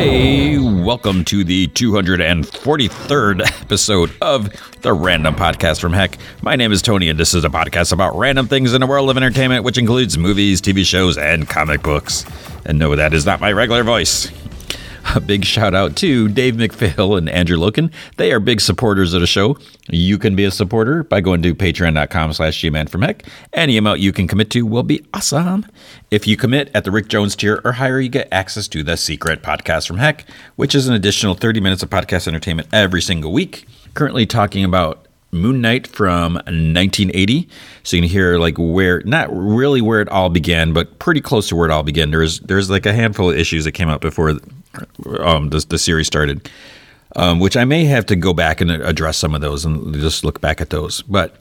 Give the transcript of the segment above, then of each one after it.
Hey, welcome to the 243rd episode of the Random Podcast from Heck. My name is Tony, and this is a podcast about random things in the world of entertainment, which includes movies, TV shows, and comic books. And no, that is not my regular voice. A big shout out to Dave McPhail and Andrew Loken. They are big supporters of the show. You can be a supporter by going to patreon.com slash gman. Any amount you can commit to will be awesome. If you commit at the Rick Jones tier or higher, you get access to the secret podcast from heck, which is an additional 30 minutes of podcast entertainment every single week. Currently talking about Moon Knight from 1980. So you can hear like where not really where it all began, but pretty close to where it all began. There's there's like a handful of issues that came up before um, the, the series started, um, which I may have to go back and address some of those and just look back at those. But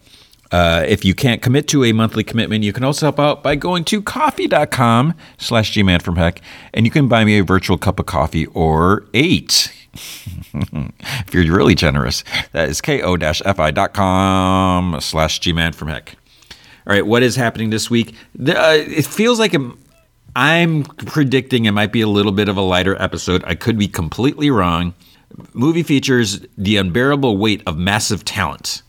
uh, if you can't commit to a monthly commitment, you can also help out by going to ko-fi.com slash gman from heck, and you can buy me a virtual cup of coffee or eight. if you're really generous, that is ko-fi.com slash gman from heck. All right, what is happening this week? Uh, it feels like a, I'm predicting it might be a little bit of a lighter episode. I could be completely wrong. Movie features the unbearable weight of massive talent.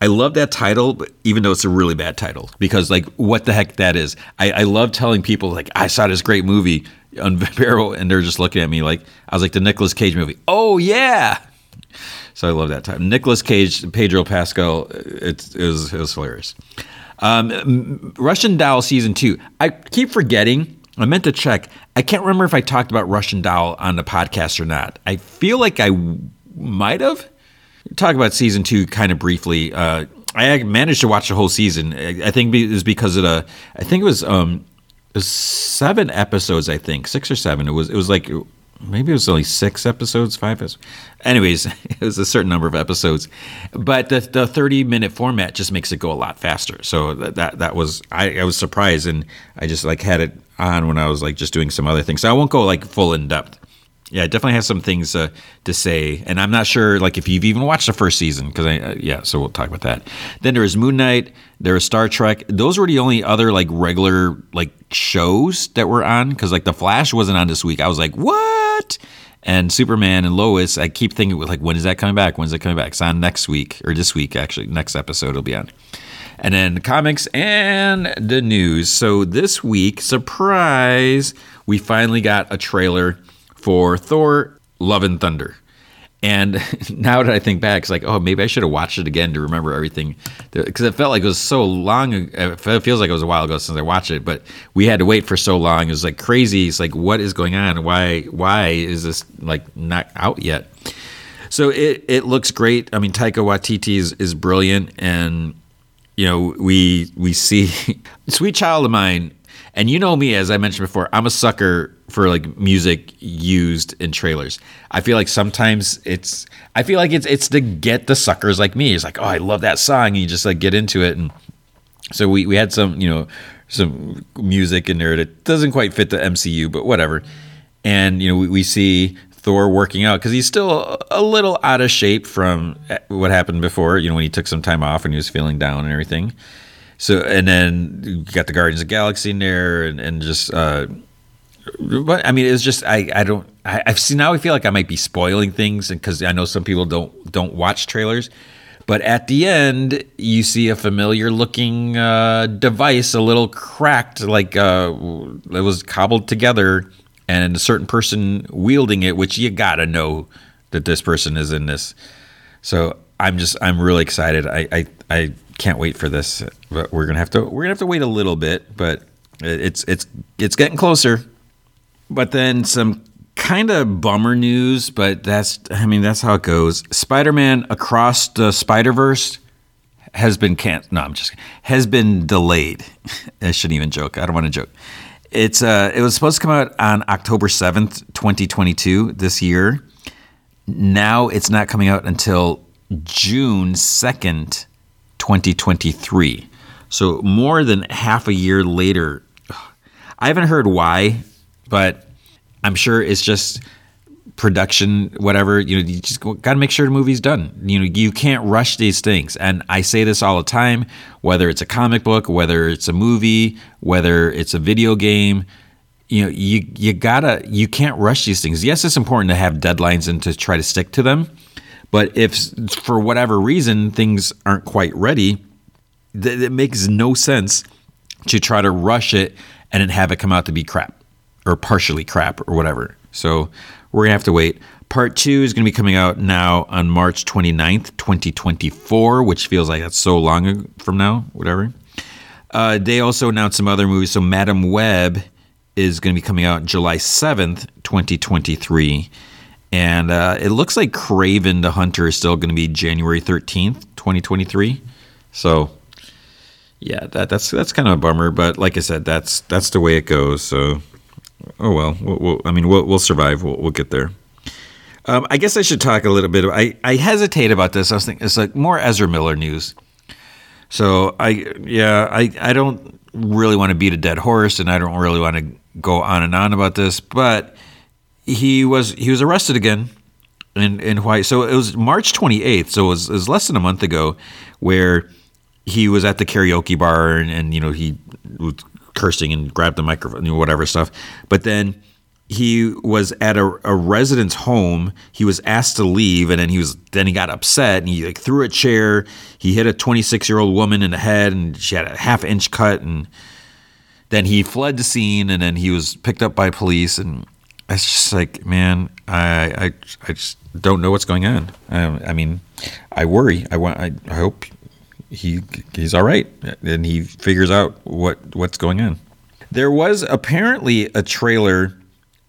I love that title, even though it's a really bad title, because like what the heck that is. I, I love telling people like I saw this great movie, Unbearable, and they're just looking at me like I was like the Nicolas Cage movie. Oh yeah. So I love that title. Nicolas Cage, Pedro Pascal. It, it was it was hilarious. Um, Russian Doll season two. I keep forgetting. I meant to check. I can't remember if I talked about Russian Doll on the podcast or not. I feel like I might have. Talk about season two kind of briefly. Uh, I managed to watch the whole season. I think it was because of the. I think it was um, seven episodes. I think six or seven. It was. It was like maybe it was only six episodes, five episodes. Anyways, it was a certain number of episodes, but the the thirty minute format just makes it go a lot faster. So that that, that was I, I was surprised, and I just like had it on when I was like just doing some other things. So I won't go like full in depth. Yeah, I definitely have some things uh, to say, and I'm not sure like if you've even watched the first season because I uh, yeah. So we'll talk about that. Then there was Moon Knight. There was Star Trek. Those were the only other like regular like shows that were on because like the Flash wasn't on this week. I was like, what? And Superman and Lois. I keep thinking like, when is that coming back? When's it coming back? It's on next week or this week actually. Next episode will be on. And then the comics and the news. So this week, surprise, we finally got a trailer for Thor: Love and Thunder. And now that I think back, it's like, oh, maybe I should have watched it again to remember everything, because it felt like it was so long. It feels like it was a while ago since I watched it, but we had to wait for so long. It was like crazy. It's like, what is going on? Why? Why is this like not out yet? So it it looks great. I mean, Taika Waititi is is brilliant, and you know we we see Sweet Child of Mine and you know me, as I mentioned before, I'm a sucker for like music used in trailers. I feel like sometimes it's I feel like it's it's to get the suckers like me. It's like, oh, I love that song. And you just like get into it. And so we, we had some, you know, some music in there that doesn't quite fit the MCU, but whatever. And, you know, we, we see Thor working out because he's still a little out of shape from eh, what happened before, you know, when he took some time off and he was feeling down and everything. So and then you got the Guardians of the Galaxy in there, and and just. Uh, but I mean, it's just I I don't I, I've seen now I feel like I might be spoiling things because I know some people don't don't watch trailers. But at the end, you see a familiar looking uh, device, a little cracked, like uh, it was cobbled together, and a certain person wielding it, which you gotta know that this person is in this. So I'm just I'm really excited. I I, I can't wait for this. But we're gonna have to we're gonna have to wait a little bit, but it's it's it's getting closer. But then some kind of bummer news, but that's I mean that's how it goes. Spider-Man Across the Spider-Verse has been can no, I'm just has been delayed. I shouldn't even joke. I don't want to joke. It's uh it was supposed to come out on October 7th, 2022 this year. Now it's not coming out until June 2nd, 2023. So more than half a year later. I haven't heard why, but I'm sure it's just production, whatever. You know, you just got to make sure the movie's done. You know, you can't rush these things. And I say this all the time, whether it's a comic book, whether it's a movie, whether it's a video game, you know you you gotta you can't rush these things. Yes, it's important to have deadlines and to try to stick to them. But if for whatever reason things aren't quite ready, th- it makes no sense to try to rush it and then have it come out to be crap or partially crap or whatever. So we're gonna have to wait. Part two is going to be coming out now on March 29th, 2024, which feels like that's so long from now, whatever. Uh, they also announced some other movies. So Madame Web is going to be coming out July 7th, 2023. And uh, it looks like Kraven the Hunter is still going to be January 13th, 2023. So yeah, that, that's that's kind of a bummer, but like I said, that's that's the way it goes. So oh well, we'll, we'll I mean, we'll, we'll survive. We'll, we'll get there. Um, I guess I should talk a little bit. I, I hesitate about this. I was thinking it's like more Ezra Miller news. So I yeah I I don't really want to beat a dead horse, and I don't really want to go on and on about this. But he was he was arrested again in in Hawaii. So it was March 28th. So it was, it was less than a month ago, where he was at the karaoke bar and, and you know he was cursing and grabbed the microphone, you know, whatever stuff. But then he was at a, a resident's home. He was asked to leave, and then he was then he got upset and he like threw a chair. He hit a 26 year old woman in the head, and she had a half inch cut. And then he fled the scene, and then he was picked up by police. And it's just like, man, I I, I just don't know what's going on. I, I mean, I worry. I want. I, I hope he he's all right, and he figures out what what's going on. There was apparently a trailer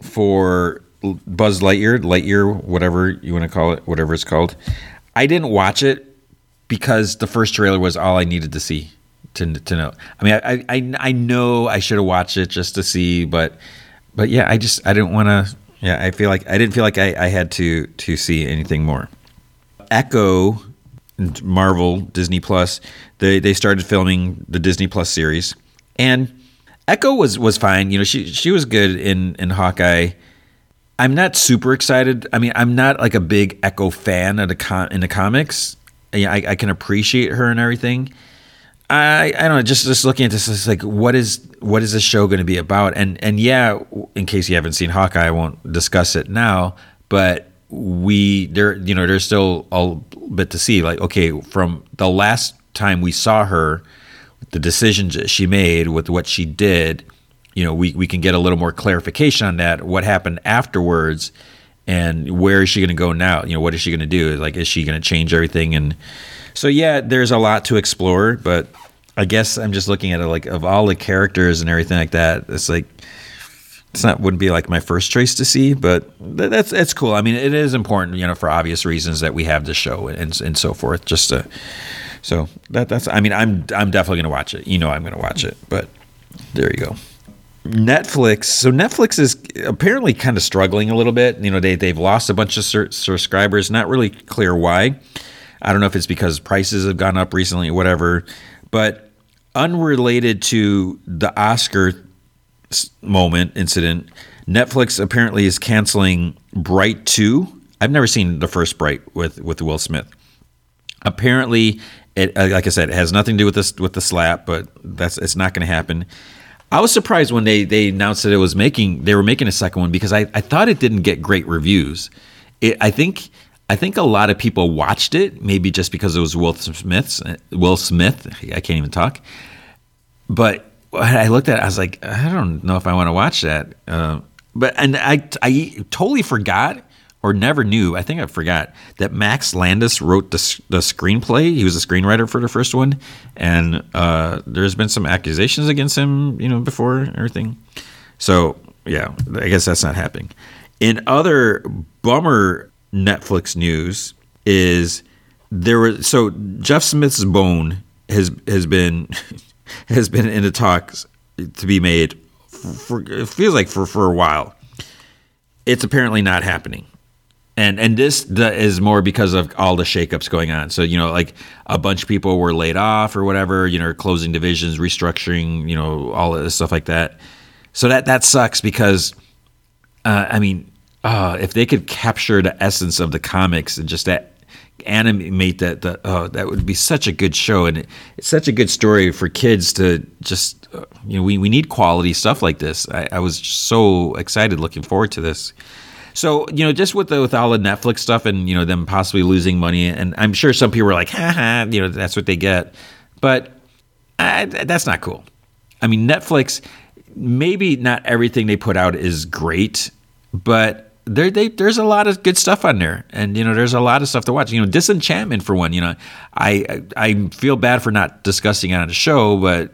for Buzz Lightyear, Lightyear, whatever you want to call it, whatever it's called. I didn't watch it because the first trailer was all I needed to see to to know. I mean, I I, I know I should have watched it just to see, but but yeah, I just I didn't want to. Yeah, I feel like I didn't feel like I, I had to to see anything more. Echo, Marvel, Disney Plus, they they started filming the Disney Plus series, and Echo was was fine. You know, she she was good in in Hawkeye. I'm not super excited. I mean, I'm not like a big Echo fan in the comics. I, I can appreciate her and everything. I I don't know. Just just looking at this, it's like what is what is this show going to be about? And and yeah, in case you haven't seen Hawkeye, I won't discuss it now. But we there you know there's still a bit to see. Like okay, from the last time we saw her the decisions that she made with what she did, you know, we, we can get a little more clarification on that. What happened afterwards and where is she going to go now? You know, what is she going to do? Like, is she going to change everything? And so, yeah, there's a lot to explore, but I guess I'm just looking at it like of all the characters and everything like that. It's like, it's not wouldn't be like my first choice to see, but that's that's cool. I mean, it is important, you know, for obvious reasons that we have the show and and so forth, just to so that that's I mean I'm I'm definitely gonna watch it. You know I'm gonna watch it, but there you go. Netflix. So Netflix is apparently kind of struggling a little bit. You know they they've lost a bunch of sur- subscribers. Not really clear why. I don't know if it's because prices have gone up recently or whatever. But unrelated to the Oscar moment incident, Netflix apparently is canceling Bright Two. I've never seen the first Bright with with Will Smith. Apparently, it, uh, like I said, it has nothing to do with this with the slap, but that's it's not going to happen. I was surprised when they they announced that it was making they were making a second one because I, I thought it didn't get great reviews. It, I think I think a lot of people watched it maybe just because it was Will Smith's Will Smith. I can't even talk. But I looked at it, I was like, I don't know if I want to watch that. Uh, but and I I totally forgot or never knew, I think I forgot, that Max Landis wrote the, the screenplay. He was a screenwriter for the first one. And uh, there's been some accusations against him, you know, before everything. So, yeah, I guess that's not happening. In other bummer Netflix news is there was so Jeff Smith's Bone has has been has been in the talks to be made for, it feels like for for a while. It's apparently not happening and and this is more because of all the shakeups going on. So you know, like a bunch of people were laid off or whatever. You know, closing divisions, restructuring. You know, all of this stuff like that. So that that sucks because, uh, I mean, uh, if they could capture the essence of the comics and just that animate that. that oh, that would be such a good show, and it, it's such a good story for kids to just uh, you know we we need quality stuff like this. I, I was so excited, looking forward to this. So you know, just with the with all the Netflix stuff and you know them possibly losing money, and I'm sure some people were like, "Ha ha," you know, that's what they get, but that's not cool. I mean, Netflix, maybe not everything they put out is great, but there they, there's a lot of good stuff on there, and you know there's a lot of stuff to watch. You know, Disenchantment for one. You know, I I feel bad for not discussing it on the show, but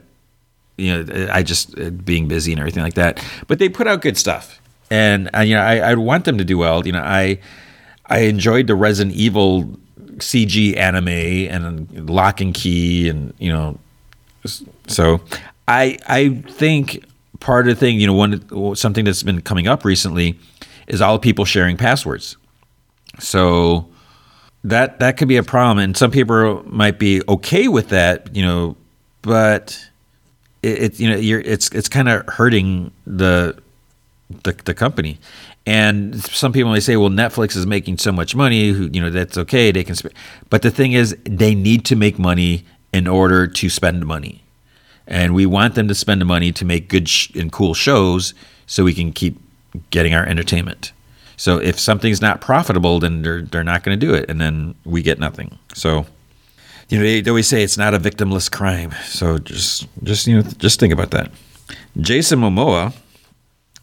you know I just uh, being busy and everything like that. But they put out good stuff, and uh, you know I I want them to do well. You know I I enjoyed the Resident Evil CG anime and Locke and Key, and you know so I I think part of the thing, you know, one something that's been coming up recently is all people sharing passwords. So that that could be a problem, and some people might be okay with that, you know, but it, it you know you're it's it's kind of hurting the, the the company. And some people may say, well, Netflix is making so much money, you know, that's okay. They can, sp-. but the thing is, they need to make money in order to spend money. And we want them to spend the money to make good sh- and cool shows so we can keep getting our entertainment. So if something's not profitable, then they're, they're not going to do it. And then we get nothing. So, you know, they, always say it's not a victimless crime. So just, just, you know, just think about that. Jason Momoa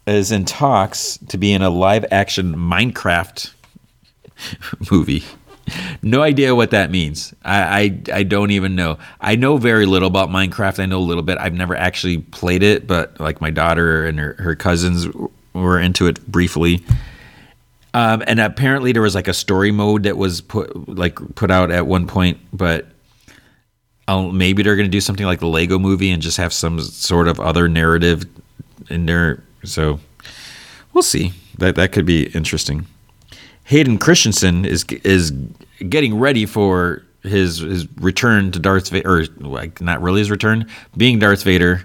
is in talks to be in a live action Minecraft movie no idea what that means. I, I, I don't even know. I know very little about Minecraft. I know a little bit. I've never actually played it, but like my daughter and her, her cousins were into it briefly. Um, and apparently there was like a story mode that was put like put out at one point, but I'll, maybe they're going to do something like the Lego Movie and just have some sort of other narrative in there. So we'll see. That that could be interesting. Hayden Christensen is is getting ready for his his return to Darth Vader, or like not really his return, being Darth Vader.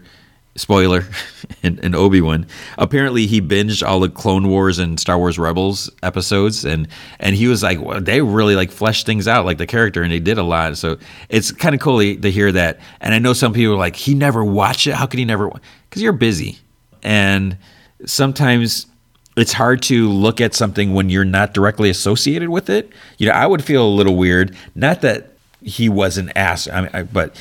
Spoiler, and, and Obi Wan. Apparently, he binged all the Clone Wars and Star Wars Rebels episodes, and and he was like, well, they really like fleshed things out, like the character, and they did a lot. So it's kind of cool to hear that. And I know some people are like, he never watched it. How could he never? Because you're busy, and sometimes it's hard to look at something when you're not directly associated with it. You know, I would feel a little weird. Not that he wasn't asked, I mean, I, but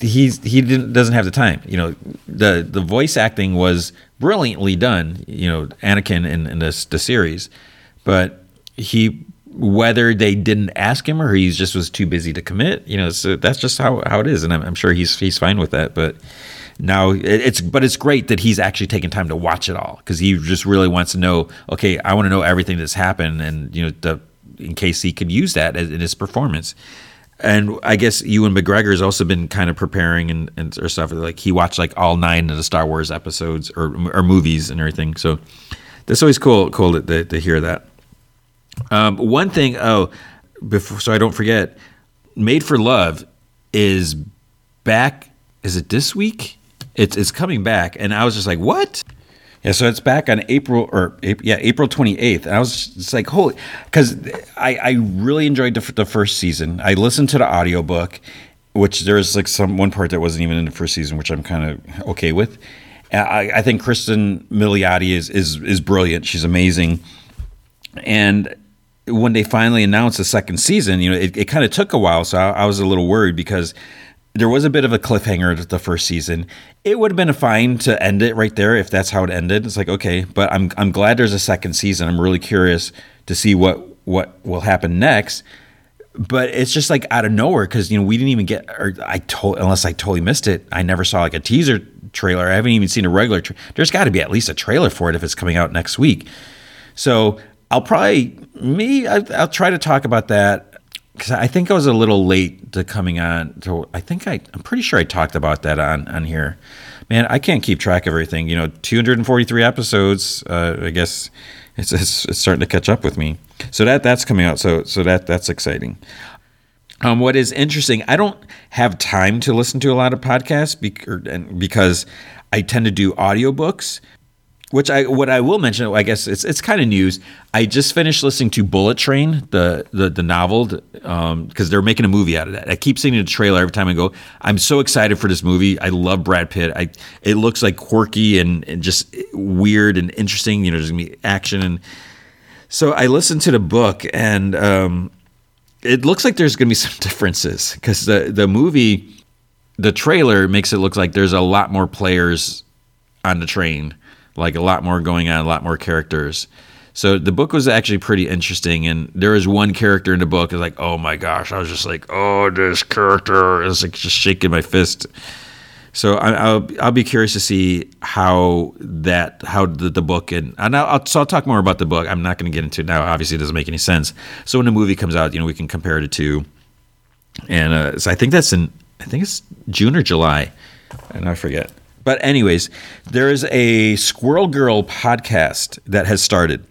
he's he didn't doesn't have the time. You know, the the voice acting was brilliantly done. You know, Anakin in, in this the series, but he whether they didn't ask him or he just was too busy to commit. You know, so that's just how how it is, and I'm, I'm sure he's he's fine with that. But now it's but it's great that he's actually taken time to watch it all because he just really wants to know. Okay, I want to know everything that's happened, and you know, the, in case he could use that in his performance. And I guess Ewan McGregor has also been kind of preparing and, and or stuff. Like he watched like all nine of the Star Wars episodes or, or movies and everything. So that's always cool cool to, to, to hear that. Um, one thing, oh, before so I don't forget, Made for Love is back. Is it this week? it's it's coming back, and I was just like, what? Yeah, so it's back on April or yeah April 28th. And I was just like, holy, because I I really enjoyed the, the first season. I listened to the audiobook, which there's like some one part that wasn't even in the first season, which I'm kind of okay with. I, I think Kristen Milioti is is is brilliant. She's amazing, and when they finally announced the second season, you know, it, it kind of took a while. So I, I was a little worried because there was a bit of a cliffhanger the first season. It would have been fine to end it right there if that's how it ended. It's like okay, but I'm I'm glad there's a second season. I'm really curious to see what what will happen next. But it's just like out of nowhere because you know we didn't even get or I told unless I totally missed it. I never saw like a teaser trailer. I haven't even seen a regular. Tra- There's got to be at least a trailer for it if it's coming out next week. So I'll probably me I, I'll try to talk about that because I think I was a little late to coming on. To I think I I'm pretty sure I talked about that on on here. Man, I can't keep track of everything. You know, 243 episodes. Uh, I guess it's, it's, it's starting to catch up with me. So that that's coming out. So so that that's exciting. Um, what is interesting, I don't have time to listen to a lot of podcasts because I tend to do audiobooks. Which I what I will mention, I guess it's it's kind of news. I just finished listening to Bullet Train, the the, the novel, because um, they're making a movie out of that. I keep seeing the trailer every time I go. I'm so excited for this movie. I love Brad Pitt. I it looks like quirky and, and just weird and interesting. You know, there's gonna be action and so I listened to the book and um, it looks like there's gonna be some differences because the the movie, the trailer makes it look like there's a lot more players on the train like a lot more going on, a lot more characters. So the book was actually pretty interesting, and there was one character in the book is like, oh my gosh, I was just like, oh, this character is like just shaking my fist. So I, will I'll be curious to see how that how the, the book and and I'll, so I'll talk more about the book. I'm not going to get into it now. Obviously, it doesn't make any sense. So when the movie comes out, you know, we can compare it to. And uh, so I think that's in I think it's June or July, and I forget. But, anyways, there is a Squirrel Girl podcast that has started.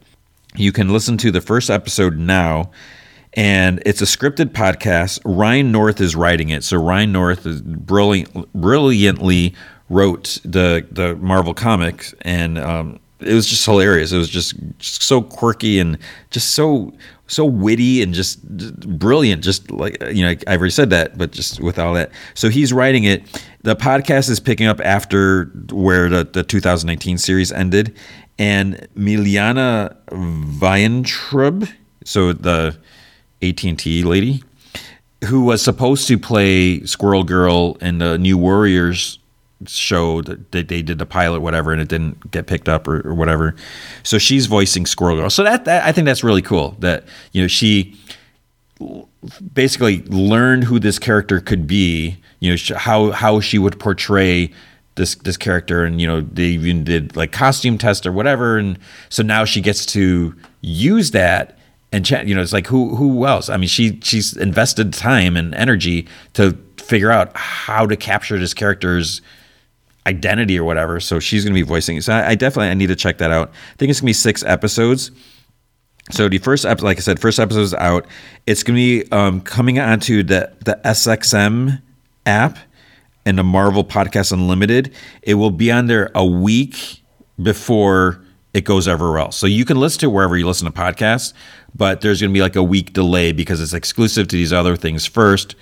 You can listen to the first episode now, and it's a scripted podcast. Ryan North is writing it. So, Ryan North is brilliant, brilliantly wrote the, the Marvel comics, and um, it was just hilarious. It was just, just so quirky and just so so witty and just, brilliant. Just like you know, I've already said that, but just with all that. So he's writing it. The podcast is picking up after where the, the 2019 series ended, and Milana Vayntrub, so the AT&T lady, who was supposed to play Squirrel Girl in the New Warriors show that they, did the pilot whatever and it didn't get picked up or, or whatever. So she's voicing squirrel girl. So that, that i think that's really cool that you know she basically learned who this character could be you know how how she would portray this this character and you know they even did like costume test or whatever. And so now she gets to use that and chat you know it's like who who else? I mean she she's invested time and energy to figure out how to capture this character's identity or whatever. So she's going to be voicing. So I, I, definitely I need to check that out. I think it's going to be six episodes. So the first episode, like I said, first episode is out. It's going to be um, coming onto the the SXM app and the Marvel Podcast Unlimited. It will be on there a week before it goes everywhere else. So you can listen to wherever you listen to podcasts, but there's going to be like a week delay because it's exclusive to these other things first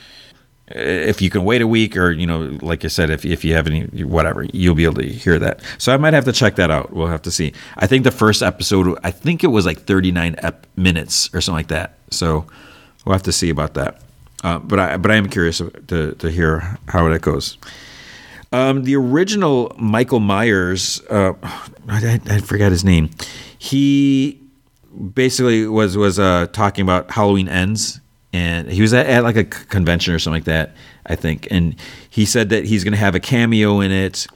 if you can wait a week or you know like i said if, if you have any whatever you'll be able to hear that. So i might have to check that out. We'll have to see. I think the first episode i think it was like 39 ep- minutes or something like that. So we'll have to see about that. Uh, but i but i am curious to, to hear how that goes. Um, the original michael myers uh, I, I forgot his name. He basically was was uh, talking about halloween ends and he was at, at, like a convention or something like that, I think. And he said that he's going to have a cameo in it,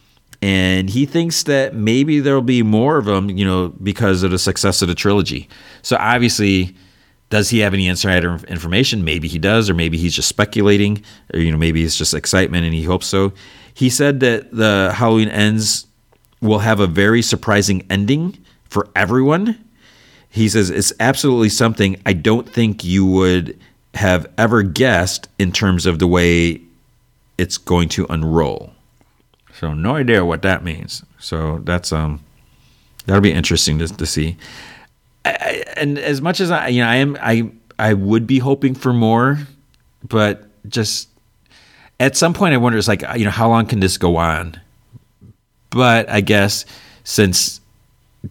and he thinks that maybe there'll be more of them, you know, because of the success of the trilogy. So obviously, does he have any insider information? Maybe he does, or maybe he's just speculating, or you know, maybe it's just excitement and he hopes so. He said that the Halloween ends will have a very surprising ending for everyone. He says it's absolutely something I don't think you would have ever guessed in terms of the way it's going to unroll. So no idea what that means. So that's um that'll be interesting to, to see. I, and as much as I you know I am I I would be hoping for more, but just at some point I wonder it's like you know how long can this go on? But I guess since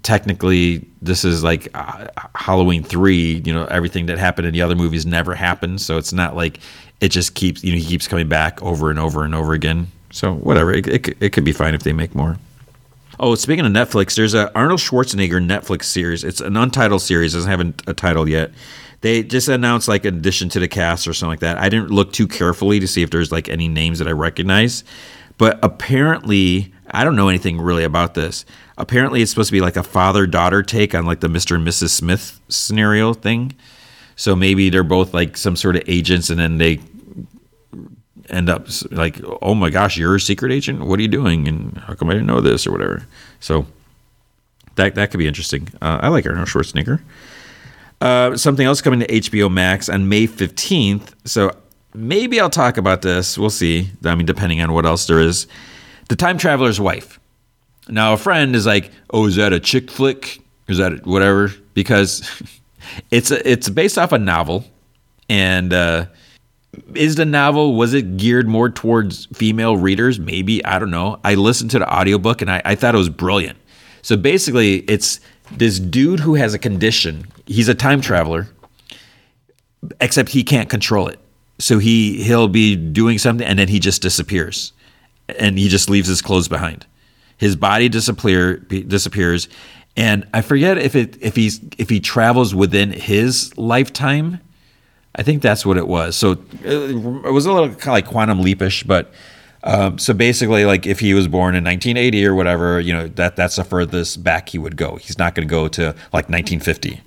technically this is like uh, Halloween 3, you know, everything that happened in the other movies never happened, so it's not like it just keeps, you know, he keeps coming back over and over and over again. So whatever, it, it, it could be fine if they make more. Oh, speaking of Netflix, there's a Arnold Schwarzenegger Netflix series. It's an untitled series, doesn't have a title yet. They just announced like an addition to the cast or something like that. I didn't look too carefully to see if there's like any names that I recognize, but apparently, I don't know anything really about this apparently it's supposed to be like a father daughter take on like the Mr. and Mrs. Smith scenario thing. So maybe they're both like some sort of agents and then they end up like, oh my gosh, you're a secret agent? What are you doing? And how come I didn't know this or whatever? So that, that could be interesting. Uh, I like Arnold Schwarzenegger. Uh, something else coming to HBO Max on May 15th. So maybe I'll talk about this. We'll see. I mean, depending on what else there is. The Time Traveler's Wife. Now a friend is like, "Oh, is that a chick flick? Is that whatever?" Because it's a, it's based off a novel, and uh, is the novel was it geared more towards female readers? Maybe I don't know. I listened to the audiobook and I, I thought it was brilliant. So basically, it's this dude who has a condition. He's a time traveler, except he can't control it. So he he'll be doing something and then he just disappears, and he just leaves his clothes behind. His body disappear disappears, and I forget if it if he's if he travels within his lifetime. I think that's what it was. So it was a little kind of like quantum leapish, but um, so basically, like if he was born in 1980 or whatever, you know that that's the furthest back he would go. He's not going to go to like 1950.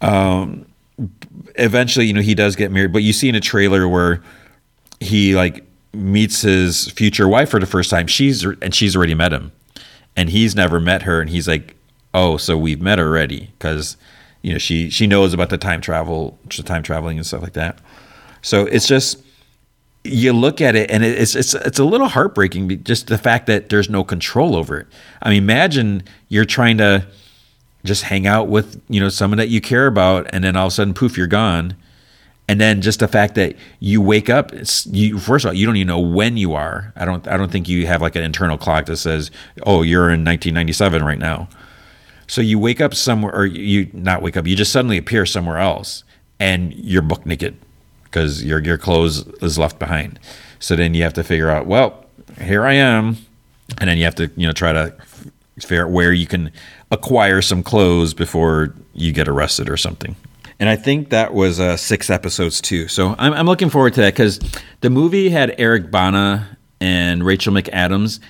Um, eventually, you know, he does get married, but you see in a trailer where he like meets his future wife for the first time. She's and she's already met him, and he's never met her, and he's like, "Oh, so we've met already?" Because you know she she knows about the time travel, the time traveling and stuff like that. So it's just you look at it and it's it's it's a little heartbreaking just the fact that there's no control over it. I mean, imagine you're trying to just hang out with, you know, someone that you care about and then all of a sudden poof you're gone. And then just the fact that you wake up, you first of all, you don't even know when you are. I don't I don't think you have like an internal clock that says, "Oh, you're in 1997 right now." So you wake up somewhere or you not wake up, you just suddenly appear somewhere else and you're book naked because your your clothes is left behind. So then you have to figure out, well, here I am, and then you have to you know try to figure out where you can acquire some clothes before you get arrested or something. And I think that was uh, six episodes too. So I'm, I'm looking forward to that because the movie had Eric Bana and Rachel McAdams.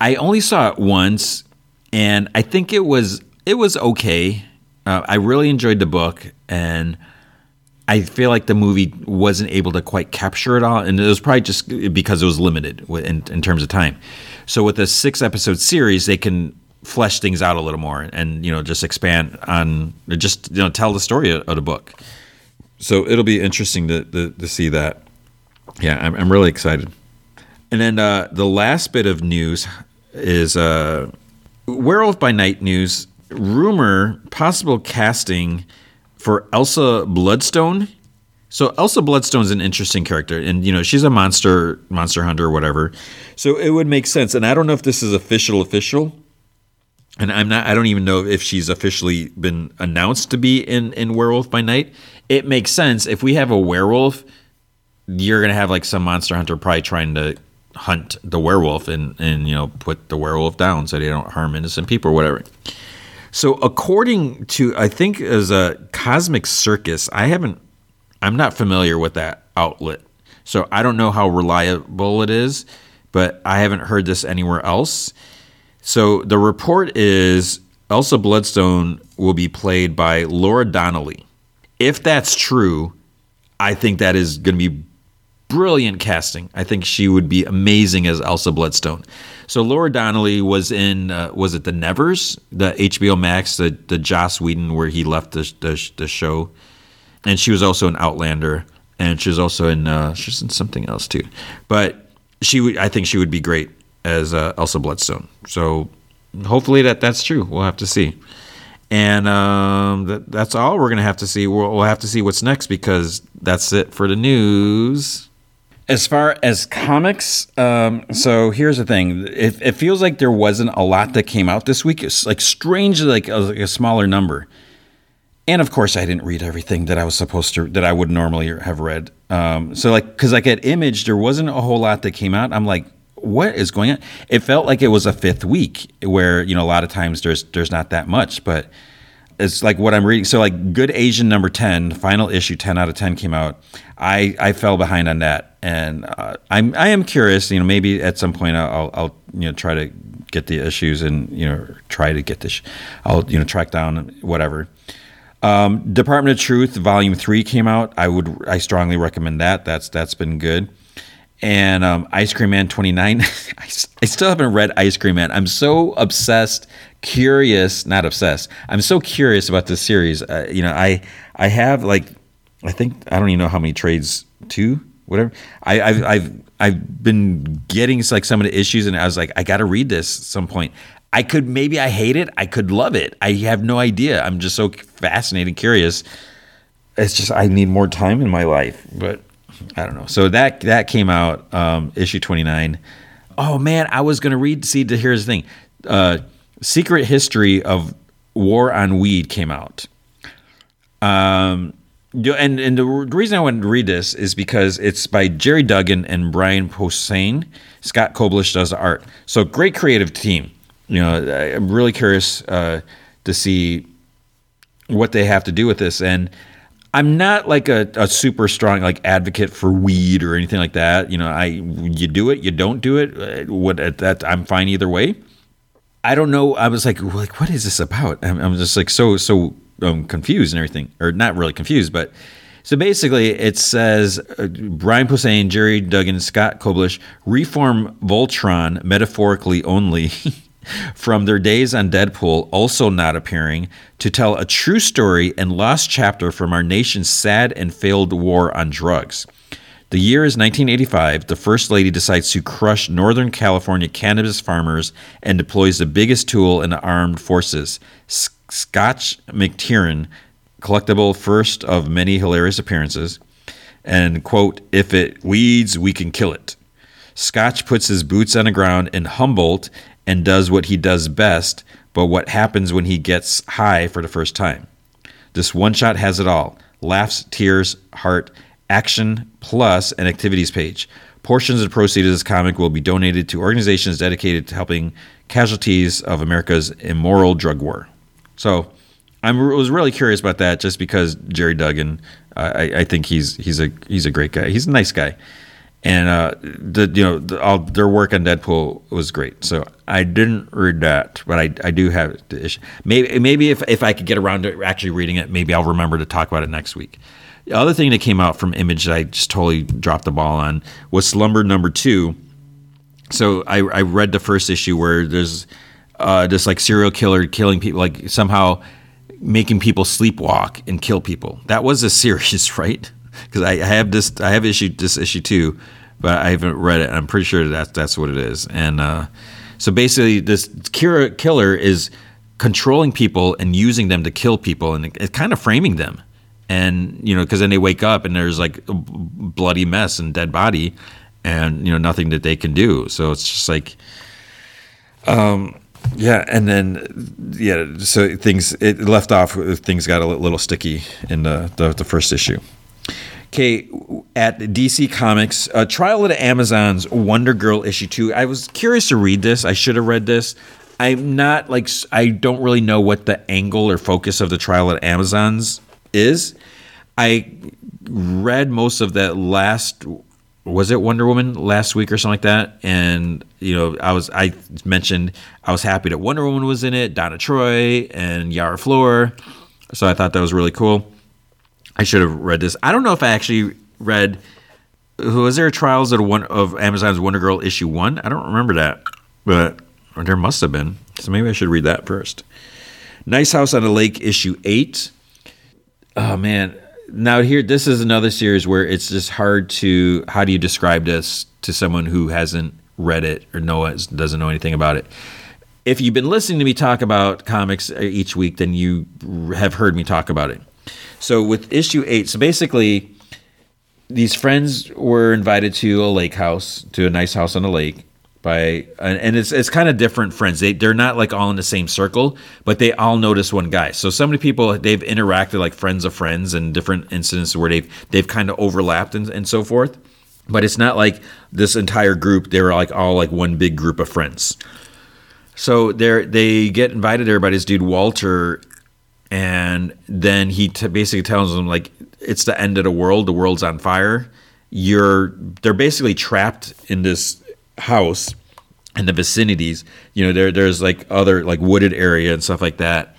I only saw it once, and I think it was it was okay. Uh, I really enjoyed the book, and I feel like the movie wasn't able to quite capture it all, and it was probably just because it was limited in, in terms of time. So with a six episode series, they can flesh things out a little more and you know just expand on just you know tell the story of, the book. So it'll be interesting to to, to see that. Yeah, I'm, I'm really excited. And then uh, the last bit of news is uh, Werewolf by Night news. Rumor possible casting for Elsa Bloodstone. So Elsa Bloodstone is an interesting character, and you know she's a monster monster hunter or whatever. So it would make sense. And I don't know if this is official official, and I'm not. I don't even know if she's officially been announced to be in in Werewolf by Night. It makes sense if we have a werewolf. You're gonna have like some monster hunter probably trying to hunt the werewolf and and you know put the werewolf down so they don't harm innocent people or whatever. So according to I think as a Cosmic Circus, I haven't I'm not familiar with that outlet. So I don't know how reliable it is, but I haven't heard this anywhere else. So the report is Elsa Bloodstone will be played by Laura Donnelly. If that's true, I think that is going to be brilliant casting. I think she would be amazing as Elsa Bloodstone. So Laura Donnelly was in uh, was it the Nevers, the HBO Max, the the Joss Whedon where he left the the, the show, and she was also in Outlander, and she was also in uh, she's in something else too, but she would I think she would be great as uh, Elsa Bloodstone. So hopefully that that's true. We'll have to see. And um, that, that's all we're going to have to see. We'll, we'll have to see what's next because that's it for the news. As far as comics, um, so here's the thing: it, it, feels like there wasn't a lot that came out this week. It's like strangely like a, like a smaller number. And of course, I didn't read everything that I was supposed to that I would normally have read. Um, so like, because like at Image, there wasn't a whole lot that came out. I'm like, what is going on? It felt like it was a fifth week where you know a lot of times there's there's not that much, but it's like what I'm reading. So like Good Asian number 10, final issue 10 out of 10 came out. I, I fell behind on that. And uh, I'm, I am curious, you know, maybe at some point I'll, I'll, you know, try to get the issues and, you know, try to get this, I'll, you know, track down whatever. Um, Department of Truth volume three came out. I would, I strongly recommend that. That's, that's been good and um, Ice Cream Man 29. I, I still haven't read Ice Cream Man. I'm so obsessed, curious, not obsessed. I'm so curious about this series. Uh, you know, I I have like I think I don't even know how many trades two whatever. I, I've I've I've been getting like some of the issues, and I was like, I got to read this at some point. I could maybe I hate it, I could love it. I have no idea. I'm just so fascinated, curious. It's just I need more time in my life, but I don't know. So that that came out um, issue 29. Oh man, I was gonna read. See, here's the thing. Uh, Secret History of War on Weed came out. Um, and and the reason I wanted to read this is because it's by Gerry Duggan and Brian Posehn. Scott Koblish does the art. So great creative team. You know, I'm really curious uh, to see what they have to do with this. And I'm not like a, a, super strong like advocate for weed or anything like that. You know, I you do it, you don't do it. Uh, what that I'm fine either way. I don't know. I was like, like what is this about? I'm, I'm just like so so um, confused and everything, or not really confused, but so basically, it says uh, Brian Posehn, Gerry Duggan, Scott Koblish reform Voltron metaphorically only from their days on Deadpool, also not appearing, to tell a true story and lost chapter from our nation's sad and failed war on drugs. The year is 1985. The First Lady decides to crush Northern California cannabis farmers and deploys the biggest tool in the armed forces Scotch McTiernan, collectible first of many hilarious appearances. And, quote, if it weeds, we can kill it. Scotch puts his boots on the ground in Humboldt and does what he does best, but what happens when he gets high for the first time. This one shot has it all laughs, tears, heart, action, plus an activities page. Portions of the proceeds of this comic will be donated to organizations dedicated to helping casualties of America's immoral drug war. So I was really curious about that, just because Gerry Duggan, I, I think he's he's a he's a great guy. He's a nice guy, and uh, the you know the, all their work on Deadpool was great. So I didn't read that, but I, I do have the issue. Maybe maybe if if I could get around to actually reading it, maybe I'll remember to talk about it next week. The other thing that came out from Image that I just totally dropped the ball on was Slumber Number Two. So I, I read the first issue where there's uh, this like serial killer killing people, like somehow making people sleepwalk and kill people. That was a series, right? Because I, have this, I have issued this issue too, but I haven't read it. I'm pretty sure that that's what it is. And uh, so basically, this killer is controlling people and using them to kill people, and it's kind of framing them. And you know, because then they wake up and there's like a bloody mess and dead body, and you know nothing that they can do. So it's just like, um, yeah, and then yeah, so things it left off. Things got a little sticky in the the, the first issue. Okay, at DC Comics, uh, Trial the Amazons, Wonder Girl issue two. I was curious to read this. I should have read this. I'm not like I don't really know what the angle or focus of the Trial the Amazons is. I read most of that last was it Wonder Woman last week or something like that? And you know, I was I mentioned I was happy that Wonder Woman was in it, Donna Troy and Yara Flor, so I thought that was really cool. I should have read this. I don't know if I actually read. Was there a Trials of one of Amazon's Wonder Girl issue one? I don't remember that, but there must have been. So maybe I should read that first. Nice House on the Lake issue eight. Oh man, now here this is another series where it's just hard to how do you describe this to someone who hasn't read it or know it, doesn't know anything about it if you've been listening to me talk about comics uh, each week then you have heard me talk about it so with issue 8 so basically these friends were invited to a lake house to a nice house on a lake by and it's it's kind of different friends. They they're not like all in the same circle, but they all notice one guy. So so many people they've interacted like friends of friends and different incidents where they've they've kind of overlapped and, and so forth. But it's not like this entire group. They were like all like one big group of friends. So they they get invited there by this dude Walter, and then he t- basically tells them like it's the end of the world. The world's on fire. You're they're basically trapped in this house and the vicinities. You know there there's like other like wooded area and stuff like that.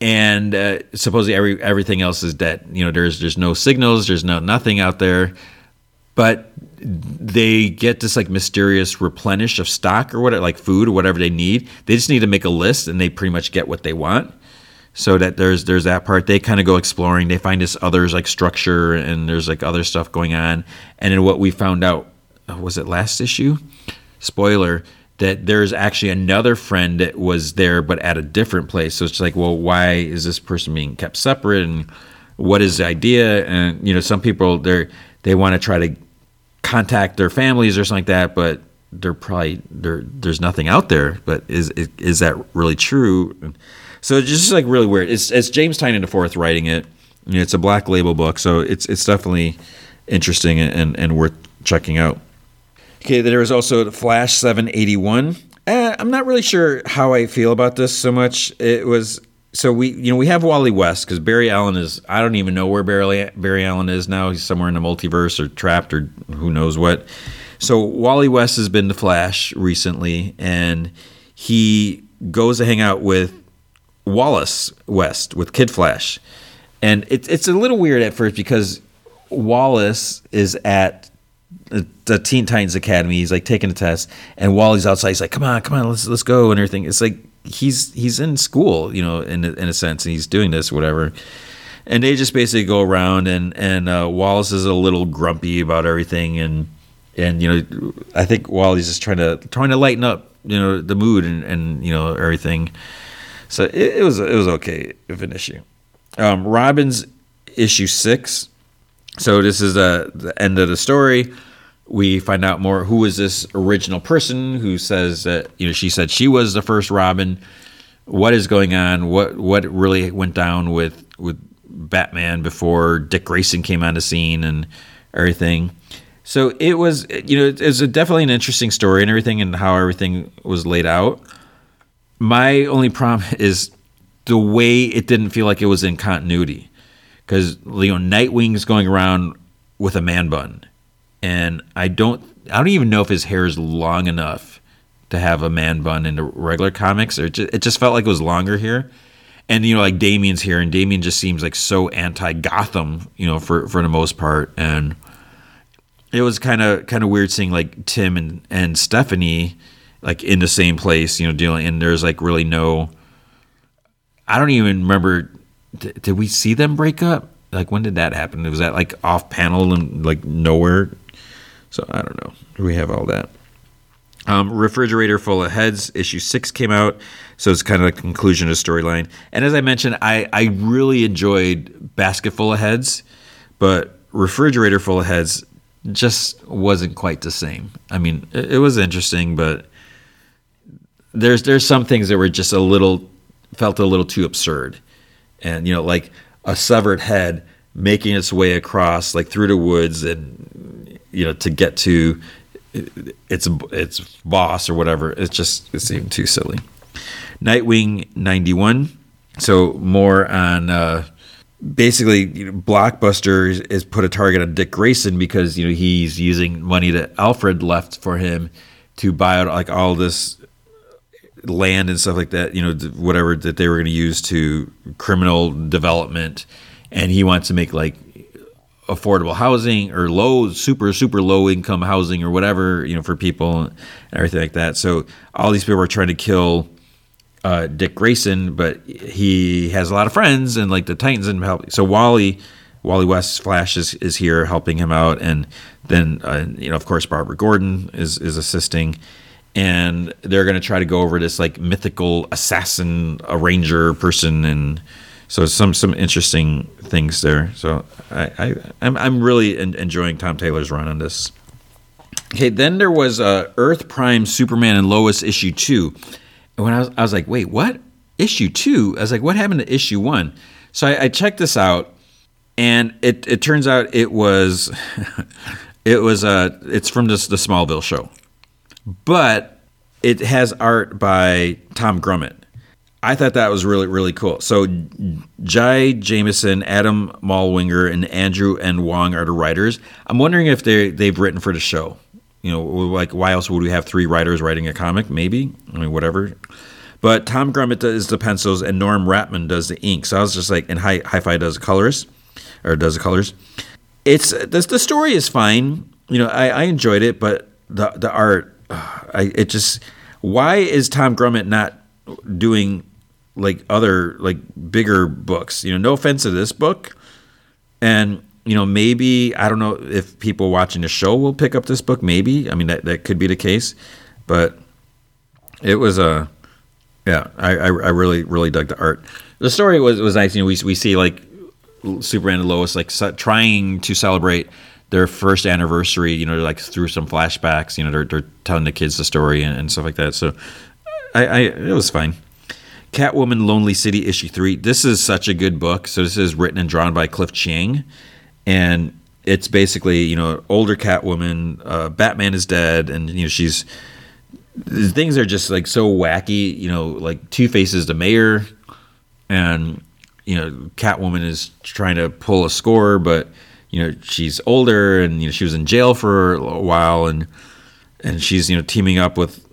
And uh, supposedly every everything else is dead. You know there's there's no signals there's no nothing out there. But they get this like mysterious replenish of stock or whatever like food or whatever they need. They just need to make a list and they pretty much get what they want so that there's there's that part. They kind of go exploring. They find this others like structure and there's like other stuff going on. And then what we found out uh, was it last issue? Spoiler that there's actually another friend that was there but at a different place. So it's like well why is this person being kept separate? And what is the idea? And you know some people they're they want to try to contact their families or something like that but they're probably there there's nothing out there. But is is that really true so it's just like really weird. It's it's James the fourth writing it. You know, it's a black label book, so it's it's definitely interesting and, and worth checking out. Okay, there is also Flash 781. Eh, I'm not really sure how I feel about this so much. It was so we you know we have Wally West because Barry Allen is I don't even know where Barry Barry Allen is now. He's somewhere in the multiverse or trapped or who knows what. So Wally West has been the Flash recently, and he goes to hang out with Wallace West with Kid Flash, and it's it's a little weird at first because Wallace is at the Teen Titans Academy. He's like taking a test, and Wally's outside. He's like, "Come on, come on, let's let's go," and everything. It's like he's he's in school, you know, in in a sense, and he's doing this, whatever. And they just basically go around, and and uh, Wallace is a little grumpy about everything, and and you know, I think Wally's just trying to trying to lighten up, you know, the mood and and you know everything. So it, it was it was okay of an issue. Um, Robin's issue six. So this is uh, the end of the story. We find out more. Who is this original person who says that you know she said she was the first Robin? What is going on? What what really went down with with Batman before Dick Grayson came on the scene and everything? So it was you know it's definitely an interesting story and everything and how everything was laid out. My only problem is the way it didn't feel like it was in continuity. Because you know Nightwing's going around with a man bun, and I don't I don't even know if his hair is long enough to have a man bun in the regular comics. Or it just, it just felt like it was longer here, and you know like Damian's here, and Damian just seems like so anti Gotham, you know, for for the most part, and it was kind of kind of weird seeing like Tim and and Stephanie like in the same place, you know, dealing. And there's like really no. I don't even remember. Did, we see them break up? Like when did that happen? Was that like off panel and like nowhere? So I don't know. We have all that. Um, Refrigerator Full of Heads, issue six came out. So it's kind of the conclusion of storyline. And as I mentioned, I, I really enjoyed Basket Full of Heads, but Refrigerator Full of Heads just wasn't quite the same. I mean, it, it was interesting, but there's there's some things that were just a little felt a little too absurd, and you know like a severed head making its way across like through the woods and you know to get to its its boss or whatever. It just it seemed too silly. Nightwing ninety one. So more on. Uh, basically you know, blockbuster is put a target on dick grayson because you know he's using money that alfred left for him to buy out like all this land and stuff like that, you know, whatever that they were going to use to criminal development, and he wants to make like affordable housing or low, super, super low income housing or whatever, you know, for people and everything like that. So all these people are trying to kill uh, Dick Grayson, but he has a lot of friends and like the Titans and help. So Wally, Wally West Flash is, is here helping him out, and then uh, you know, of course, Barbara Gordon is is assisting and they're going to try to go over this like mythical assassin arranger person and so some some interesting things there. So i, I am I'm, I'm really enjoying tom taylor's run on this. Okay then there was uh, earth prime superman and lois issue two. And when I was, I was like wait what? Issue two? I was like what happened to issue one? So i, I checked this out and it, it turns out it was it was uh it's from this the smallville show but it has art by Tom Grummett. I thought that was really really cool. So Jai Jameson, Adam Mallinger, and Andrew N. Wong are the writers. I'm wondering if they they've written for the show. You know, like why else would we have three writers writing a comic? Maybe I mean whatever. But Tom Grummett does the pencils and Norm Rapmund does the ink. So I was just like, and Hi Hi-Fi does the colors, or does the colors. It's the, the story is fine. You know, I, I enjoyed it, but the the art I, it just why is Tom Grummett not doing like other like bigger books. You know, no offense to this book, and you know maybe I don't know if people watching the show will pick up this book. Maybe I mean that that could be the case, but it was a yeah. I I, I really really dug the art. The story was was nice. You know, we we see like Superman and Lois like trying to celebrate their first anniversary, you know, like through some flashbacks, you know, they're, they're telling the kids the story and, and stuff like that. So I, I, it was fine. Catwoman Lonely City issue three. This is such a good book. So this is written and drawn by Cliff Chiang. And it's basically, you know, older Catwoman, uh, Batman is dead. And, you know, she's, things are just like so wacky, you know, like Two Faces the mayor and, you know, Catwoman is trying to pull a score, but, you know she's older and you know she was in jail for a while and and she's you know teaming up with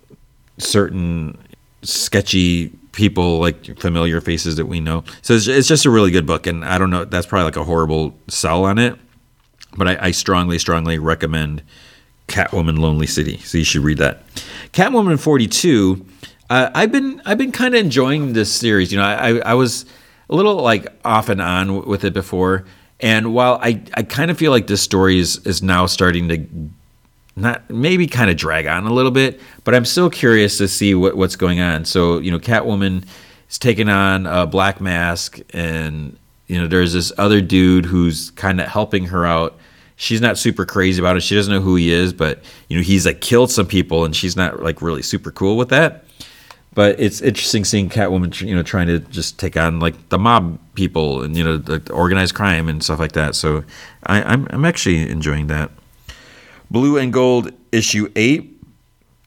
certain sketchy people like familiar faces that we know. So it's, it's just a really good book and i don't know that's probably like a horrible sell on it but i, I strongly strongly recommend catwoman lonely city. So you should read that. Catwoman 42 uh, i've been i've been kind of enjoying this series. You know I, I was a little like off and on with it before and while I, I kind of feel like this story is, is now starting to not maybe kind of drag on a little bit, but I'm still curious to see what, what's going on. So, you know, Catwoman is taking on a black mask, and, you know, there's this other dude who's kind of helping her out. She's not super crazy about it. She doesn't know who he is, but, you know, he's like killed some people, and she's not like really super cool with that. But it's interesting seeing Catwoman, you know, trying to just take on like the mob people and you know the organized crime and stuff like that. So I, I'm I'm actually enjoying that. Blue and Gold issue eight.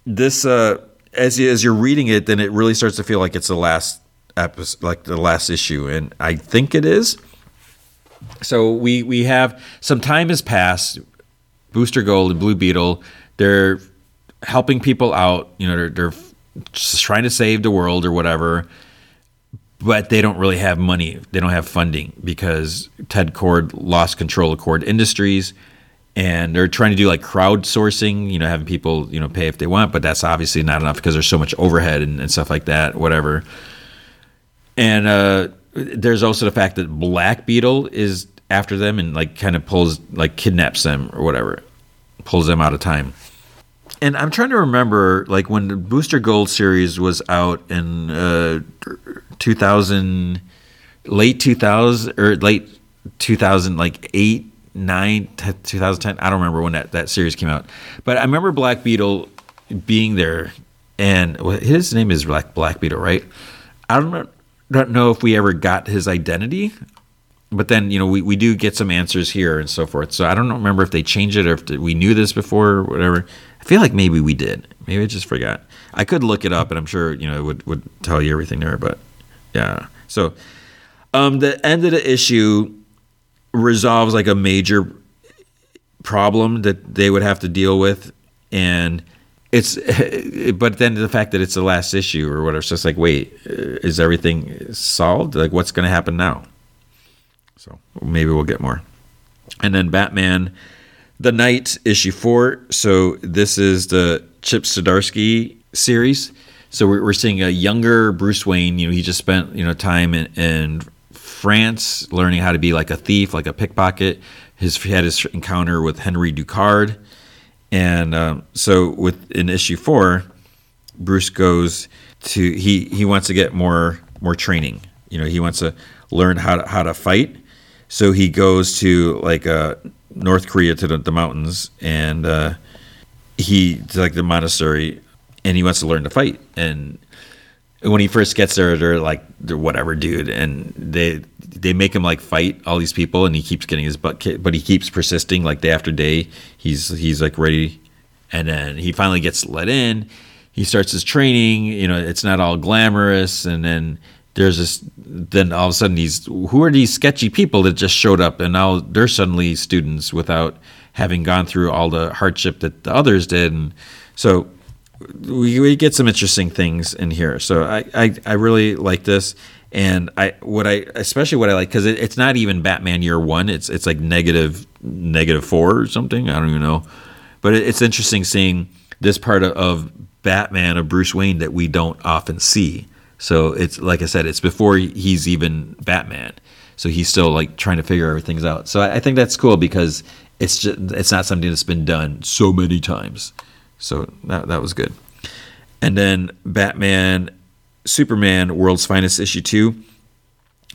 This uh, as you, as you're reading it, then it really starts to feel like it's the last episode, like the last issue, and I think it is. So we we have some time has passed. Booster Gold and Blue Beetle, they're helping people out. You know, they're, they're trying to save the world or whatever but they don't really have money. They don't have funding because Ted Kord lost control of Kord Industries, and they're trying to do like crowdsourcing. You know, having people you know pay if they want, but that's obviously not enough because there's so much overhead and, and stuff like that. Whatever. And uh, there's also the fact that Black Beetle is after them and like kind of pulls like kidnaps them or whatever, pulls them out of time and I'm trying to remember, like when the Booster Gold series was out in uh, 2000, late 2000 or late 2000, like eight, nine, 2010. I don't remember when that, that series came out, but I remember Black Beetle being there, and his name is Black Black Beetle, right? I don't don't know if we ever got his identity but then you know we, we do get some answers here and so forth so i don't remember if they changed it or if we knew this before or whatever feel like maybe we did. Maybe i just forgot. I could look it up and i'm sure you know it would, would tell you everything there but yeah. So um the end of the issue resolves like a major problem that they would have to deal with and it's but then the fact that it's the last issue or whatever it's just like wait is everything solved? Like what's going to happen now? So maybe we'll get more. And then Batman, The Knight, issue four. So this is the Chip Zdarsky series. So we're, we're seeing a younger Bruce Wayne. You know, he just spent you know time in, in France learning how to be like a thief, like a pickpocket. His he had his encounter with Henry Ducard, and um, so with in issue four, Bruce goes to he he wants to get more more training. You know, he wants to learn how to how to fight so he goes to like uh, North Korea to the, the mountains, and uh, he to like the monastery, and he wants to learn to fight. And when he first gets there, they're like, they're whatever, dude, and they they make him like fight all these people, and he keeps getting his butt kicked, but he keeps persisting, like day after day. He's he's like ready, and then he finally gets let in. He starts his training. You know, it's not all glamorous, and then there's this then all of a sudden these who are these sketchy people that just showed up? And now they're suddenly students without having gone through all the hardship that the others did. And so we, we get some interesting things in here. So I, I, I really like this. And I what I especially what I like because it, it's not even Batman Year One. It's it's like negative negative four or something. I don't even know. But it, it's interesting seeing this part of, of Batman of Bruce Wayne that we don't often see So it's like I said, it's before he's even Batman. So he's still like trying to figure everything out. So I, I think that's cool because it's just it's not something that's been done so many times. So that that was good. And then Batman, Superman, World's Finest issue two.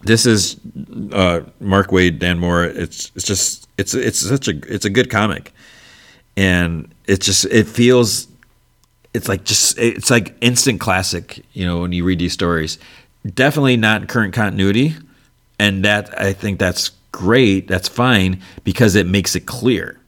This is uh, Mark Waid, Dan Mora. It's it's just it's it's such a it's a good comic, and it just it feels it's like just it's like instant classic. You know when you read these stories, definitely not current continuity, and that I think that's great. That's fine because it makes it clear.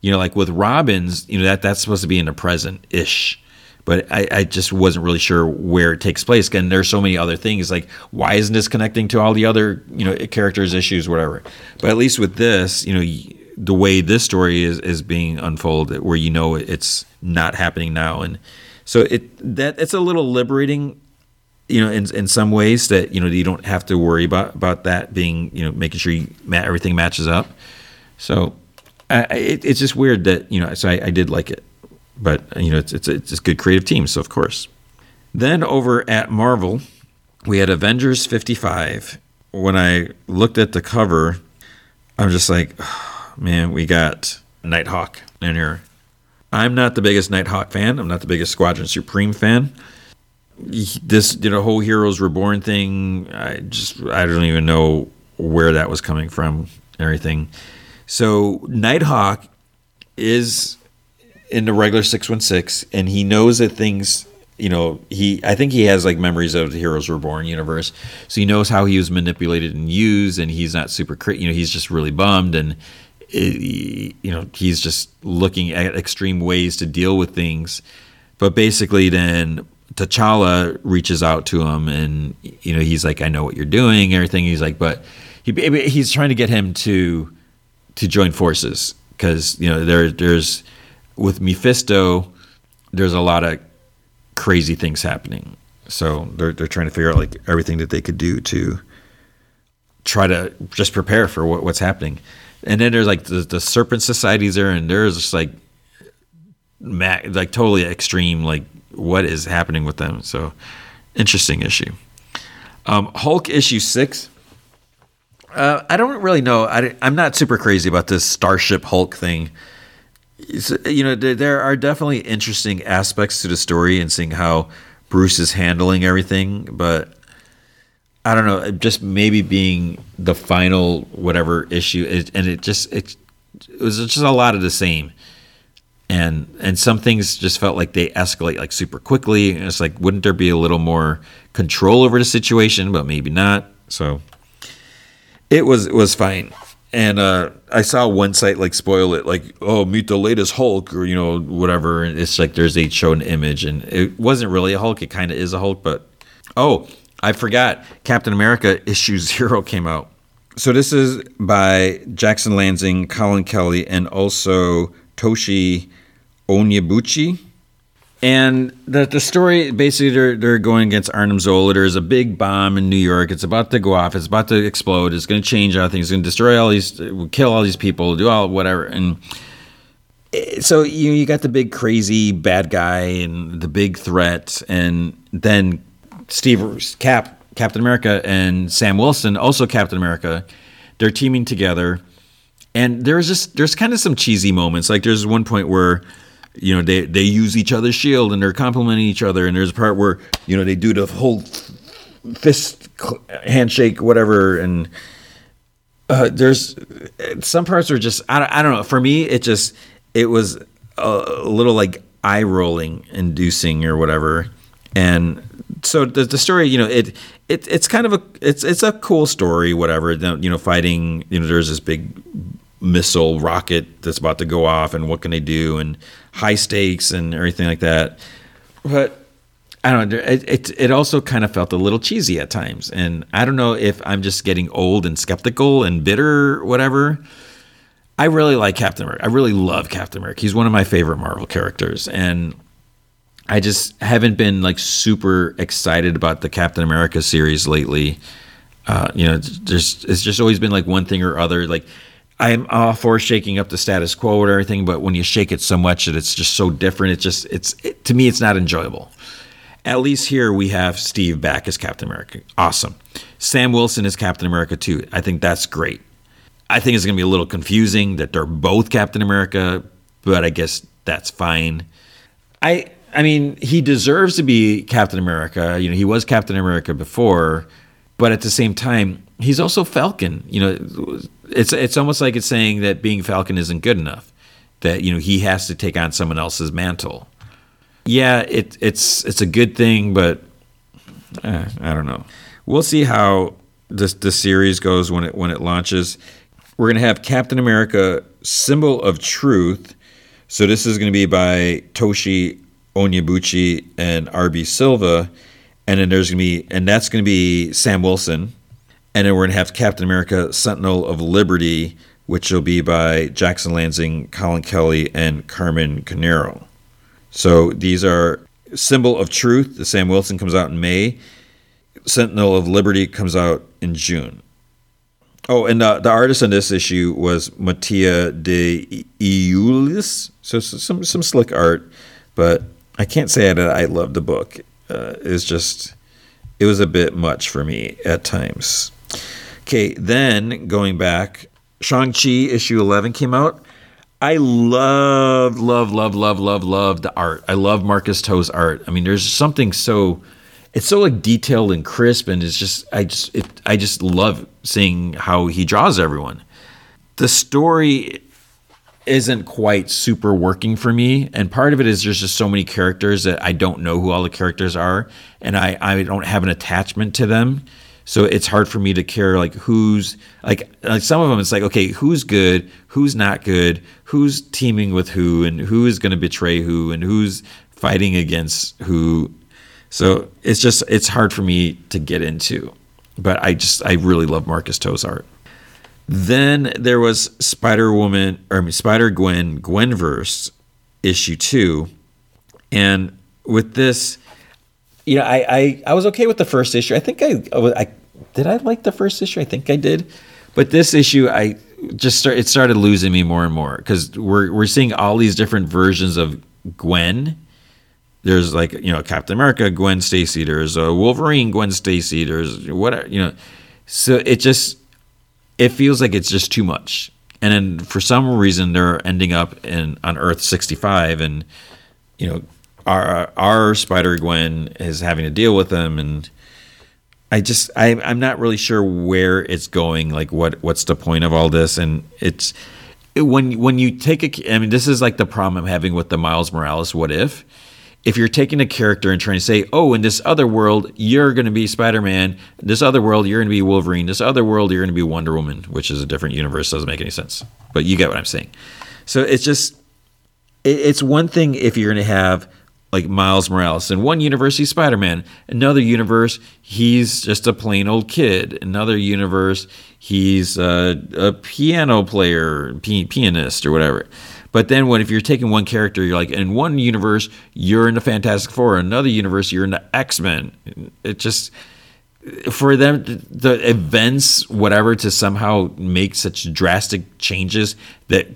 You know, like with Robins, you know that that's supposed to be in the present ish but I, I, just wasn't really sure where it takes place. And there's so many other things like why isn't this connecting to all the other you know characters, issues, whatever. But at least with this, you know, the way this story is is being unfolded, where you know it's not happening now, and so it that it's a little liberating. You know, in in some ways that you know you don't have to worry about about that being you know making sure you, everything matches up. So I, it, it's just weird that you know. So I, I did like it but you know it's it's it's a good creative team, so of course. Then over at Marvel, we had Avengers 55. When I looked at the cover, I'm just like, oh, man, we got Nighthawk in here. I'm not the biggest Nighthawk fan. I'm not the biggest Squadron Supreme fan. This you know whole Heroes Reborn thing, I just I don't even know where that was coming from. Everything. So Nighthawk is in the regular 616 and he knows that things you know he i think he has like memories of the heroes reborn universe so he knows how he was manipulated and used and he's not super you know he's just really bummed and you know he's just looking at extreme ways to deal with things but basically then T'Challa reaches out to him and you know he's like I know what you're doing everything he's like but he he's trying to get him to to join forces because you know there there's with Mephisto, there's a lot of crazy things happening. So they're they're trying to figure out like everything that they could do to try to just prepare for what, what's happening. And then there's like the, the serpent societies there, and there's just like like totally extreme like what is happening with them. So interesting issue. Um, Hulk issue six. Uh, I don't really know. I, I'm not super crazy about this Starship Hulk thing you know, there are definitely interesting aspects to the story and seeing how Bruce is handling everything, but I don't know, just maybe being the final whatever issue, and it just it, it was just a lot of the same, and and some things just felt like they escalate like super quickly, and it's like, wouldn't there be a little more control over the situation? But maybe not. So it was it was fine and uh, I saw one site like spoil it, like oh meet the latest Hulk or you know whatever. And it's like there's a shown image, and it wasn't really a Hulk. It kind of is a Hulk, but oh, I forgot. Captain America issue zero came out. So this is by Jackson Lanzing, Collin Kelly, and also Tochi Onyebuchi. And the the story basically they're they're going against Arnim Zola. There's a big bomb in New York. It's about to go off. It's about to explode. It's going to change everything. It's going to destroy all these, kill all these people, do all whatever. And eh, so you you got the big crazy bad guy and the big threat, and then Steve Cap Captain America and Sam Wilson, also Captain America, they're teaming together. And there's just there's kind of some cheesy moments. Like there's one point where you know they they use each other's shield and they're complimenting each other and there's a part where you know they do the whole fist handshake whatever and uh, there's some parts are just I don't, I don't know for me it just it was a, a little like eye rolling inducing or whatever and so the, the story you know it, it it's kind of a it's it's a cool story whatever you know fighting you know there's this big missile rocket that's about to go off and what can they do and high stakes and everything like that. But i don't know it, it, it also kind of felt a little cheesy at times. And i don't know if i'm just getting old and skeptical and bitter whatever. I really like captain america. I really love captain america. He's one of my favorite marvel characters. And i just haven't been like super excited about the captain america series lately uh, you know, there's it's just always been like one thing or other. Like I'm all for shaking up the status quo and everything, but when you shake it so much that it's just so different, it just it's it, to me it's not enjoyable. at least here we have Steve back as Captain America. Awesome. Sam Wilson is Captain America too. I think that's great. I think it's going to be a little confusing that they're both Captain America, but I guess that's fine. I I mean, he deserves to be Captain America. You know, he was Captain America before, but at the same time, he's also Falcon. You know, it's it's almost like it's saying that being Falcon isn't good enough. That you know he has to take on someone else's mantle. Yeah, it, it's it's a good thing, but eh, I don't know. We'll see how this the series goes when it when it launches. We're gonna have Captain America: Symbol of Truth. So this is to be by Tochi Onyebuchi and RB Silva, and then there's to be and that's to be Sam Wilson, and then we're to have Captain America: Sentinel of Liberty, which will be by Jackson Lanzing, Collin Kelly, and Carmen Carnero. So these are Symbol of Truth. The Sam Wilson comes out in May. Sentinel of Liberty comes out in June. Oh, and the, the artist on this issue was Mattia de Iulis. So, so some some slick art, but I can't say that I love the book. Uh, it's just it was a bit much for me at times. Okay, then going back, Shang Chi issue eleven came out. I love, love, love, love, love, love the art. I love Marcus To's art. I mean, there's something so it's so like detailed and crisp, and it's just I just it, I just love seeing how he draws everyone. The story isn't quite super working for me, and part of it is there's just so many characters that I don't know who all the characters are, and I I don't have an attachment to them. So it's hard for me to care like who's like like some of them it's like okay who's good who's not good who's teaming with who and who is going to betray who and who's fighting against who so it's just it's hard for me to get into, but I just I really love Marcus To's art. Then there was Spider Woman or I mean, Spider Gwen Gwenverse issue two, and with this, you know, I, I I was okay with the first issue. I think I I did I like the first issue. I think I did, but this issue I just start it started losing me more and more because we're we're seeing all these different versions of Gwen there's like you know Captain America, Gwen Stacy. There's a Wolverine, Gwen Stacy. There's whatever you know. So it just it feels like it's just too much. And then for some reason they're ending up in on Earth 65, and you know our our Spider Gwen is having to deal with them, and I just I I'm not really sure where it's going. Like what what's the point of all this? And it's when when you take a I mean this is like the problem I'm having with the Miles Morales what if if you're taking a character and trying to say, oh, in this other world, you're going to be Spider Man, this other world, you're going to be Wolverine, this other world, you're going to be Wonder Woman, which is a different universe, doesn't make any sense. But you get what I'm saying. So it's just, it's one thing if you're going to have like Miles Morales. In one universe, he's Spider Man. Another universe, he's just a plain old kid. Another universe, he's a, a piano player, pianist, or whatever. But then when if you're taking one character, you're like in one universe you're in the Fantastic Four, in another universe you're in the X Men. It just for them the events whatever to somehow make such drastic changes that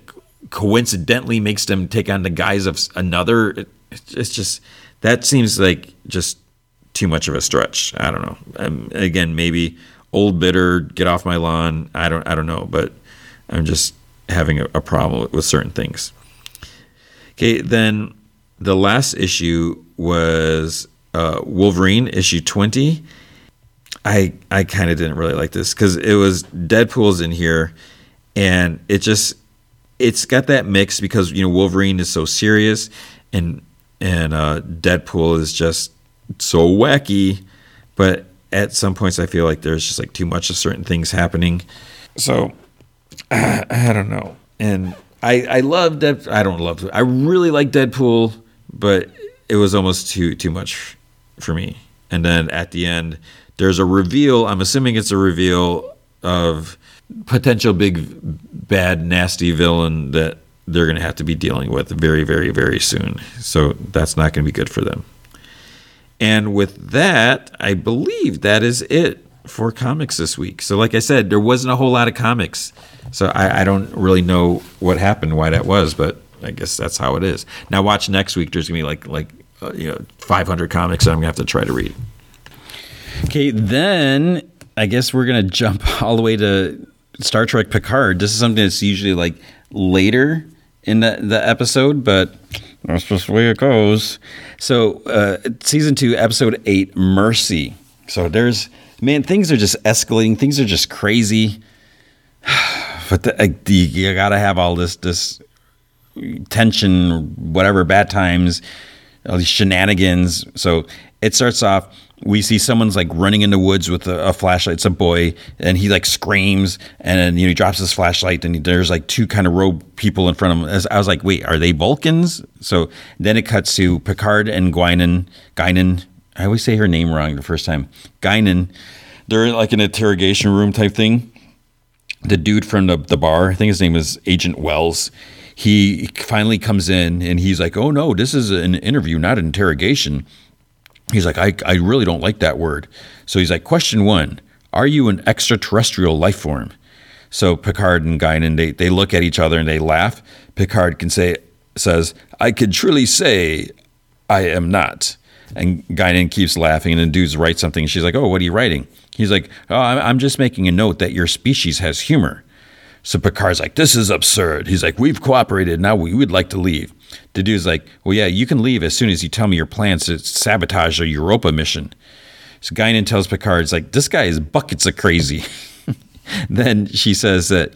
coincidentally makes them take on the guise of another. It's just that seems like just too much of a stretch. I don't know. Um, again, maybe old bitter, get off my lawn. I don't. I don't know, but I'm just having a, a problem with certain things. Okay, then the last issue was uh, Wolverine issue 20. I I kind of didn't really like this because it was Deadpool's in here, and it just it's got that mix because you know Wolverine is so serious, and and uh, Deadpool is just so wacky, but at some points I feel like there's just like too much of certain things happening. So I, I don't know. And I I love Deadpool. I don't love. I really like Deadpool, but it was almost too too much for me. And then at the end, there's a reveal. I'm assuming it's a reveal of potential big bad nasty villain that they're going to have to be dealing with very very very soon. So that's not going to be good for them. And with that, I believe that is it for comics this week. So, like I said, there wasn't a whole lot of comics. So, I, I don't really know what happened, why that was, but I guess that's how it is. Now, watch next week. There's gonna be like like uh, you know 500 comics that I'm gonna have to try to read. Okay, then I guess we're gonna jump all the way to Star Trek Picard. This is something that's usually like later in the, the episode, but that's just the way it goes. So, uh, season two, episode eight, Mercy. So there's man, things are just escalating. Things are just crazy. But the, uh, you gotta have all this this tension, whatever, bad times, all these shenanigans. So it starts off. We see someone's like running in the woods with a, a flashlight. It's a boy, and he like screams, and then you know he drops his flashlight, and there's like two kind of robe people in front of him. I was like, wait, are they Vulcans? So then it cuts to Picard and Guinan. Guinan. I always say her name wrong the first time. Guinan. They're like an interrogation room type thing the dude from the, the bar, I think his name is Agent Wells, he finally comes in and he's like, Oh no, this is an interview, not an interrogation. He's like, I, I really don't like that word. So he's like, Question one Are you an extraterrestrial life form? So Picard and Guinan, they, they look at each other and they laugh. Picard can say, says, I could truly say I am not. And Guinan keeps laughing, and the dudes write something. She's like, Oh, what are you writing? He's like, Oh, I'm just making a note that your species has humor. So Picard's like, This is absurd. He's like, We've cooperated. Now we would like to leave. The dude's like, Well, yeah, you can leave as soon as you tell me your plans to sabotage the Europa mission. So Guinan tells Picard, It's like, This guy is buckets of crazy. then she says that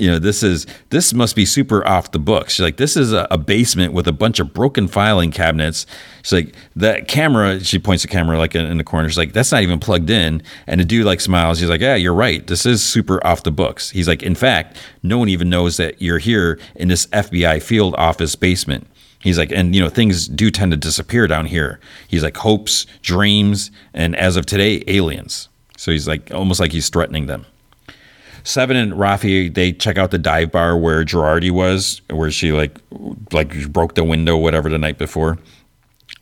you know this is this must be super off the books. She's like this is a, a, basement with a bunch of broken filing cabinets. She's like that camera she points the camera like in, in, the corner. She's like that's not even plugged in. And the dude like smiles. He's like yeah you're right. This is super off the books. He's like in fact no one even knows that you're here in this fbi field office basement. He's like, and you know, things do tend to disappear down here. He's like, hopes, dreams, and as of today, aliens. So he's like, almost like he's threatening them. Seven and Raffi they check out the dive bar where Jurati was, where she like like broke the window whatever the night before.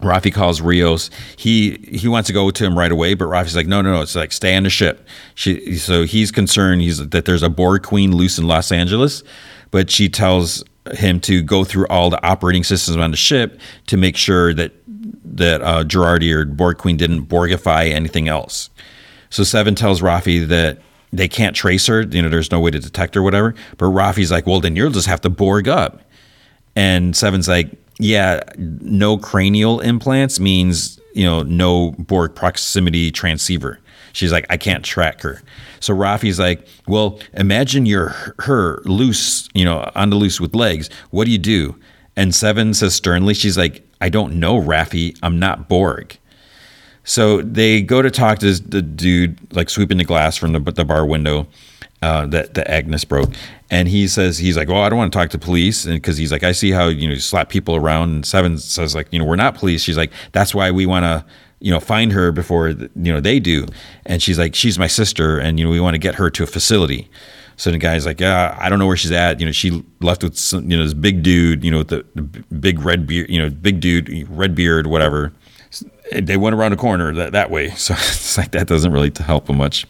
Raffi calls Rios. He he wants to go to him right away, but Raffi's like, no, no, no. It's like stay on the ship. She so he's concerned. He's that there's a Borg queen loose in Los Angeles, but she tells him to go through all the operating systems on the ship to make sure that that uh, Jurati or Borg queen didn't Borgify anything else. So Seven tells Raffi that they can't trace her. You know, there's no way to detect her, whatever. But Raffi's like, well, then you'll just have to Borg up. And Seven's like, yeah, no cranial implants means, you know, no Borg proximity transceiver. She's like, I can't track her. So Raffi's like, well, imagine you're her loose, you know, on the loose with legs. What do you do? And Seven says sternly, she's like, I don't know, Raffi. I'm not Borg. So they go to talk to the dude, like sweeping the glass from the, the bar window uh, that the Agnes broke, and he says he's like, "Well, I don't want to talk to police," and because he's like, "I see how you know you slap people around." And Seven says like, "You know, we're not police." She's like, "That's why we want to." You know, find her before you know they do, and she's like, she's my sister, and you know we want to get her to a facility. So the guy's like, yeah, I don't know where she's at. You know, she left with some, you know this big dude, you know, with the, the big red beard, you know, big dude, red beard, whatever they went around a corner that, that way. So it's like that doesn't really help them much.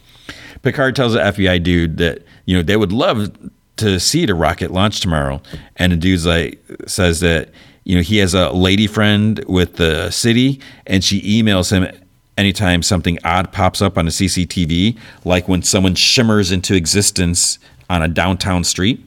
Picard tells the FBI dude that, you know, they would love to see the rocket launch tomorrow. And the dude's like, says that, you know, he has a lady friend with the city and she emails him anytime something odd pops up on the CCTV, like when someone shimmers into existence on a downtown street.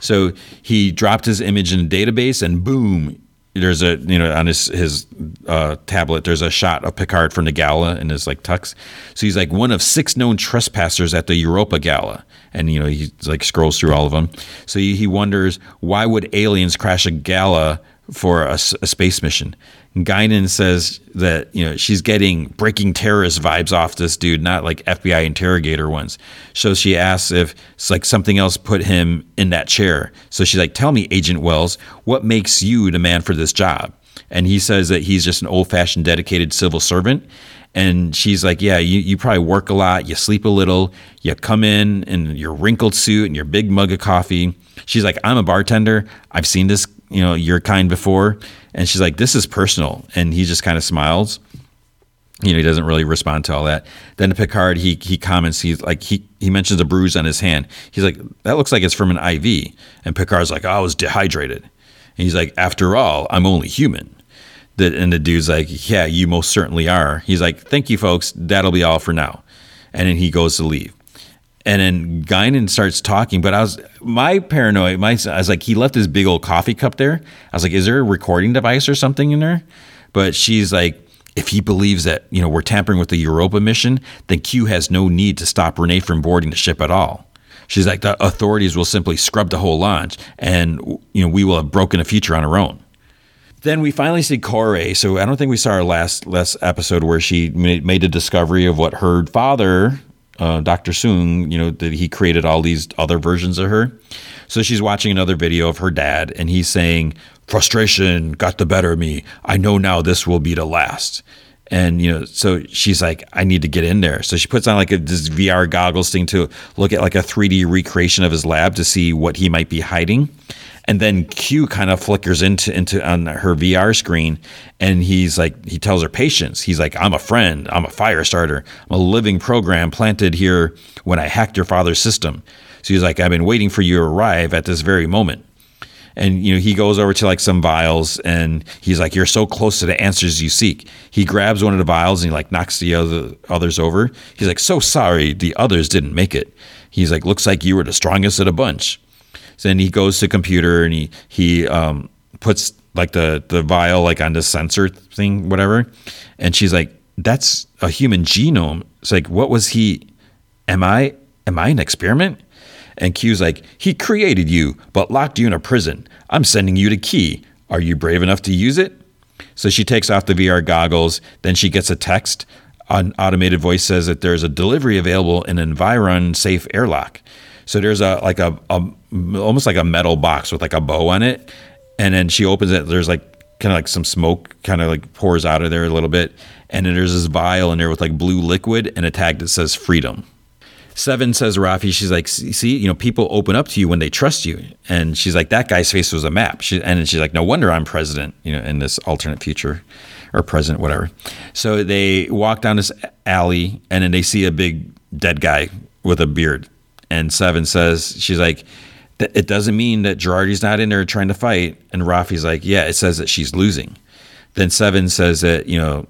So he dropped his image in a database and boom, there's a you know on his his uh, tablet there's a shot of Picard from the gala in his like tux. So he's like one of six known trespassers at the Europa gala, and you know he like scrolls through all of them. So he, he wonders why would aliens crash a gala for a, a space mission. Guinan says that you know she's getting breaking terrorist vibes off this dude, not like FBI interrogator ones. So she asks if it's like something else put him in that chair. So she's like, "Tell me, Agent Wells, what makes you the man for this job?" And he says that he's just an old-fashioned, dedicated civil servant. And she's like, "Yeah, you, you probably work a lot, you sleep a little, you come in in your wrinkled suit and your big mug of coffee." She's like, "I'm a bartender. I've seen this you know, your kind before. And she's like, this is personal. And he just kind of smiles. You know, he doesn't really respond to all that. Then to Picard, he he comments, he's like, he, he mentions a bruise on his hand. He's like, that looks like it's from an IV. And Picard's like, oh, I was dehydrated. And he's like, after all, I'm only human. The, and the dude's like, yeah, you most certainly are. He's like, thank you, folks. That'll be all for now. And then he goes to leave. And then Guinan starts talking, but I was my paranoia. My I was like, he left his big old coffee cup there. I was like, is there a recording device or something in there? But she's like, if he believes that you know we're tampering with the Europa mission, then Q has no need to stop Renee from boarding the ship at all. She's like, the authorities will simply scrub the whole launch, and you know we will have broken a future on our own. Then we finally see Kore. So I don't think we saw our last last episode where she made, made a discovery of what her father, uh, Dr. Soong, you know, that he created all these other versions of her. So she's watching another video of her dad, and he's saying, "Frustration got the better of me. I know now this will be the last." And you know, so she's like, "I need to get in there." So she puts on like a, this VR goggles thing to look at like a 3D recreation of his lab to see what he might be hiding. And then Q kind of flickers into into on her VR screen, and he's like, he tells her patience. He's like, "I'm a friend. I'm a fire starter. I'm a living program planted here when I hacked your father's system." So he's like, "I've been waiting for you to arrive at this very moment." And you know, he goes over to like some vials, and he's like, "You're so close to the answers you seek." He grabs one of the vials and he like knocks the other others over. He's like, "So sorry, the others didn't make it." He's like, "Looks like you were the strongest of the bunch." So then he goes to computer and he he um, puts like the the vial like on the sensor thing, whatever. And she's like, "That's a human genome." It's like, "What was he? Am I am I an experiment?" And Q's like, "He created you, but locked you in a prison. I'm sending you to Key. Are you brave enough to use it?" So she takes off the VR goggles. Then she gets a text. An automated voice says that there's a delivery available in an Environ safe airlock. So there's a like a, a almost like a metal box with like a bow on it, and then she opens it. There's like kind of like some smoke kind of like pours out of there a little bit, and then there's this vial in there with like blue liquid and a tag that says freedom. Seven says Raffi, she's like, see, you know, people open up to you when they trust you. And she's like, that guy's face was a map. She, and she's like, no wonder I'm president, you know, in this alternate future or president, whatever. So they walk down this alley and then they see a big dead guy with a beard. And Seven says, she's like, it doesn't mean that Jurati's not in there trying to fight. And Raffi's like, yeah, it says that she's losing. Then Seven says that, you know,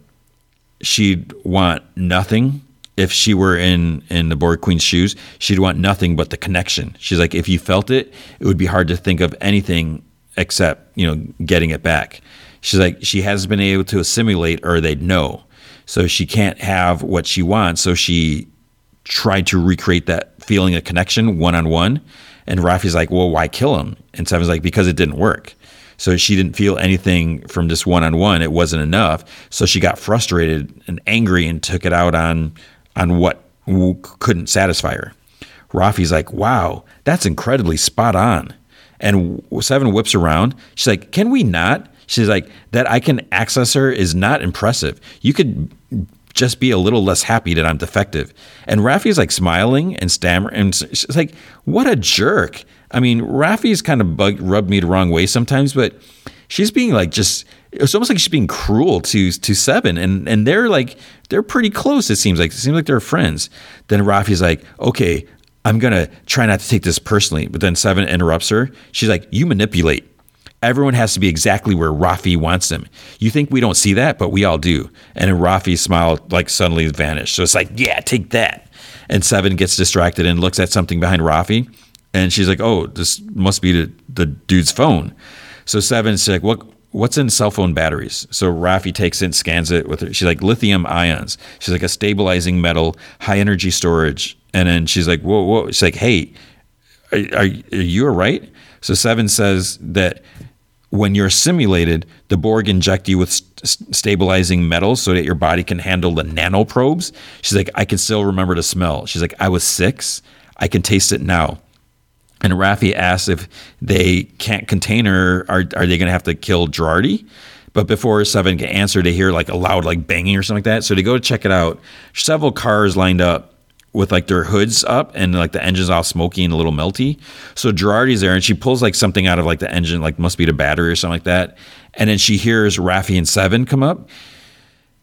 she'd want nothing if she were in in the Borg Queen's shoes, she'd want nothing but the connection. She's like, if you felt it, it would be hard to think of anything except you know getting it back. She's like, she hasn't been able to assimilate, or they'd know. So she can't have what she wants. So she tried to recreate that feeling of connection one on one. And Raffi's like, well, why kill him? And Seven's like, because it didn't work. So she didn't feel anything from this one on one. It wasn't enough. So she got frustrated and angry and took it out on on what couldn't satisfy her. Raffi's like, wow, that's incredibly spot on. And Seven whips around. She's like, can we not? She's like, that I can access her is not impressive. You could just be a little less happy that I'm defective. And Raffi's like smiling and stammering. And she's like, what a jerk. I mean, Raffi's kind of rubbed me the wrong way sometimes, but she's being like just it's almost like she's being cruel to to Seven, and and they're like they're pretty close. It seems like it seems like they're friends. Then Raffi's like, okay, I'm gonna try not to take this personally, but then Seven interrupts her. She's like, you manipulate. Everyone has to be exactly where Raffi wants them. You think we don't see that, but we all do. And Raffi's smile like suddenly vanished. So it's like, yeah, take that. And Seven gets distracted and looks at something behind Raffi, and she's like, oh, this must be the, the dude's phone. So Seven's like, what what's in cell phone batteries? So Raffi takes it and scans it with her. She's like lithium ions. She's like a stabilizing metal, high energy storage. And then she's like, whoa, whoa. She's like, hey, are, are, are you all right? So Seven says that when you're simulated, the Borg inject you with st- stabilizing metals so that your body can handle the nanoprobes. She's like, I can still remember the smell. She's like, I was six. I can taste it now. And Raffi asks if they can't contain her, are, are they going to have to kill Jurati? But before Seven can answer, they hear like a loud like banging or something like that. So they go to check it out. Several cars lined up with like their hoods up and like the engine's all smoky and a little melty. So Jurati's there and she pulls like something out of like the engine, like must be the battery or something like that. And then she hears Raffi and Seven come up.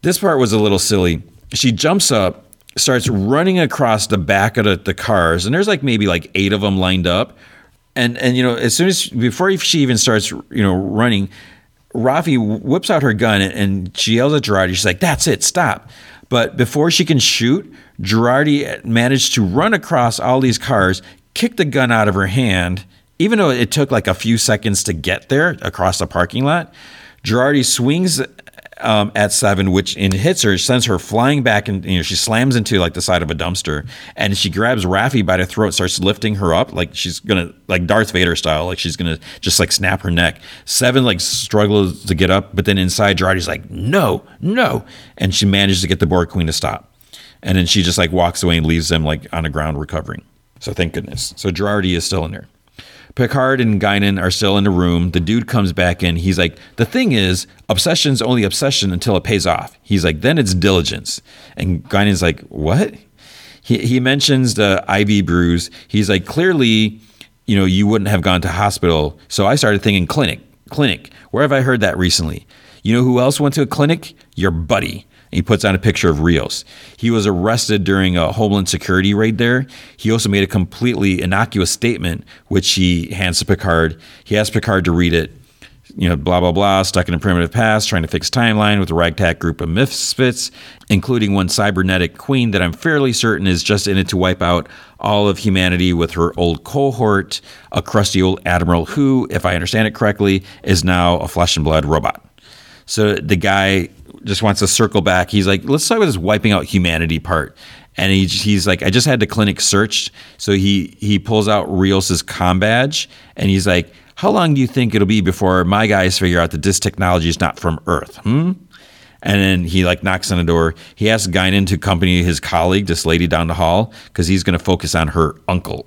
This part was a little silly. She jumps up starts running across the back of the, the cars, and there's like maybe like eight of them lined up. And and you know, as soon as before she even starts, you know, running, Raffi whips out her gun and she yells at Jurati. She's like, "That's it, stop!" But before she can shoot, Jurati managed to run across all these cars, kick the gun out of her hand, even though it took like a few seconds to get there across the parking lot. Jurati swings um, at seven, which in hits her, sends her flying back, and you know she slams into like the side of a dumpster, and she grabs Raffi by the throat, starts lifting her up like she's gonna like Darth Vader style, like she's gonna just like snap her neck. Seven like struggles to get up, but then inside Jurati's like no, no, and she manages to get the Borg Queen to stop, and then she just like walks away and leaves them like on the ground recovering. So thank goodness. So Jurati is still in there. Picard and Guinan are still in the room. The dude comes back in. He's like, the thing is, obsession's only obsession until it pays off. He's like, then it's diligence. And Guinan's like, what? He, he mentions the IV bruise. He's like, clearly, you know, you wouldn't have gone to hospital. So I started thinking clinic, clinic. Where have I heard that recently? You know who else went to a clinic? Your buddy. He puts on a picture of Rios. He was arrested during a Homeland Security raid there. He also made a completely innocuous statement, which he hands to Picard. He asks Picard to read it. You know, blah, blah, blah, stuck in a primitive past, trying to fix timeline with a ragtag group of misfits, including one cybernetic queen that I'm fairly certain is just in it to wipe out all of humanity with her old cohort, a crusty old admiral who, if I understand it correctly, is now a flesh and blood robot. So the guy just wants to circle back. He's like, let's start with this wiping out humanity part. And he, he's like, I just had the clinic searched. So he, he pulls out Rios's com badge and he's like, how long do you think it'll be before my guys figure out that this technology is not from Earth? Hmm? And then he like knocks on the door. He asks Guinan to accompany his colleague, this lady down the hall, because he's going to focus on her uncle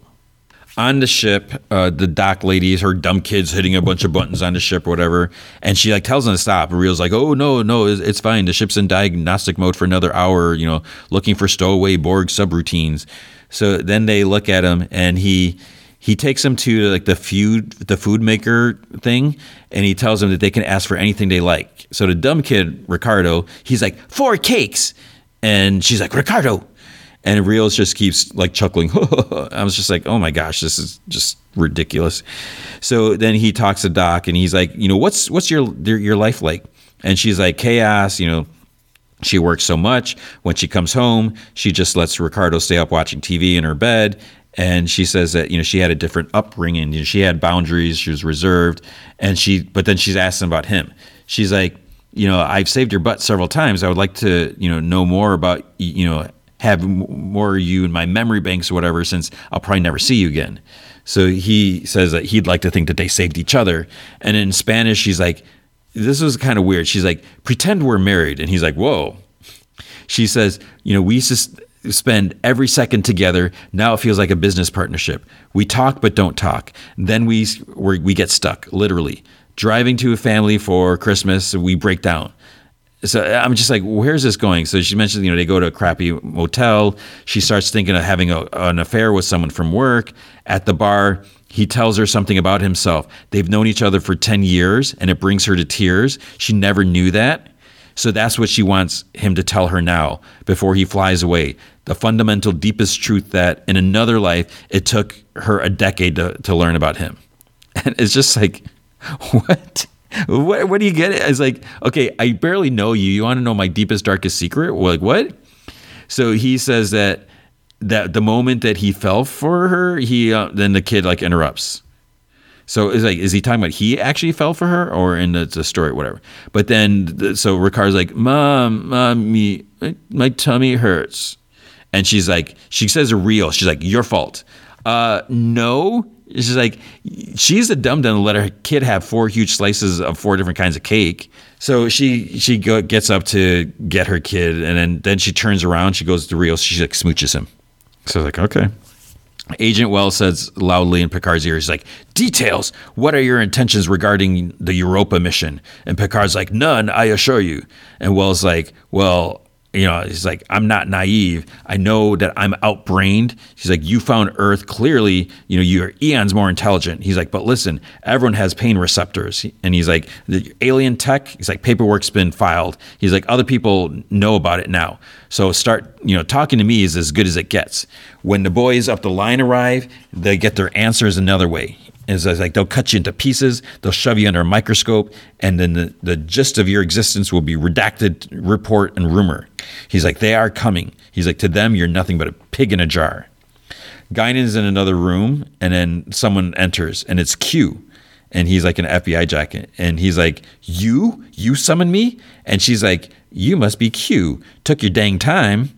on the ship, uh, the dock ladies, her dumb kids hitting a bunch of buttons on the ship or whatever, and she like tells them to stop. And Rios like, "Oh no, no, it's, it's, fine. The ship's in diagnostic mode for another hour. You know, looking for stowaway Borg subroutines." So then they look at him, and he he takes them to like the food the food maker thing, and he tells them that they can ask for anything they like. So the dumb kid Ricardo, he's like four cakes, and she's like Ricardo, and Rios just keeps like chuckling. I was just like, oh my gosh, this is just ridiculous. So then he talks to Doc, and he's like, you know, what's what's your your life like? And she's like, chaos. You know, she works so much. When she comes home, she just lets Ricardo stay up watching TV in her bed. And she says that you know she had a different upbringing. You know, she had boundaries. She was reserved, and she. But then she's asking about him. She's like, you know, I've saved your butt several times. I would like to, you know, know more about, you know, have more of you in my memory banks or whatever, since I'll probably never see you again. So he says that he'd like to think that they saved each other. And in Spanish, she's like, this was kind of weird. She's like, pretend we're married. And he's like, whoa. She says, you know, we to spend every second together. Now it feels like a business partnership. We talk but don't talk. Then we we get stuck, literally. Driving to a family for Christmas, we break down so I'm just like, where's this going? So she mentions, you know, they go to a crappy motel. She starts thinking of having a, an affair with someone from work. At the bar, he tells her something about himself. They've known each other for 10 years, and it brings her to tears. She never knew that. So that's what she wants him to tell her now before he flies away. The fundamental, deepest truth that in another life, it took her a decade to, to learn about him. And it's just like, what? What, what do you get? It's like, okay, I barely know you. You want to know my deepest, darkest secret? We're Like, what? So he says that that the moment that he fell for her, he uh, then the kid like interrupts. So is like, is he talking about he actually fell for her, or in the, the story, whatever? But then, so Ricard's like, "Mom, mommy, my, my tummy hurts," and she's like, she says real. She's like, "Your fault." Uh, no, She's like, she's a dumb dumb to let her kid have four huge slices of four different kinds of cake. So she she go, gets up to get her kid, and then then she turns around. She goes to Rios. She like smooches him. So like, okay. Agent Wells says loudly in Picard's ear, he's like, Details, what are your intentions regarding the Europa mission? And Picard's like, None, I assure you. And Wells like, Well, you know, he's like, I'm not naive. I know that I'm outbrained. He's like, you found Earth clearly, you know, you're eons more intelligent. He's like, but listen, everyone has pain receptors. And he's like, the alien tech, he's like, paperwork's been filed. He's like, other people know about it now. So start, you know, talking to me is as good as it gets. When the boys up the line arrive, they get their answers another way. And it's like they'll cut you into pieces, they'll shove you under a microscope, and then the, the gist of your existence will be redacted report and rumor. He's like, they are coming. He's like, to them, you're nothing but a pig in a jar. Guinan's in another room, and then someone enters, and it's Q. And he's like an FBI jacket. And he's like, You? You summoned me? And she's like, You must be Q. Took your dang time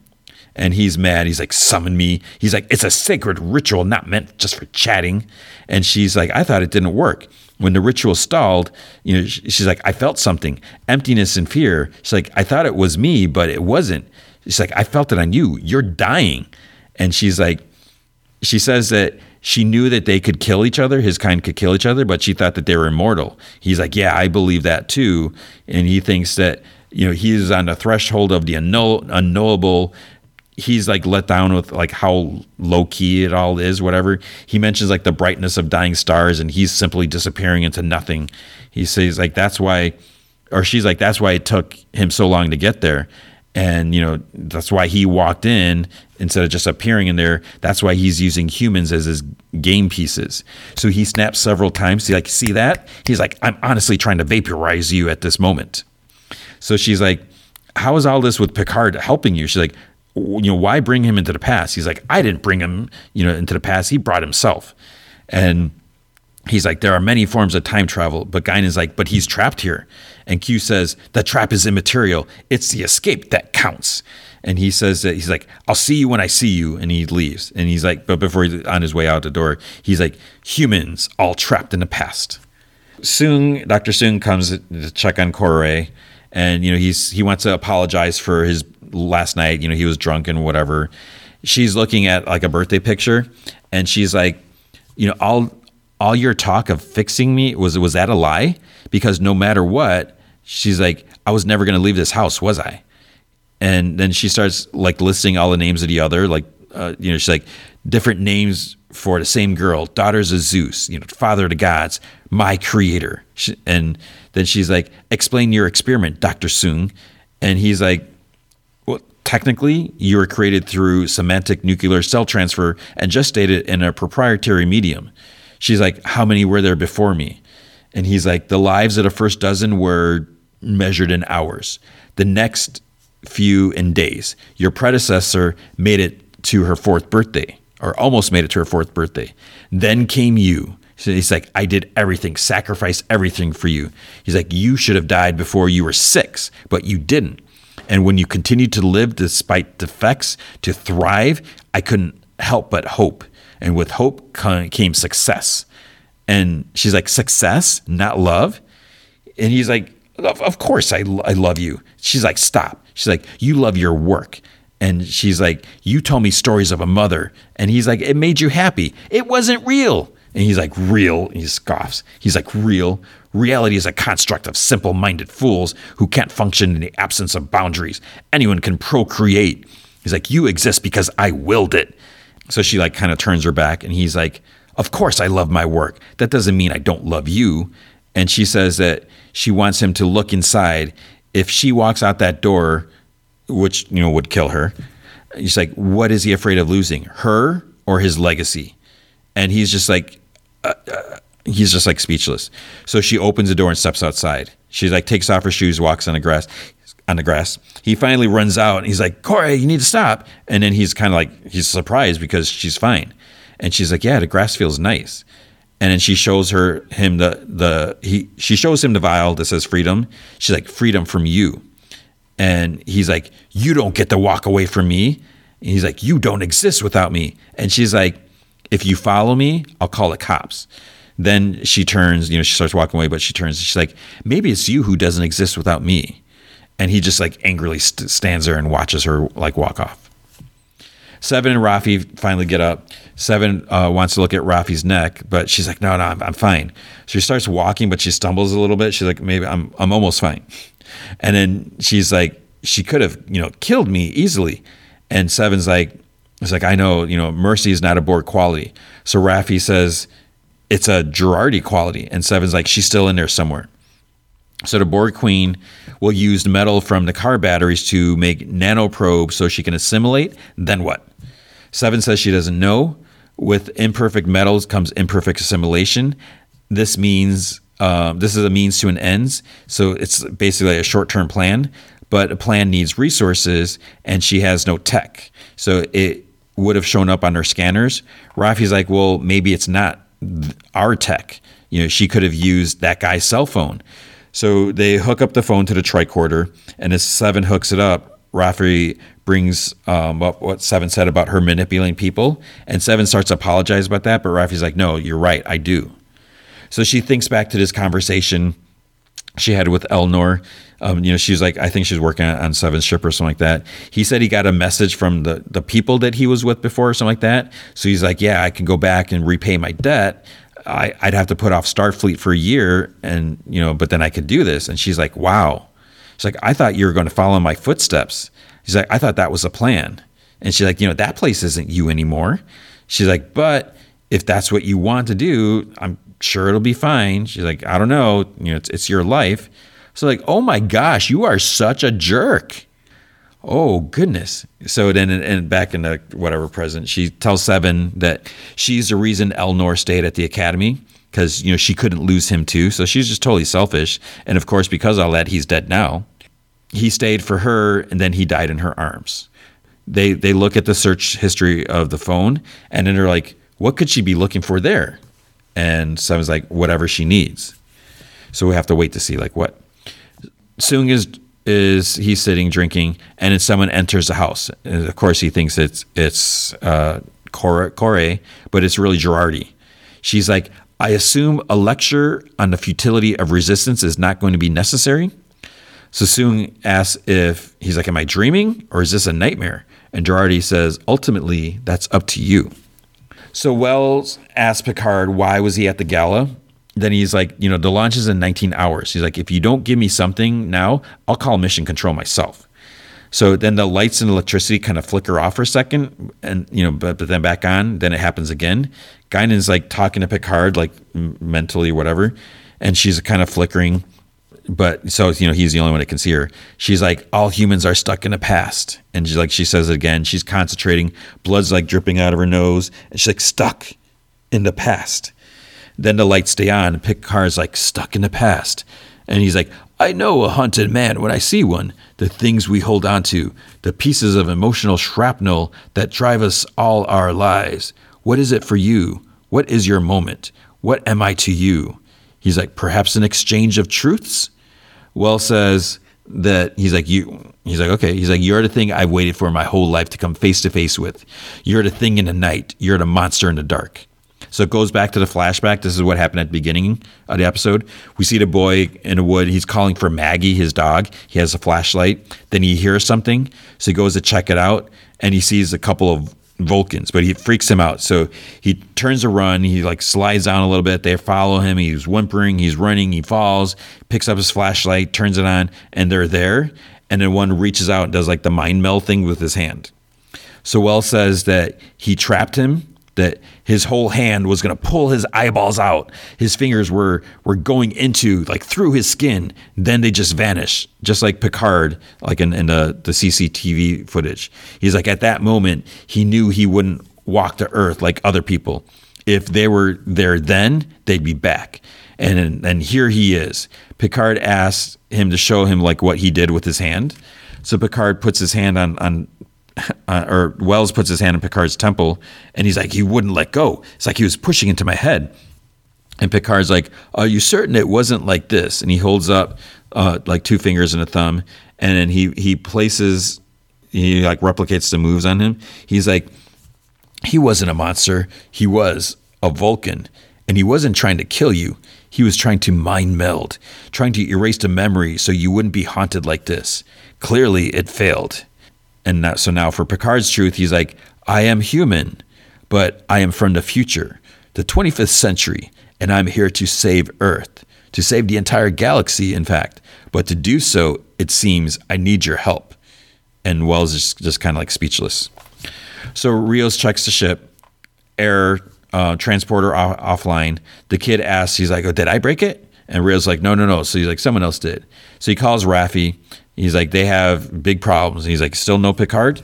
and he's mad. He's like, summon me. He's like, it's a sacred ritual, not meant just for chatting. And she's like, I thought it didn't work. When the ritual stalled, you know, she's like, I felt something, emptiness and fear. She's like, I thought it was me, but it wasn't. She's like, I felt it on you. You're dying. And she's like, she says that she knew that they could kill each other, his kind could kill each other, but she thought that they were immortal. He's like, Yeah, I believe that too. And he thinks that, you know, he is on the threshold of the unknowable he's like let down with like how low key it all is, whatever. He mentions like the brightness of dying stars and he's simply disappearing into nothing. He says like that's why or she's like that's why it took him so long to get there. And you know, that's why he walked in instead of just appearing in there. That's why he's using humans as his game pieces. So he snaps several times. He like, see that? He's like, I'm honestly trying to vaporize you at this moment. So she's like, how is all this with Picard helping you? She's like, you know, why bring him into the past? He's like, I didn't bring him, you know, into the past. He brought himself. And he's like, there are many forms of time travel, but Guinan's like, but he's trapped here. And Q says, the trap is immaterial. It's the escape that counts. And he says that he's like, I'll see you when I see you. And he leaves. And he's like, but before he's on his way out the door, he's like, humans all trapped in the past. Soong, Dr. Soong comes to check on Kore and you know he's he wants to apologize for his last night. You know he was drunk and whatever. She's looking at like a birthday picture, and she's like, you know, all all your talk of fixing me was was that a lie? Because no matter what, she's like, I was never going to leave this house, was I? And then she starts like listing all the names of the other, like uh, you know, she's like different names for the same girl, daughters of Zeus, you know, father of the gods, my creator. And then she's like, explain your experiment, Dr. Soong. And he's like, technically, you were created through somatic nuclear cell transfer and just gestated in a proprietary medium. She's like, how many were there before me? And he's like, the lives of the first dozen were measured in hours. The next few in days. Your predecessor made it to her fourth birthday or almost made it to her fourth birthday. Then came you. So he's like, I did everything, sacrificed everything for you. He's like, you should have died before you were six, but you didn't. And when you continue to live despite defects, to thrive, I couldn't help but hope. And with hope came success. And she's like, success, not love? And he's like, of course I, I love you. She's like, stop. She's like, you love your work. And she's like, You told me stories of a mother. And he's like, It made you happy. It wasn't real. And he's like, Real. he scoffs. He's like, Real. Reality is a construct of simple minded fools who can't function in the absence of boundaries. Anyone can procreate. He's like, You exist because I willed it. So she like kind of turns her back and he's like, Of course I love my work. That doesn't mean I don't love you. And she says that she wants him to look inside. If she walks out that door, which you know would kill her. He's like, what is he afraid of losing, her or his legacy? And he's just like, uh, uh, he's just like speechless. So she opens the door and steps outside. She like takes off her shoes, walks on the grass. On the grass, he finally runs out. and He's like, "Kore, you need to stop. And then he's kind of like, he's surprised because she's fine. And she's like, yeah, the grass feels nice. And then she shows her him the the he she shows him the vial that says freedom. She's like, freedom from you. And he's like, You don't get to walk away from me. And he's like, You don't exist without me. And she's like, If you follow me, I'll call the cops. Then she turns, you know, she starts walking away, but she turns. She's like, Maybe it's you who doesn't exist without me. And he just like angrily st- stands there and watches her like walk off. Seven and Raffi finally get up. Seven uh, wants to look at Raffi's neck, but she's like, "No, no, I'm, I'm fine." So she starts walking, but she stumbles a little bit. She's like, "Maybe I'm, I'm almost fine." And then she's like, she could have, you know, killed me easily. And Seven's like, it's like, I know, you know, mercy is not a Borg quality. So Rafi says it's a Jurati quality. And Seven's like, she's still in there somewhere. So the Borg Queen will use metal from the car batteries to make nanoprobes so she can assimilate. Then what? Seven says she doesn't know, with imperfect metals comes imperfect assimilation. This means um, this is a means to an ends. So it's basically a short term plan, but a plan needs resources, and she has no tech. So it would have shown up on her scanners. Raffi's like, well, maybe it's not our tech. You know, she could have used that guy's cell phone. So they hook up the phone to the tricorder, and as Seven hooks it up, Raffi brings um, up what Seven said about her manipulating people, and Seven starts to apologize about that, but Raffi's like, "No, you're right, I do." So she thinks back to this conversation she had with Elnor. Um, you know, she was like, I think she's working on Seven's ship or something like that. He said he got a message from the the people that he was with before or something like that. So he's like, yeah, I can go back and repay my debt. I, would have to put off Starfleet for a year, and you know, but then I could do this. And she's like, wow. She's like, I thought you were going to follow my footsteps. She's like, I thought that was a plan. And she's like, you know, that place isn't you anymore. She's like, but if that's what you want to do, I'm sure it'll be fine. She's like, I don't know. You know, it's, it's your life. So like, oh my gosh, you are such a jerk. Oh goodness. So then, and back in the whatever present, she tells Seven that she's the reason Elnor stayed at the academy because you know she couldn't lose him too. So she's just totally selfish. And of course, because of all that, he's dead now. He stayed for her, and then he died in her arms. They they look at the search history of the phone, and then they're like, what could she be looking for there? And Seven's like whatever she needs. So we have to wait to see like what. Soong is is he's sitting drinking, and then someone enters the house. And of course, he thinks it's it's uh, Kore, Kore, but it's really Jurati. She's like, I assume a lecture on the futility of resistance is not going to be necessary. So Soong asks if he's like, Am I dreaming or is this a nightmare? And Jurati says, Ultimately, that's up to you. So Wells asks Picard why was he at the gala. Then he's like, you know, the launch is in 19 hours. He's like, if you don't give me something now, I'll call mission control myself. So then the lights and electricity kind of flicker off for a second, and you know, but, but then back on. Then it happens again. Guinan's like talking to Picard, like mentally, or whatever, and she's kind of flickering but so you know he's the only one that can see her. She's like all humans are stuck in the past. And she's like she says it again. She's concentrating. Blood's like dripping out of her nose. And she's like stuck in the past. Then the lights stay on. And picard's like stuck in the past. And he's like i know a haunted man when i see one. The things we hold on to. The pieces of emotional shrapnel that drive us all our lives. What is it for you? What is your moment? What am i to you? He's like perhaps an exchange of truths well says that he's like you he's like okay he's like you're the thing I've waited for my whole life to come face to face with. You're the thing in the night. You're the monster in the dark. So it goes back to the flashback. This is what happened at the beginning of the episode. We see the boy in the wood. He's calling for Maggie, his dog. He has a flashlight. Then he hears something. So he goes to check it out and he sees a couple of Vulcans, but he freaks him out. So he turns a run. He like slides down a little bit. They follow him. He's whimpering. He's running. He falls. Picks up his flashlight, turns it on, and they're there. And then one reaches out and does like the mind meld thing with his hand. So Well says that he trapped him that his whole hand was going to pull his eyeballs out. His fingers were were going into like through his skin. Then they just vanish, just like Picard, like in, in the the CCTV footage. He's like at that moment he knew he wouldn't walk to Earth like other people. If they were there then, they'd be back. And and here he is. Picard asks him to show him like what he did with his hand. So Picard puts his hand on on uh, or Wells puts his hand in Picard's temple, and he's like, he wouldn't let go. It's like he was pushing into my head. And Picard's like, "Are you certain it wasn't like this?" And he holds up uh, like two fingers and a thumb, and then he he places, he like replicates the moves on him. He's like, "He wasn't a monster. He was a Vulcan, and he wasn't trying to kill you. He was trying to mind meld, trying to erase the memory so you wouldn't be haunted like this. Clearly, it failed." And that, so now for Picard's truth, he's like, I am human, but I am from the future, the 25th century, and I'm here to save Earth, to save the entire galaxy, in fact. But to do so, it seems I need your help. And Wells is just kind of like speechless. So Rios checks the ship, error, uh, transporter off- offline. The kid asks, he's like, oh, did I break it? And Rios like, no, no, no. So he's like, someone else did. So he calls Raffi He's like, they have big problems. And he's like, still no Picard?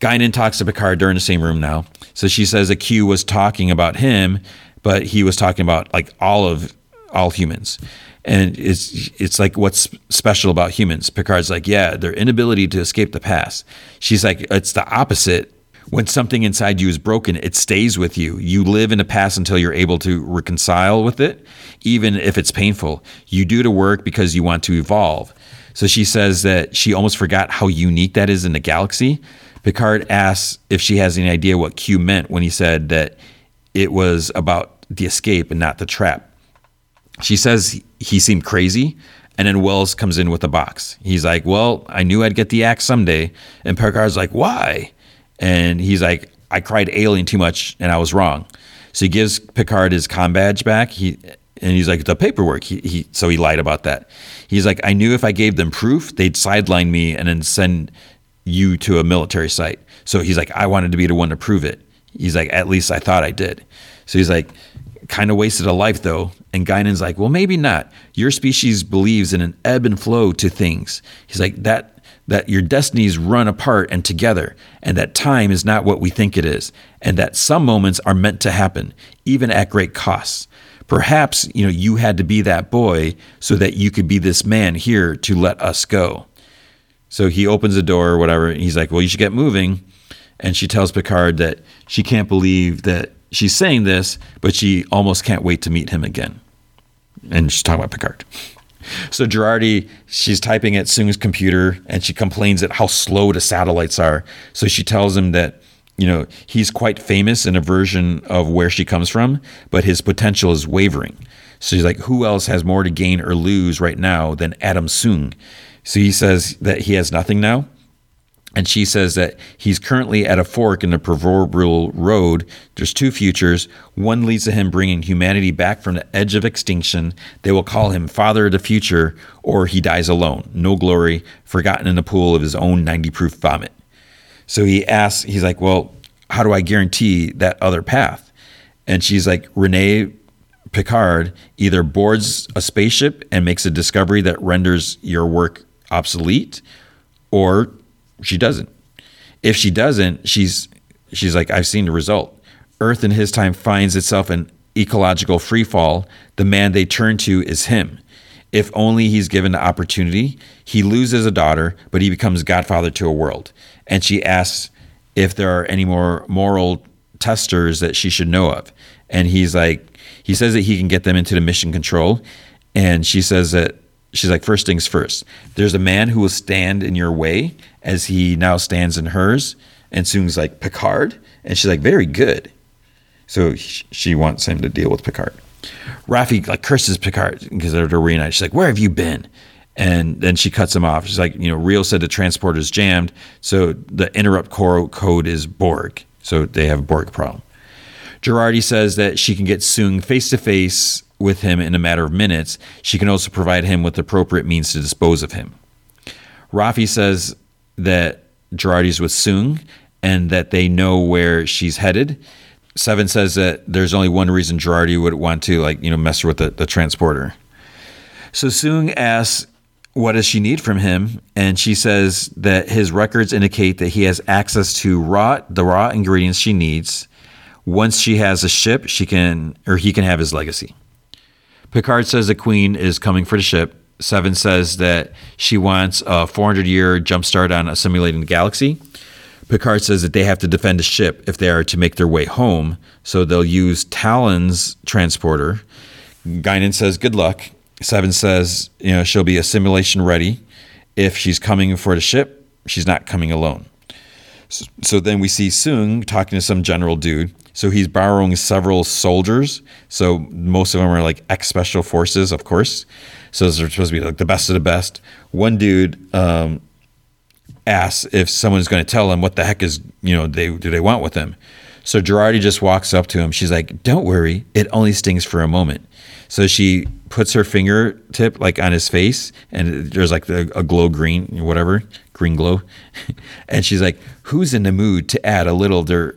Guinan talks to Picard. They're in the same room now. So she says that Q was talking about him, but he was talking about like all of all humans. And it's it's like what's special about humans? Picard's like, yeah, their inability to escape the past. She's like, it's the opposite. When something inside you is broken, it stays with you. You live in the past until you're able to reconcile with it, even if it's painful. You do the work because you want to evolve. So she says that she almost forgot how unique that is in the galaxy. Picard asks if she has any idea what Q meant when he said that it was about the escape and not the trap. She says he seemed crazy, and then Wells comes in with a box. He's like, Well, I knew I'd get the axe someday. And Picard's like, Why? And he's like, I cried alien too much and I was wrong. So he gives Picard his com badge back. He and he's like, the paperwork. He, he so he lied about that. He's like, I knew if I gave them proof, they'd sideline me and then send you to a military site. So he's like, I wanted to be the one to prove it. He's like, at least I thought I did. So he's like, kind of wasted a life though. And Guinan's like, well, maybe not. Your species believes in an ebb and flow to things. He's like, that that your destinies run apart and together, and that time is not what we think it is, and that some moments are meant to happen, even at great costs. Perhaps, you know, you had to be that boy so that you could be this man here to let us go. So he opens the door or whatever, and he's like, Well, you should get moving. And she tells Picard that she can't believe that she's saying this, but she almost can't wait to meet him again. And she's talking about Picard. So Jurati, she's typing at Soong's computer and she complains at how slow the satellites are. So she tells him that, you know, he's quite famous in a version of where she comes from, but his potential is wavering. So he's like, who else has more to gain or lose right now than Adam Soong? So he says that he has nothing now. And she says that he's currently at a fork in the proverbial road. There's two futures. One leads to him bringing humanity back from the edge of extinction. They will call him Father of the Future, or he dies alone, no glory, forgotten in the pool of his own 90 proof vomit. So he asks, he's like, Well, how do I guarantee that other path? And she's like, Renee Picard either boards a spaceship and makes a discovery that renders your work obsolete, or she doesn't. If she doesn't, she's she's like, I've seen the result. Earth in his time finds itself in ecological freefall. The man they turn to is him. If only he's given the opportunity, he loses a daughter, but he becomes godfather to a world. And she asks if there are any more moral testers that she should know of. And he's like, he says that he can get them into the mission control. And she says that she's like, first things first, there's a man who will stand in your way as he now stands in hers. And Soong's like, Picard? And she's like, very good. So she wants him to deal with Picard. Raffi like curses Picard because they're reunited. She's like, where have you been? And then she cuts him off. She's like, you know, Reel said the transporter's jammed. So the interrupt code is Borg. So they have a Borg problem. Jurati says that she can get Soong face to face with him in a matter of minutes. She can also provide him with appropriate means to dispose of him. Raffi says that Jurati's with Soong and that they know where she's headed. Seven says that there's only one reason Jurati would want to like, you know, mess with the, the transporter. So Soong asks what does she need from him? And she says that his records indicate that he has access to raw the raw ingredients she needs. Once she has a ship, she can or he can have his legacy. Picard says the Queen is coming for the ship. Seven says that she wants a 400 year jumpstart on assimilating the galaxy. Picard says that they have to defend the ship if they are to make their way home, so they'll use Tallinn's transporter. Guinan says, Good luck. Seven says, you know, she'll be assimilation ready. If she's coming for the ship, she's not coming alone. So, so then we see Soong talking to some general dude. So he's borrowing several soldiers. So most of them are like ex special forces, of course. So they're supposed to be like the best of the best. One dude um, asks if someone's going to tell him what the heck is you know they do they want with him. So Jurati just walks up to him. She's like, "Don't worry, it only stings for a moment." So she puts her fingertip like on his face, and there's like a, a glow green, whatever, green glow, and she's like, "Who's in the mood to add a little their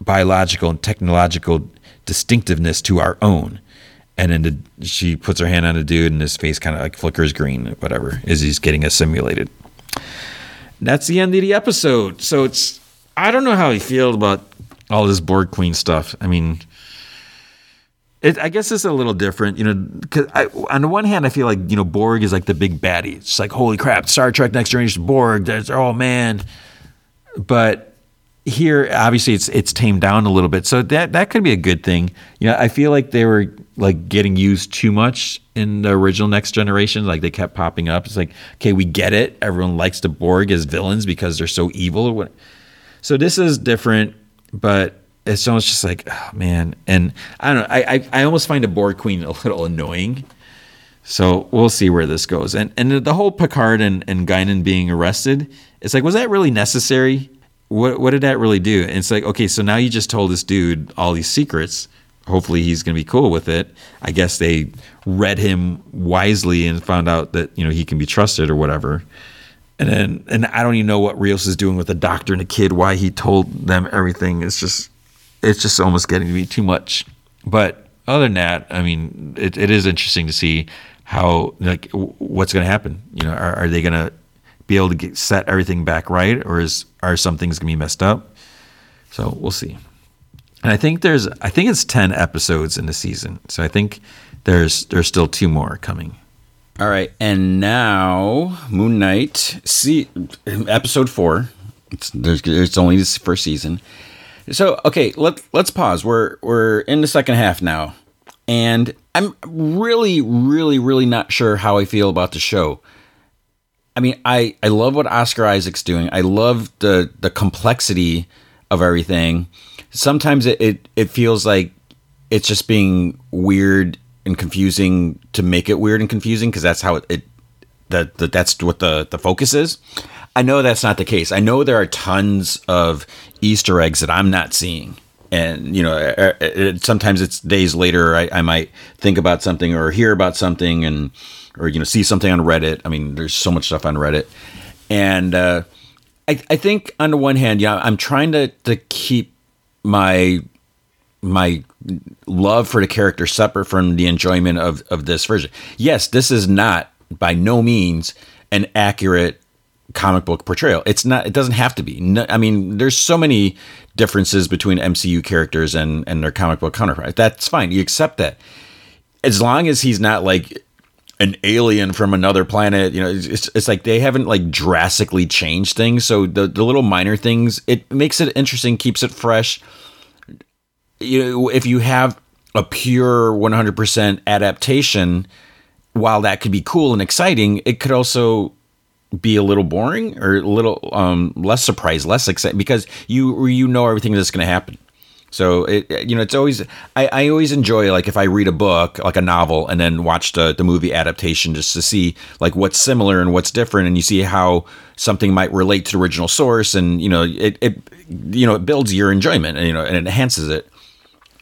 biological and technological distinctiveness to our own?" And then the, she puts her hand on a dude, and his face kind of like flickers green, whatever, as he's getting assimilated. That's the end of the episode. So it's I don't know how I feel about all this Borg Queen stuff. I mean, it, I guess it's a little different, you know. Because on the one hand, I feel like you know Borg is like the big baddie. It's like holy crap, Star Trek Next Generation Borg. There's oh man, but here obviously it's it's tamed down a little bit, so that that could be a good thing. You know, I feel like they were like getting used too much in the original Next Generation. Like they kept popping up. It's like okay, we get it. Everyone likes the Borg as villains because they're so evil. So this is different, but it's almost just like, oh, man. And I don't know. I, I, I almost find a Borg Queen a little annoying. So we'll see where this goes. And and the whole Picard and, and Guinan being arrested, it's like, was that really necessary? What what did that really do? And it's like, okay, so now you just told this dude all these secrets. Hopefully he's gonna be cool with it. I guess they read him wisely and found out that, you know, he can be trusted or whatever. And then and I don't even know what Rios is doing with the doctor and the kid, why he told them everything. It's just it's just almost getting to be too much. But other than that, I mean, it, it is interesting to see how like what's going to happen. You know, are, are they going to be able to get, set everything back right, or is are some things going to be messed up? So we'll see. And I think there's I think it's ten episodes in the season, so I think there's there's still two more coming. All right, and now Moon Knight, see episode four. It's there's it's only this first season so okay, let let's pause. We're we're in the second half now, and I'm really, really, really not sure how I feel about the show. I mean, I I love what Oscar Isaac's doing. I love the the complexity of everything. Sometimes it it, it feels like it's just being weird and confusing to make it weird and confusing because that's how it, it that that's what the the focus is. I know that's not the case. I know there are tons of Easter eggs that I'm not seeing. And, you know, uh, it, uh, sometimes it's days later, I, I might think about something or hear about something and, or, you know, see something on Reddit. I mean, there's so much stuff on Reddit. And uh, I, I think on the one hand, yeah, I'm trying to, to keep my my love for the character separate from the enjoyment of, of this version. Yes, this is not by no means an accurate comic book portrayal. It's not. It doesn't have to be. No, I mean, there's so many differences between MCU characters and and their comic book counterpart. That's fine. You accept that as long as he's not like an alien from another planet. You know, it's it's like they haven't like drastically changed things. So the the little minor things it makes it interesting, keeps it fresh. You know, if you have a pure 100% adaptation, while that could be cool and exciting, it could also be a little boring or a little um, less surprised, less excited because you you know everything that's going to happen. So it you know it's always I, I always enjoy like if I read a book like a novel and then watch the the movie adaptation just to see like what's similar and what's different and you see how something might relate to the original source and you know it, it you know it builds your enjoyment and you know and enhances it.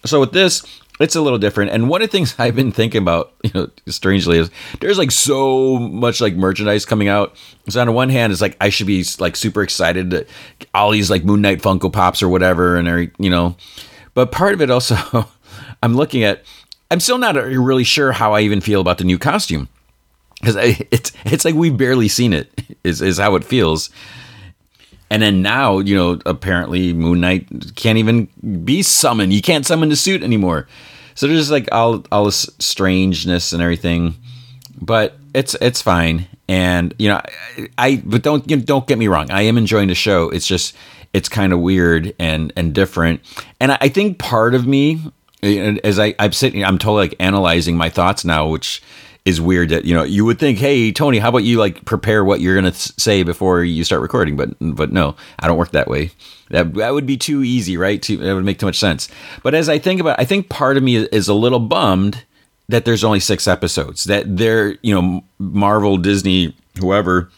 So with this it's a little different. And one of the things I've been thinking about, you know, strangely, is there's like so much like merchandise coming out. So on the one hand, it's like I should be like super excited that all these like Moon Knight Funko Pops or whatever, and are you know, but part of it also, I'm looking at. I'm still not really sure how I even feel about the new costume because it's it's like we've barely seen it. Is is how it feels. And then now, you know, apparently Moon Knight can't even be summoned. You can't summon the suit anymore. So there's like all all this strangeness and everything, but it's it's fine. And you know, I, I but don't you know, don't get me wrong. I am enjoying the show. It's just it's kind of weird and and different. And I, I think part of me, as I I'm sitting, I'm totally like analyzing my thoughts now, which is weird that you know you would think hey tony how about you like prepare what you're gonna say before you start recording? But but no i don't work that way. That that would be too easy right? Too, that would make too much sense. But as i think about i think part of me is a little bummed that there's only six episodes that they're you know marvel disney whoever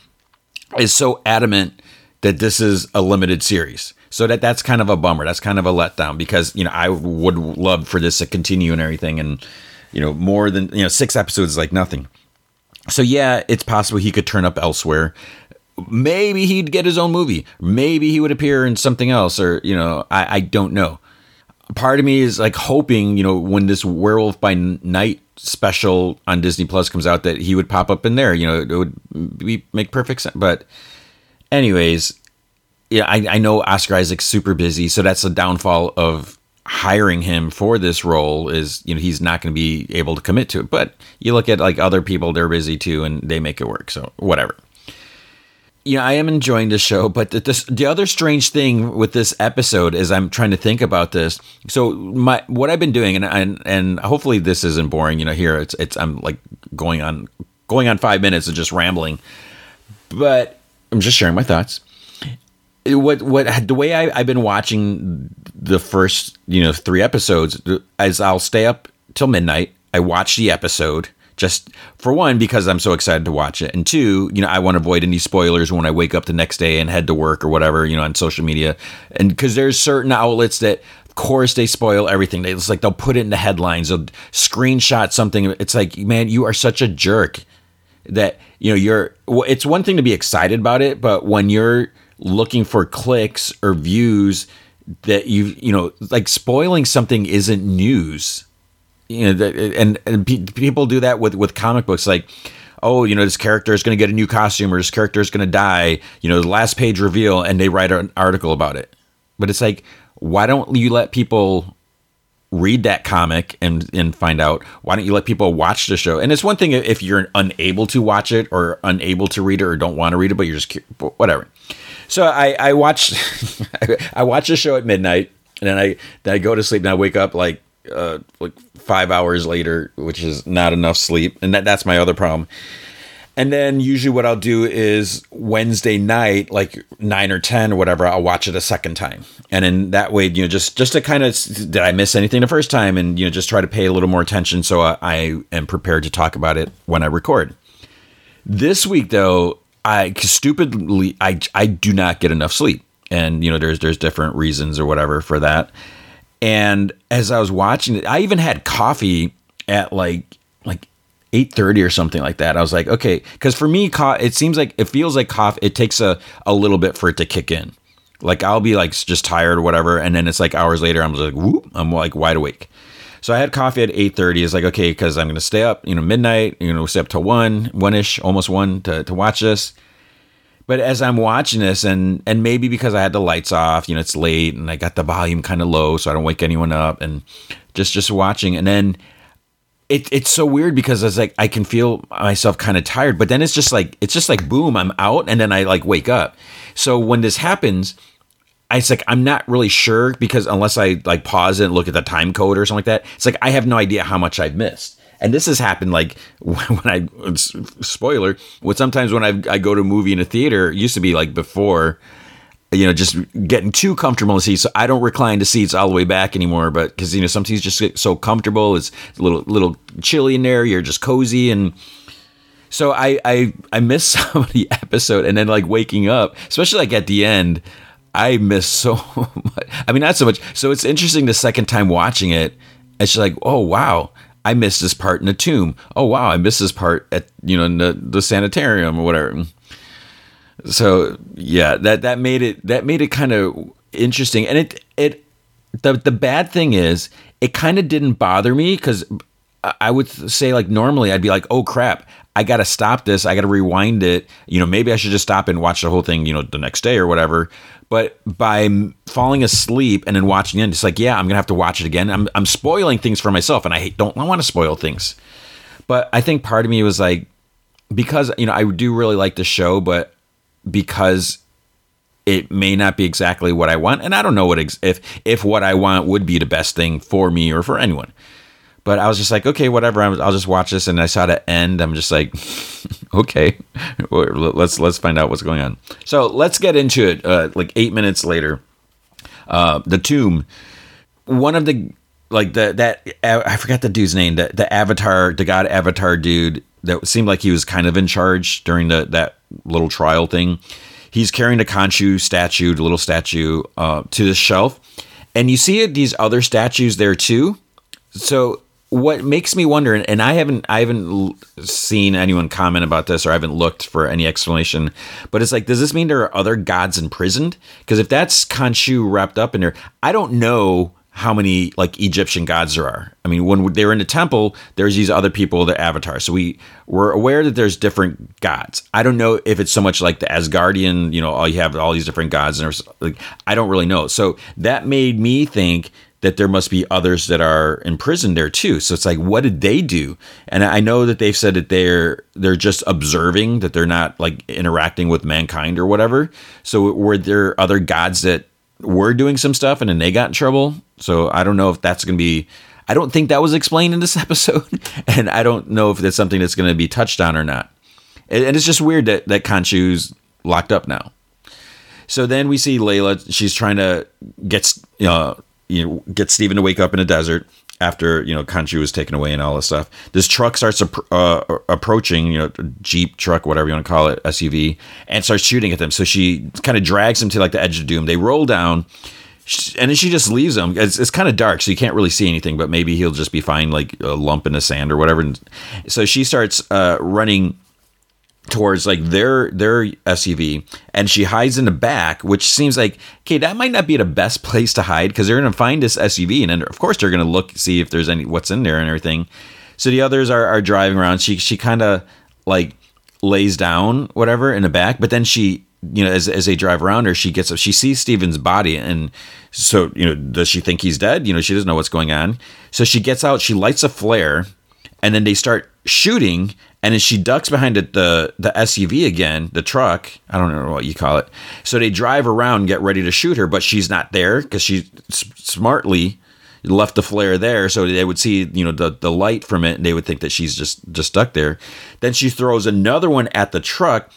is so adamant that this is a limited series. So that that's kind of a bummer. That's kind of a letdown because you know i would love for this to continue and everything. And you know, more than, you know, six episodes is like nothing. So yeah, it's possible he could turn up elsewhere. Maybe he'd get his own movie. Maybe he would appear in something else, or you know, I, I don't know. Part of me is like hoping, you know, when this Werewolf by Night special on Disney Plus comes out, that he would pop up in there. You know, it would be make perfect sense. But, anyways, yeah, I, I know Oscar Isaac's super busy, so that's the downfall of hiring him for this role is you know he's not going to be able to commit to it. But you look at like other people they're busy too and they make it work so whatever. You know i am enjoying the show but the, this, the other strange thing with this episode is i'm trying to think about this. So my what i've been doing and and, and hopefully this isn't boring you know here it's it's i'm like going on going on five minutes of just rambling but i'm just sharing my thoughts what what the way I, I've been watching the first you know three episodes is I'll stay up till midnight. I watch the episode just for one because I'm so excited to watch it, and two, you know, I want to avoid any spoilers when I wake up the next day and head to work or whatever, you know, on social media, and because there's certain outlets that. Of course, they spoil everything. They, it's like they'll put it in the headlines. They'll screenshot something. It's like, man, you are such a jerk that you know you're. It's one thing to be excited about it, but when you're looking for clicks or views that you you know like spoiling something isn't news. You know and and people do that with with comic books like oh you know this character is going to get a new costume or this character is going to die you know the last page reveal and they write an article about it. But it's like why don't you let people read that comic and and find out? Why don't you let people watch the show? And it's one thing if you're unable to watch it or unable to read it or don't want to read it but you're just whatever so I, I watch I watch the show at midnight, and then I then I go to sleep, and I wake up like uh, like five hours later, which is not enough sleep, and that that's my other problem. And then usually what I'll do is Wednesday night, like nine or ten or whatever, I'll watch it a second time, and in that way, you know, just just to kind of did I miss anything the first time, and you know, just try to pay a little more attention so I, I am prepared to talk about it when I record. This week, though, I stupidly I I do not get enough sleep, and you know there's there's different reasons or whatever for that. And as I was watching it, I even had coffee at like like eight thirty or something like that. I was like, okay, because for me, co- it seems like it feels like coffee. It takes a a little bit for it to kick in. Like I'll be like just tired or whatever, and then it's like hours later, I'm just like, whoop, I'm like wide awake. So I had coffee at 8:30. It's like okay, because I'm going to stay up, you know, midnight, you know, stay up till one, one ish, almost one to to watch this. But as I'm watching this, and and maybe because I had the lights off, you know, it's late, and I got the volume kind of low, so I don't wake anyone up, and just just watching, and then. It, it's so weird because it's like I can feel myself kind of tired, but then it's just like it's just like boom, I'm out, and then I like wake up. So when this happens, I, it's like I'm not really sure because unless I like pause it and look at the time code or something like that, it's like I have no idea how much I've missed. And this has happened like when I spoiler, what sometimes when I, I go to a movie in a theater, it used to be like before, you know, just getting too comfortable in seats. So I don't recline the seats all the way back anymore, but because you know some seats just get so comfortable, it's a little little chilly in there. You're just cozy and. So I, I I miss some of the episode and then like waking up, especially like at the end, I miss so much. I mean, not so much. So it's interesting the second time watching it. It's like, oh wow, I missed this part in the tomb. Oh wow, I missed this part at you know the, the sanitarium or whatever. So yeah, that that made it that made it kind of interesting. And it it the the bad thing is it kind of didn't bother me because I would say like normally I'd be like, oh crap, I got to stop this. I got to rewind it. You know, maybe I should just stop and watch the whole thing, you know, the next day or whatever. But by falling asleep and then watching it, it's like, yeah, I'm gonna have to watch it again. I'm I'm spoiling things for myself, and I don't I want to spoil things. But I think part of me was like, because you know I do really like the show, but because it may not be exactly what I want, and I don't know what ex- if if what I want would be the best thing for me or for anyone. But I was just like, okay, whatever. I'll just watch this. And I saw the end. I'm just like, okay, let's let's find out what's going on. So let's get into it. Uh, like eight minutes later, uh, the tomb. One of the like the that I forgot the dude's name. The the Avatar, the God Avatar dude that seemed like he was kind of in charge during the that little trial thing. He's carrying a Khonshu statue, the little statue, uh, to the shelf, and you see these other statues there too. So what makes me wonder, and I haven't I haven't seen anyone comment about this, or I haven't looked for any explanation. But it's like, does this mean there are other gods imprisoned? Because if that's Khonshu wrapped up in there, I don't know how many like Egyptian gods there are. I mean, when they're in the temple, there's these other people, the avatars. So we we're aware that there's different gods. I don't know if it's so much like the Asgardian, you know, all you have all these different gods, and like I don't really know. So that made me think that there must be others that are imprisoned there too. So it's like, what did they do? And I know that they've said that they're they're just observing, that they're not like interacting with mankind or whatever. So were there other gods that were doing some stuff and then they got in trouble? So I don't know if that's going to be. I don't think that was explained in this episode, and I don't know if that's something that's going to be touched on or not. And it's just weird that that Khonshu's locked up now. So then we see Layla. She's trying to get you know you know, get Steven to wake up in a desert after you know Khonshu was taken away and all this stuff. This truck starts uh, approaching, you know, jeep truck, whatever you want to call it, SUV, and starts shooting at them. So she kind of drags him to like the edge of doom. They roll down, and then she just leaves him. It's, it's kind of dark, so you can't really see anything. But maybe he'll just be fine, like a lump in the sand or whatever. So she starts uh, running towards like their their SUV and she hides in the back, which seems like okay, that might not be the best place to hide because they're gonna find this SUV and of course they're gonna look see if there's any what's in there and everything. So the others are, are driving around. She she kind of like lays down whatever in the back, but then she you know as as they drive around her, she gets up. She sees Steven's body and so you know does she think he's dead? You know she doesn't know what's going on. So she gets out. She lights a flare and then they start shooting and as she ducks behind the, the, the SUV again, the truck. I don't know what you call it. So they drive around, get ready to shoot her, but she's not there because she smartly left the flare there, so they would see you know the the light from it, and they would think that she's just just stuck there. Then she throws another one at the truck,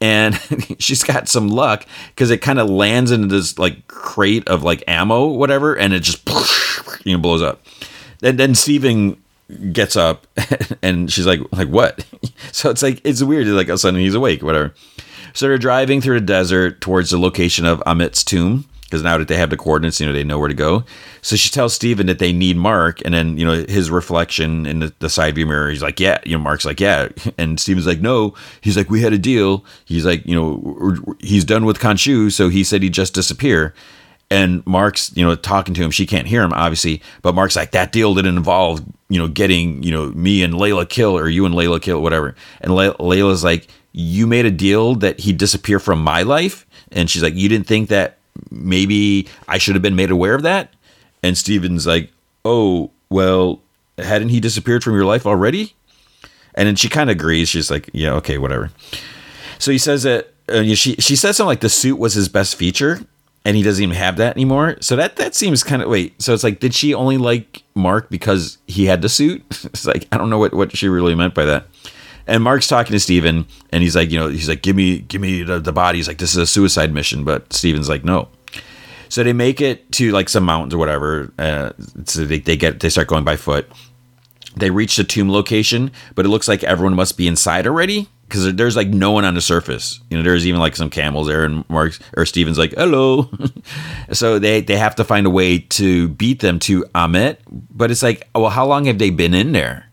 and she's got some luck because it kind of lands into this like crate of like ammo, whatever, and it just you know blows up. And then Steven gets up and she's like like what? So it's like it's weird. Like all of a sudden he's awake whatever. So they're driving through the desert towards the location of Ammit's tomb because now that they have the coordinates you know they know where to go. So she tells steven that they need mark and then you know his reflection in the, the side view mirror he's like yeah you know mark's like yeah. And steven's like no. He's like we had a deal. He's like you know he's done with Khonshu, so he said he'd just disappear and Mark's, you know, talking to him. She can't hear him, obviously, but Mark's like, that deal didn't involve, you know, getting, you know, me and Layla kill or you and Layla kill, whatever. And Lay- Layla's like, you made a deal that he'd disappear from my life. And she's like, you didn't think that maybe I should have been made aware of that? And Steven's like, oh, well, hadn't he disappeared from your life already? And then she kind of agrees. She's like, yeah, okay, whatever. So he says that uh, she she says something like the suit was his best feature, and he doesn't even have that anymore. So that that seems kind of wait. So it's like, did she only like Mark because he had the suit? it's like I don't know what what she really meant by that. And Mark's talking to Steven, and he's like, you know, he's like, give me give me the, the body. He's like, this is a suicide mission, but Steven's like, no. So they make it to like some mountains or whatever. Uh, so they, they get they start going by foot. They reach the tomb location, but it looks like everyone must be inside already because there's like no one on the surface. You know, there's even like some camels there, and Mark or Steven's like, "Hello." so they they have to find a way to beat them to Ammit, but it's like, well, how long have they been in there?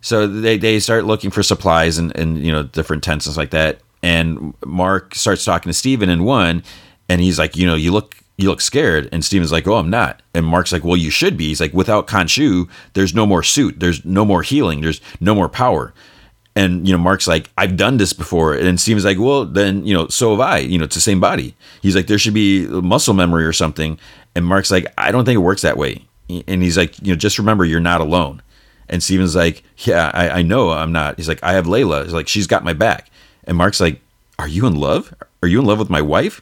So they they start looking for supplies and and you know different tents and stuff like that. And Mark starts talking to Steven in one, and he's like, you know, you look you look scared. And Steven's like, oh, I'm not. And Mark's like, well, you should be. He's like, without Khonshu, there's no more suit. There's no more healing. There's no more power. And, you know, Mark's like, I've done this before. And Steven's like, well, then, you know, so have I. You know, it's the same body. He's like, there should be muscle memory or something. And Mark's like, I don't think it works that way. And he's like, you know, just remember you're not alone. And Steven's like, yeah, I, I know I'm not. He's like, I have Layla. He's like, she's got my back. And Mark's like, are you in love? Are you in love with my wife?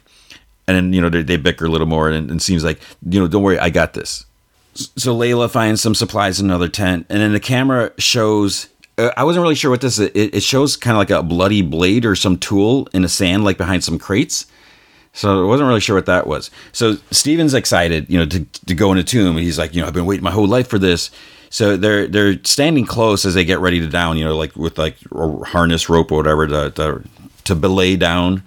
and then you know they, they bicker a little more and, and seems like you know don't worry i got this so layla finds some supplies in another tent and then the camera shows uh, i wasn't really sure what this is it, it shows kind of like a bloody blade or some tool in the sand like behind some crates so I wasn't really sure what that was. So Steven's excited, you know, to, to go in a tomb. He's like, you know, I've been waiting my whole life for this. So they're they're standing close as they get ready to down, you know, like with like harness rope or whatever to to, to belay down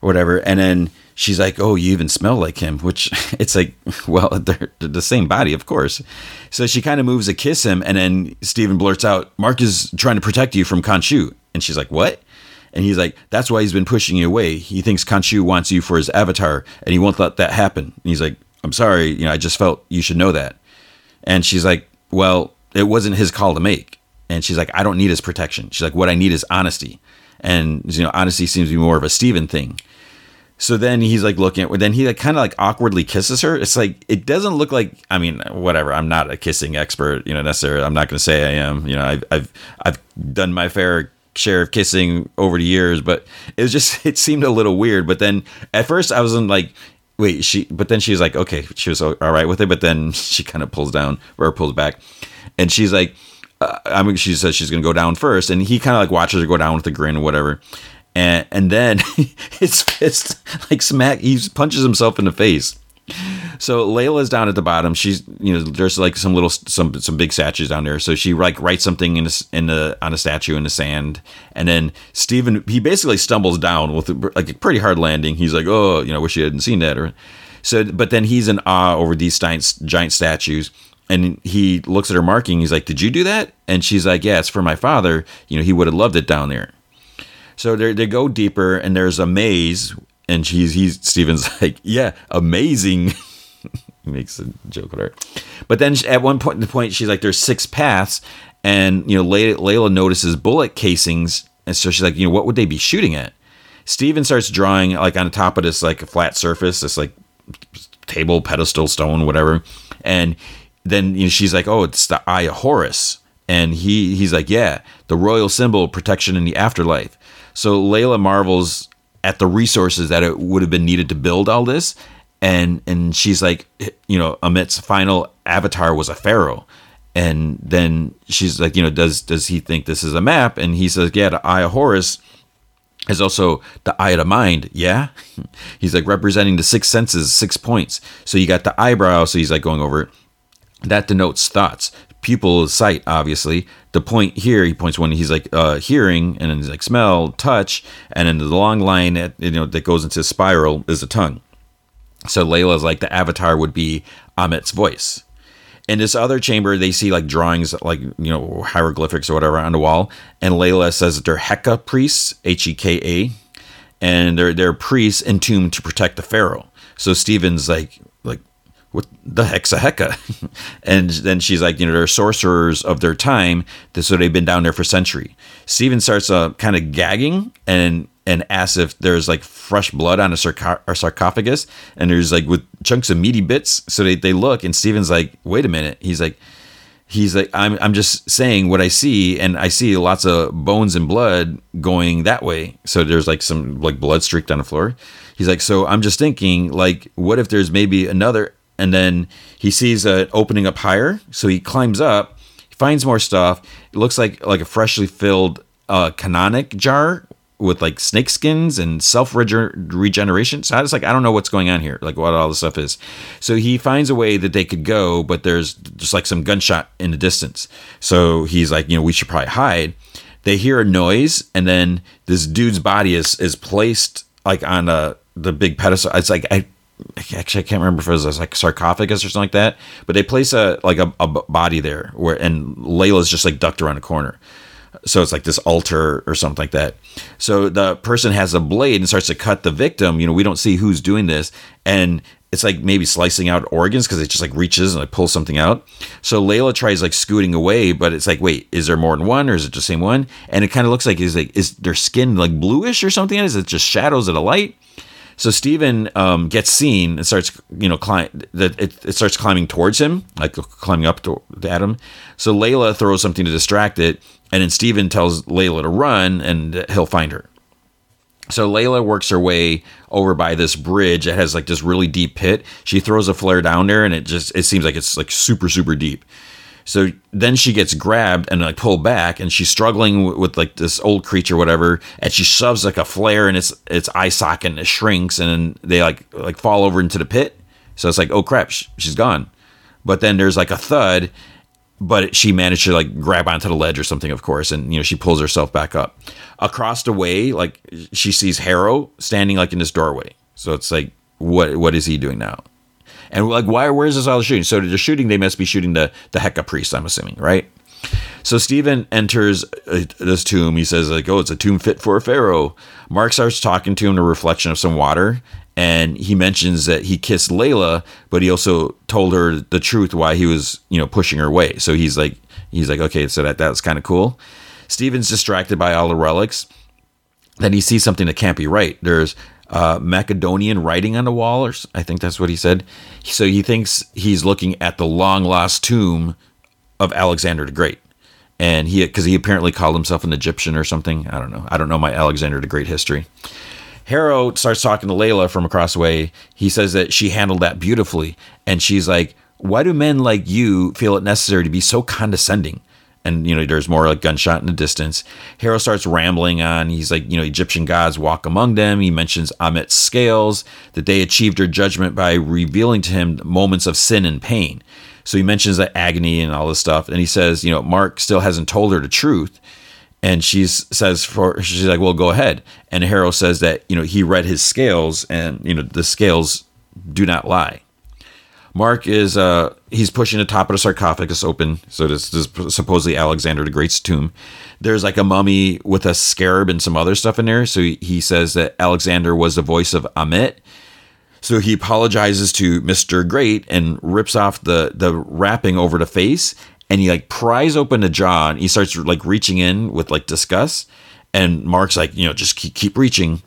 or whatever. And then she's like, "Oh, you even smell like him," which it's like, well, they're, the same body, of course. So she kind of moves to kiss him, and then Steven blurts out, "Mark is trying to protect you from Khonshu," and she's like, "What?" And he's like, "That's why he's been pushing you away. He thinks Khonshu wants you for his avatar, and he won't let that happen." And he's like, I'm sorry, you know, I just felt you should know that. And she's like, well, it wasn't his call to make. And she's like, I don't need his protection. She's like, what I need is honesty. And you know, honesty seems to be more of a Steven thing. So then he's like looking at, then he like kind of like awkwardly kisses her. It's like it doesn't look like. I mean, whatever. I'm not a kissing expert, you know, necessarily. I'm not going to say I am. You know, I've I've I've done my fair share of kissing over the years, but it was just it seemed a little weird. But then at first I wasn't like, wait, she. But then she was like, okay, she was all right with it. But then she kind of pulls down or pulls back, and she's like, uh, I mean, she says she's going to go down first, and he kind of like watches her go down with a grin or whatever and and then his fist like smack he punches himself in the face. So layla's down at the bottom. She's you know there's like some little some some big statues down there. So she like writes something in the, in the on a statue in the sand. And then Steven he basically stumbles down with like a pretty hard landing. He's like oh you know wish you hadn't seen that or so but then he's in awe over these giant, giant statues. And he looks at her marking. He's like did you do that? And she's like yeah it's for my father. You know he would have loved it down there so they they go deeper, and there's a maze, and she's he's Steven's like, yeah, amazing. makes a joke with her, but then at one point, the point she's like, there's six paths, and you know, Layla, Layla notices bullet casings, and so she's like, you know, what would they be shooting at? Steven starts drawing like on top of this like a flat surface, this like table, pedestal, stone, whatever, and then you know she's like, oh, it's the Eye of Horus, and he he's like, yeah, the royal symbol protection in the afterlife. So Layla marvels at the resources that it would have been needed to build all this. And and she's like, you know, Ammit's final avatar was a pharaoh. And then she's like, you know, does does he think this is a map? And he says, yeah, the Eye of Horus is also the eye of the mind. Yeah. He's like representing the six senses, six points. So you got the eyebrow. So he's like going over it. That denotes thoughts pupil sight, obviously. The point here, he points when he's like uh, hearing, and then he's like smell, touch, and then the long line that you know that goes into spiral is the tongue. So Layla's like the avatar would be Ammit's voice. In this other chamber, they see like drawings, like you know hieroglyphics or whatever on the wall, and Layla says that they're Heka priests, H E K A, and they're they're priests entombed to protect the pharaoh. So Steven's like, what the heck's a hecka? and then she's like, you know, they're sorcerers of their time, so they've been down there for century. Steven starts uh, kind of gagging and and asks if there's like fresh blood on a, sarco- sarcophagus, and there's like with chunks of meaty bits. So they, they look, and Steven's like, wait a minute. He's like, he's like, I'm I'm just saying what I see, and I see lots of bones and blood going that way. So there's like some like blood streaked on the floor. He's like, so I'm just thinking, like, what if there's maybe another and then he sees it opening up higher, so he climbs up. He finds more stuff. It looks like like a freshly filled uh, canopic jar with like snake skins and self regeneration. So I was like, I don't know what's going on here, like what all this stuff is. So he finds a way that they could go, but there's just like some gunshot in the distance. So he's like, you know, we should probably hide. They hear a noise, and then this dude's body is is placed like on a the big pedestal. It's like I actually I can't remember if it was like sarcophagus or something like that, but they place a like a, a body there where and Layla's just like ducked around a corner. So it's like this altar or something like that. So the person has a blade and starts to cut the victim. You know, we don't see who's doing this, and it's like maybe slicing out organs because it just like reaches and like pulls something out. So Layla tries like scooting away, but it's like, wait, is there more than one or is it the same one? And it kind of looks like is like is their skin like bluish or something? Is it just shadows of the light? So Stephen um, gets seen and starts, you know, climb. That it, it, starts climbing towards him, like climbing up to, Adam. So Layla throws something to distract it, and then Stephen tells Layla to run, and he'll find her. So Layla works her way over by this bridge that has like this really deep pit. She throws a flare down there, and it just it seems like it's like super super deep. So then she gets grabbed and like pulled back, and she's struggling with, with, like this old creature, whatever, and she shoves like a flare in its its eye socket, and it shrinks, and they like like fall over into the pit. So it's like, oh crap, she's gone. But then there's like a thud, but she managed to like grab onto the ledge or something, of course, and you know she pulls herself back up. Across the way, like she sees Harrow standing like in this doorway. So it's like, what what is he doing now? And like, why? Where's this all the shooting? So they're shooting. They must be shooting the the Heka priest. I'm assuming, right? So Stephen enters uh, this tomb. He says, like, oh, it's a tomb fit for a pharaoh. Mark starts talking to him, a reflection of some water. and he mentions that he kissed Layla, but he also told her the truth why he was, you know, pushing her away. So he's like, he's like, okay, so that that's kind of cool. Steven's distracted by all the relics. Then he sees something that can't be right. There's uh, Macedonian writing on the wall, or I think that's what he said. So he thinks he's looking at the long lost tomb of Alexander the Great, and he because he apparently called himself an Egyptian or something. I don't know. I don't know my Alexander the Great history. Harrow starts talking to Layla from across the way. He says that she handled that beautifully, and she's like, "Why do men like you feel it necessary to be so condescending?" And you know there's more like gunshot in the distance. Harrow starts rambling on. He's like you know egyptian gods walk among them. He mentions Ammit's scales that they achieved their judgment by revealing to him moments of sin and pain. So he mentions the agony and all this stuff and he says you know mark still hasn't told her the truth and she says for she's like well go ahead. And harrow says that you know he read his scales and you know the scales do not lie Mark is uh he's pushing the top of the sarcophagus open, so this is supposedly Alexander the Great's tomb. There's like a mummy with a scarab and some other stuff in there. So he, he says that Alexander was the voice of Ammit. So he apologizes to Mr. Great and rips off the the wrapping over the face, and he like pries open the jaw and he starts like reaching in with like disgust. And Mark's like, you know, just keep, keep reaching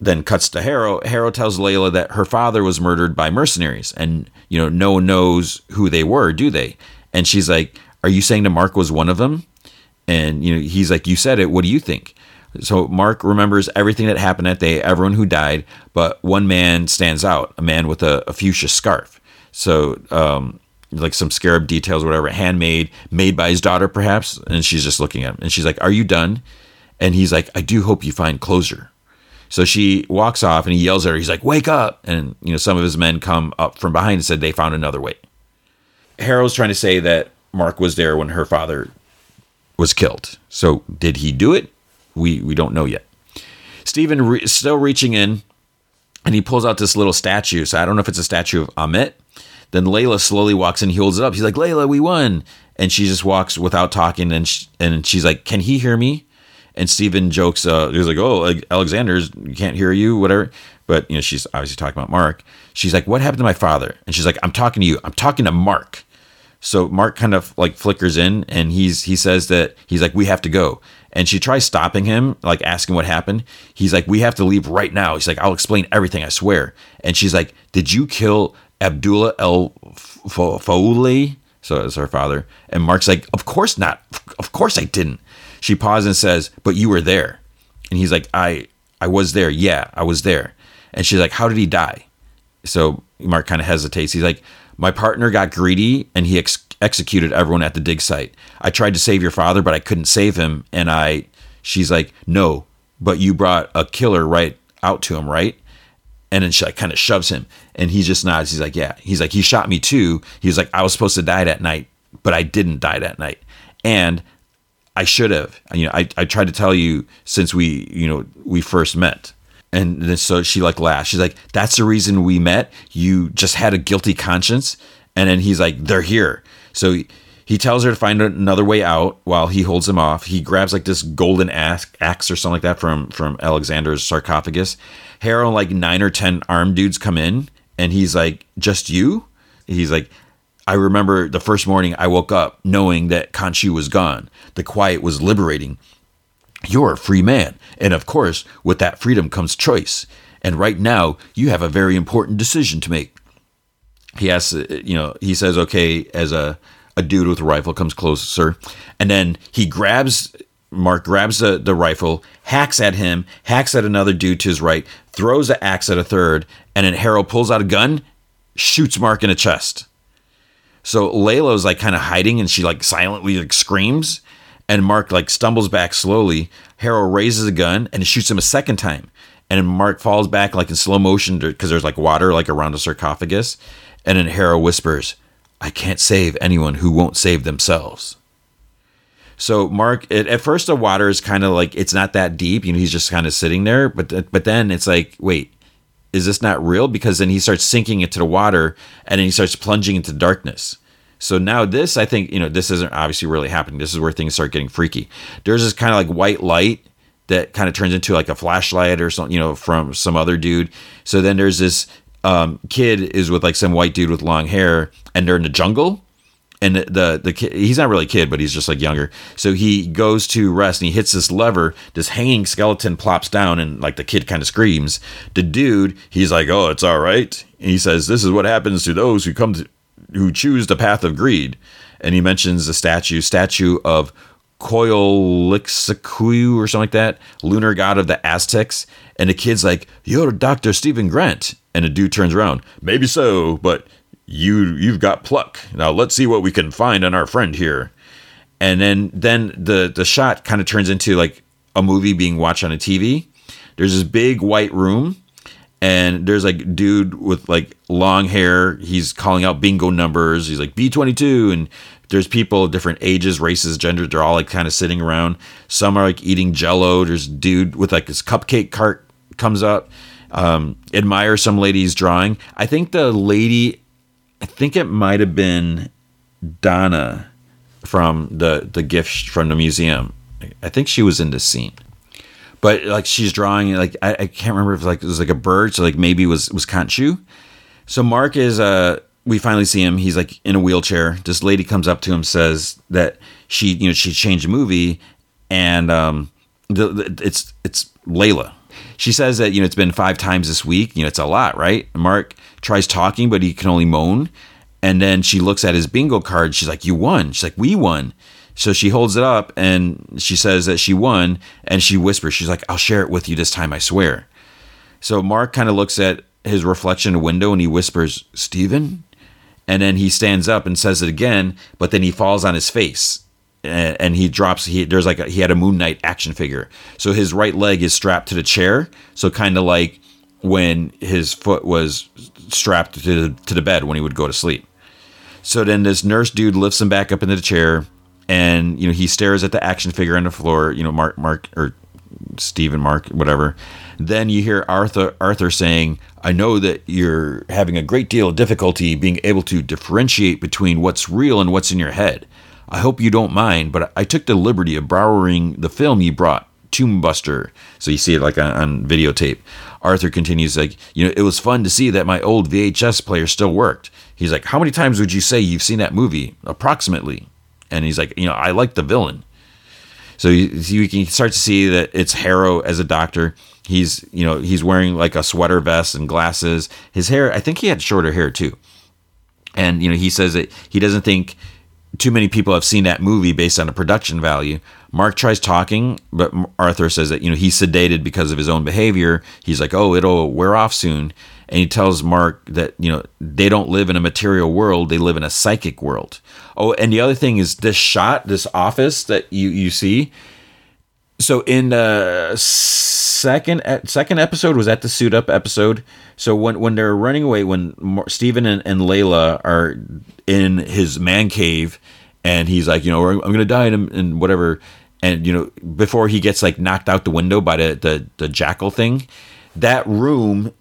then cuts to Harrow. Harrow tells Layla that her father was murdered by mercenaries, and you know no one knows who they were, do they? And she's like, "Are you saying that Mark was one of them?" And you know he's like, "You said it. What do you think?" So Mark remembers everything that happened that day, everyone who died, but one man stands out, a man with a, a fuchsia scarf. So um, like some scarab details, whatever, handmade, made by his daughter, perhaps. And she's just looking at him, and she's like, "Are you done?" And he's like, "I do hope you find closure." So she walks off and he yells at her. He's like, "Wake up!" And you know, some of his men come up from behind and said they found another way. Harrow's trying to say that Mark was there when her father was killed. So did he do it? We we don't know yet. Stephen re- still reaching in, and he pulls out this little statue. So I don't know if it's a statue of Ammit. Then Layla slowly walks in. He holds it up. He's like, "Layla, we won!" And she just walks without talking. And and she's like, "Can he hear me?" And Stephen jokes, uh, he's like, "Oh, Alexander's can't hear you, whatever." But you know, she's obviously talking about Mark. She's like, "What happened to my father?" And she's like, "I'm talking to you. I'm talking to Mark." So Mark kind of like flickers in, and he's he says that he's like, "We have to go." And she tries stopping him, like asking what happened. He's like, "We have to leave right now." He's like, "I'll explain everything. I swear." And she's like, "Did you kill Abdullah El Faouli?" So it's her father. And Mark's like, "Of course not. Of course I didn't." She pauses and says, "But you were there." And he's like, "I I was there. Yeah, I was there." And she's like, "How did he die?" So Mark kind of hesitates. He's like, "My partner got greedy and he ex- executed everyone at the dig site. I tried to save your father, but I couldn't save him." And I she's like, "No, but you brought a killer right out to him, right?" And then she like kind of shoves him, and he just nods. He's like, "Yeah." He's like, "He shot me too." He's like, "I was supposed to die that night, but I didn't die that night." And I should have. You know, I, I tried to tell you since we, you know, we first met. And then so she like laughed. She's like, that's the reason we met. You just had a guilty conscience. And then he's like, they're here. So he, tells her to find another way out while he holds him off. He grabs like this golden axe, axe or something like that from, from Alexander's sarcophagus. Harrow, like nine or 10 armed dudes come in and he's like, just you? He's like, I remember the first morning I woke up knowing that Khonshu was gone. The quiet was liberating. You're a free man. And of course, with that freedom comes choice. And right now, you have a very important decision to make. He asks, uh, you know, he says, okay, as a, a dude with a rifle comes closer. And then he grabs, Mark grabs the, the rifle, hacks at him, hacks at another dude to his right, throws an axe at a third, and then Harrow pulls out a gun, shoots Mark in the chest. So Layla's like kind of hiding and she like silently like screams. And Mark like stumbles back slowly. Harrow raises a gun and shoots him a second time. And Mark falls back like in slow motion because there's like water like around a sarcophagus. And then Harrow whispers, I can't save anyone who won't save themselves. So Mark, it, at first the water is kind of like it's not that deep, you know. He's just kind of sitting there, but but then it's like, wait, is this not real? Because then he starts sinking into the water and then he starts plunging into darkness. So now this, I think, you know, this isn't obviously really happening. This is where things start getting freaky. There's this kind of like white light that kind of turns into like a flashlight or something, you know, from some other dude. So then there's this um, kid is with like some white dude with long hair, and they're in the jungle. And the, the kid, he's not really a kid, but he's just like younger. So he goes to rest and he hits this lever. This hanging skeleton plops down, and like the kid kind of screams. The dude, he's like, "Oh, it's all right." And he says, "This is what happens to those who come to, who choose the path of greed." And he mentions the statue, statue of Coyolxauhqui or something like that, lunar god of the Aztecs. And the kid's like, "You're Doctor Stephen Grant," and the dude turns around, "Maybe so, but you you've got pluck. Now let's see what we can find on our friend here." And then then the the shot kind of turns into like a movie being watched on a TV. There's this big white room and there's like dude with like long hair. He's calling out bingo numbers. He's like b22 and there's people of different ages races genders. They're all like kind of sitting around. Some are like eating jello. There's dude with like his cupcake cart comes up. Um, admire some lady's drawing. I think the lady i think it might have been donna from the the gift from the museum i think she was in this scene but like she's drawing like I, I can't remember if like it was like a bird, so like maybe it was was Khonshu. So Mark is uh we finally see him. He's like in a wheelchair. This lady comes up to him, says that she you know she changed the movie, and um the, the it's it's Layla. She says that you know it's been five times this week. You know it's a lot, right? Mark tries talking, but he can only moan. And then she looks at his bingo card. She's like, "You won." She's like, "We won." So she holds it up and she says that she won and she whispers, she's like, I'll share it with you this time, I swear. So Mark kind of looks at his reflection window and he whispers, Steven? And then he stands up and says it again, but then he falls on his face and, and he drops. He there's like a, he had a Moon Knight action figure, so his right leg is strapped to the chair. So kind of like when his foot was strapped to to the bed when he would go to sleep. So then this nurse dude lifts him back up into the chair and you know he stares at the action figure on the floor. You know, Mark, Mark, or Stephen, Mark, whatever. Then you hear Arthur, Arthur saying, "I know that you're having a great deal of difficulty being able to differentiate between what's real and what's in your head. I hope you don't mind, but I took the liberty of borrowing the film you brought." Tomb Buster. So you see it like on, on, videotape. Arthur continues like, you know, it was fun to see that my old VHS player still worked. He's like, how many times would you say you've seen that movie? Approximately and he's like, you know, I like the villain. So you, you can start to see that it's Harrow as a doctor. He's, you know, he's wearing like a sweater vest and glasses. His hair, I think he had shorter hair too. And, you know, he says that he doesn't think too many people have seen that movie based on the production value. Mark tries talking, but Arthur says that, you know, he's sedated because of his own behavior. He's like, oh, it'll wear off soon. And he tells Mark that, you know, they don't live in a material world, they live in a psychic world. Oh, and the other thing is this shot, this office that you you see. So in the second second episode was that the suit up episode. So when when they're running away, when Stephen and, and Layla are in his man cave, and he's like, you know, I'm gonna die and, and whatever, and you know, before he gets like knocked out the window by the the, the jackal thing, that room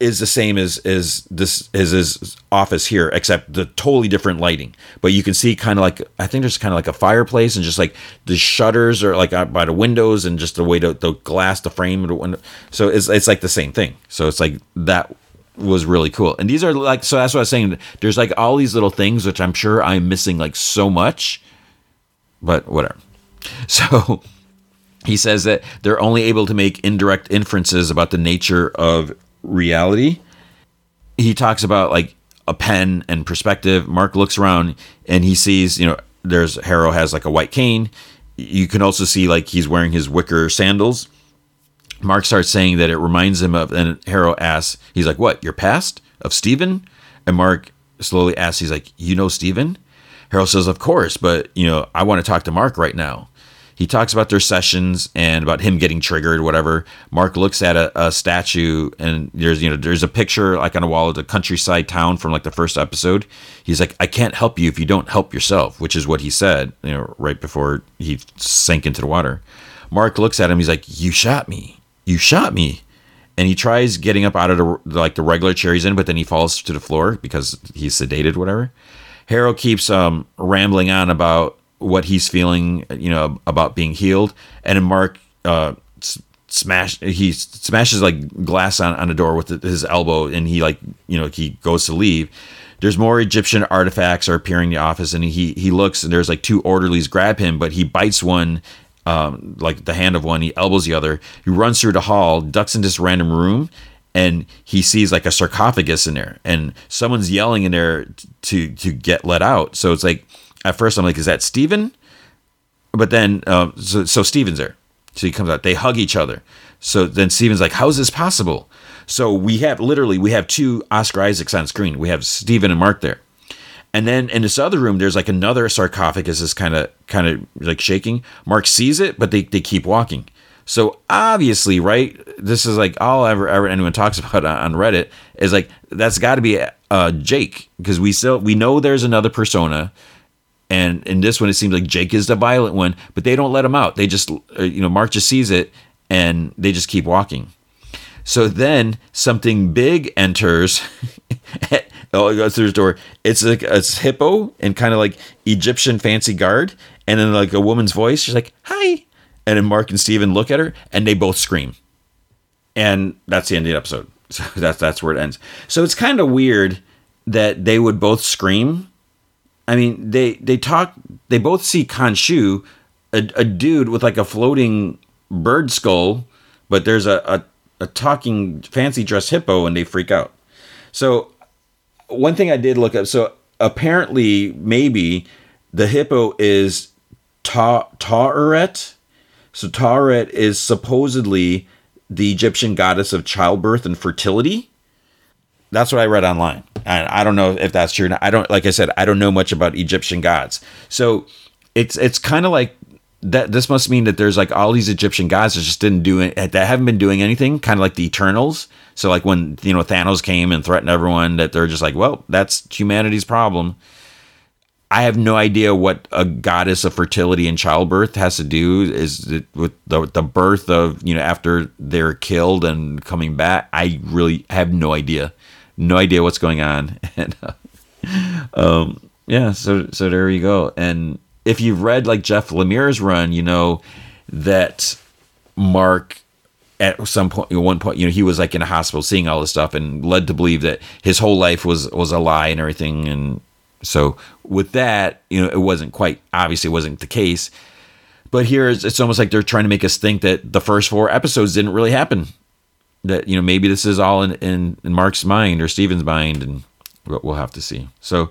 is the same as as this as his office here, except the totally different lighting. But you can see kind of like I think there's kind of like a fireplace and just like the shutters are like by the windows and just the way the, the glass, the frame the window. So it's it's like the same thing. So it's like that was really cool. And these are like so that's what I was saying. There's like all these little things which I'm sure I'm missing like so much, but whatever. So he says that they're only able to make indirect inferences about the nature of reality. He talks about like a pen and perspective. Mark looks around and he sees, you know, there's Harrow has like a white cane. You can also see like he's wearing his wicker sandals. Mark starts saying that it reminds him of, and Harrow asks, he's like, What, your past? Of Stephen? And Mark slowly asks, he's like, You know Stephen? Harrow says, Of course, but, you know, I want to talk to Mark right now he talks about their sessions and about him getting triggered, whatever. Mark looks at a, a, statue and there's you know there's a picture like on a wall of the countryside town from like the first episode. He's like, I can't help you if you don't help yourself, which is what he said, you know, right before he sank into the water. Mark looks at him. He's like, You shot me. You shot me. And he tries getting up out of the like the regular chair he's in, but then he falls to the floor because he's sedated, whatever. Harrow keeps um, rambling on about what he's feeling, you know, about being healed. And Mark uh, smash he smashes like glass on, on a door with his elbow and he like you know he goes to leave. There's more egyptian artifacts are appearing in the office and he he looks and there's like two orderlies grab him but he bites one um, like the hand of one he elbows the other. He runs through the hall ducks into this random room and he sees like a sarcophagus in there and someone's yelling in there to to get let out. So it's like at first i'm like is that steven but then um, so, so steven's there so he comes out. They hug each other. So then Steven's like, "How's this possible?" So we have literally we have two Oscar Isaacs on screen. We have Steven and Mark there. And then in this other room, there's like another sarcophagus is kind of kind of like shaking. Mark sees it, but they, they keep walking. So obviously, right? This is like all ever ever anyone talks about on Reddit is like that's got to be uh, Jake because we still we know there's another persona and in this one, it seems like Jake is the violent one, but they don't let him out. They just, uh, you know, Mark just sees it and they just keep walking. So then something big enters. oh, it goes through his door. It's like a hippo and kind of like Egyptian fancy guard. And then like a woman's voice. She's like, hi. And then Mark and Steven look at her and they both scream. And that's the end of the episode. So that's that's where it ends. So it's kind of weird that they would both scream I mean, they they talk. They both see Khonshu, a, a dude with like a floating bird skull, but there's a, a a talking fancy dress hippo, and they freak out. So one thing I did look up. So apparently, maybe the hippo is Ta Ta'uret. So Ta'uret is supposedly the Egyptian goddess of childbirth and fertility. That's what I read online. And I don't know if that's true. I don't like I said, I don't know much about Egyptian gods. So it's it's kind of like that this must mean that there's like all these Egyptian gods that just didn't do it that haven't been doing anything, kind of like the Eternals. So like when you know Thanos came and threatened everyone, that they're just like, well, that's humanity's problem. I have no idea what a goddess of fertility and childbirth has to do is it with the, the birth of you know after they're killed and coming back. I really have no idea no idea what's going on. And uh, um, yeah, so so there you go. And if you've read like Jeff Lemire's run, you know that Mark at some point, at one point, you know, he was like in a hospital seeing all this stuff and led to believe that his whole life was was a lie and everything. And so with that, you know, it wasn't quite obviously it wasn't the case. But here it's almost like they're trying to make us think that the first four episodes didn't really happen that you know maybe this is all in, in, in Mark's mind or Steven's mind, and we'll have to see. So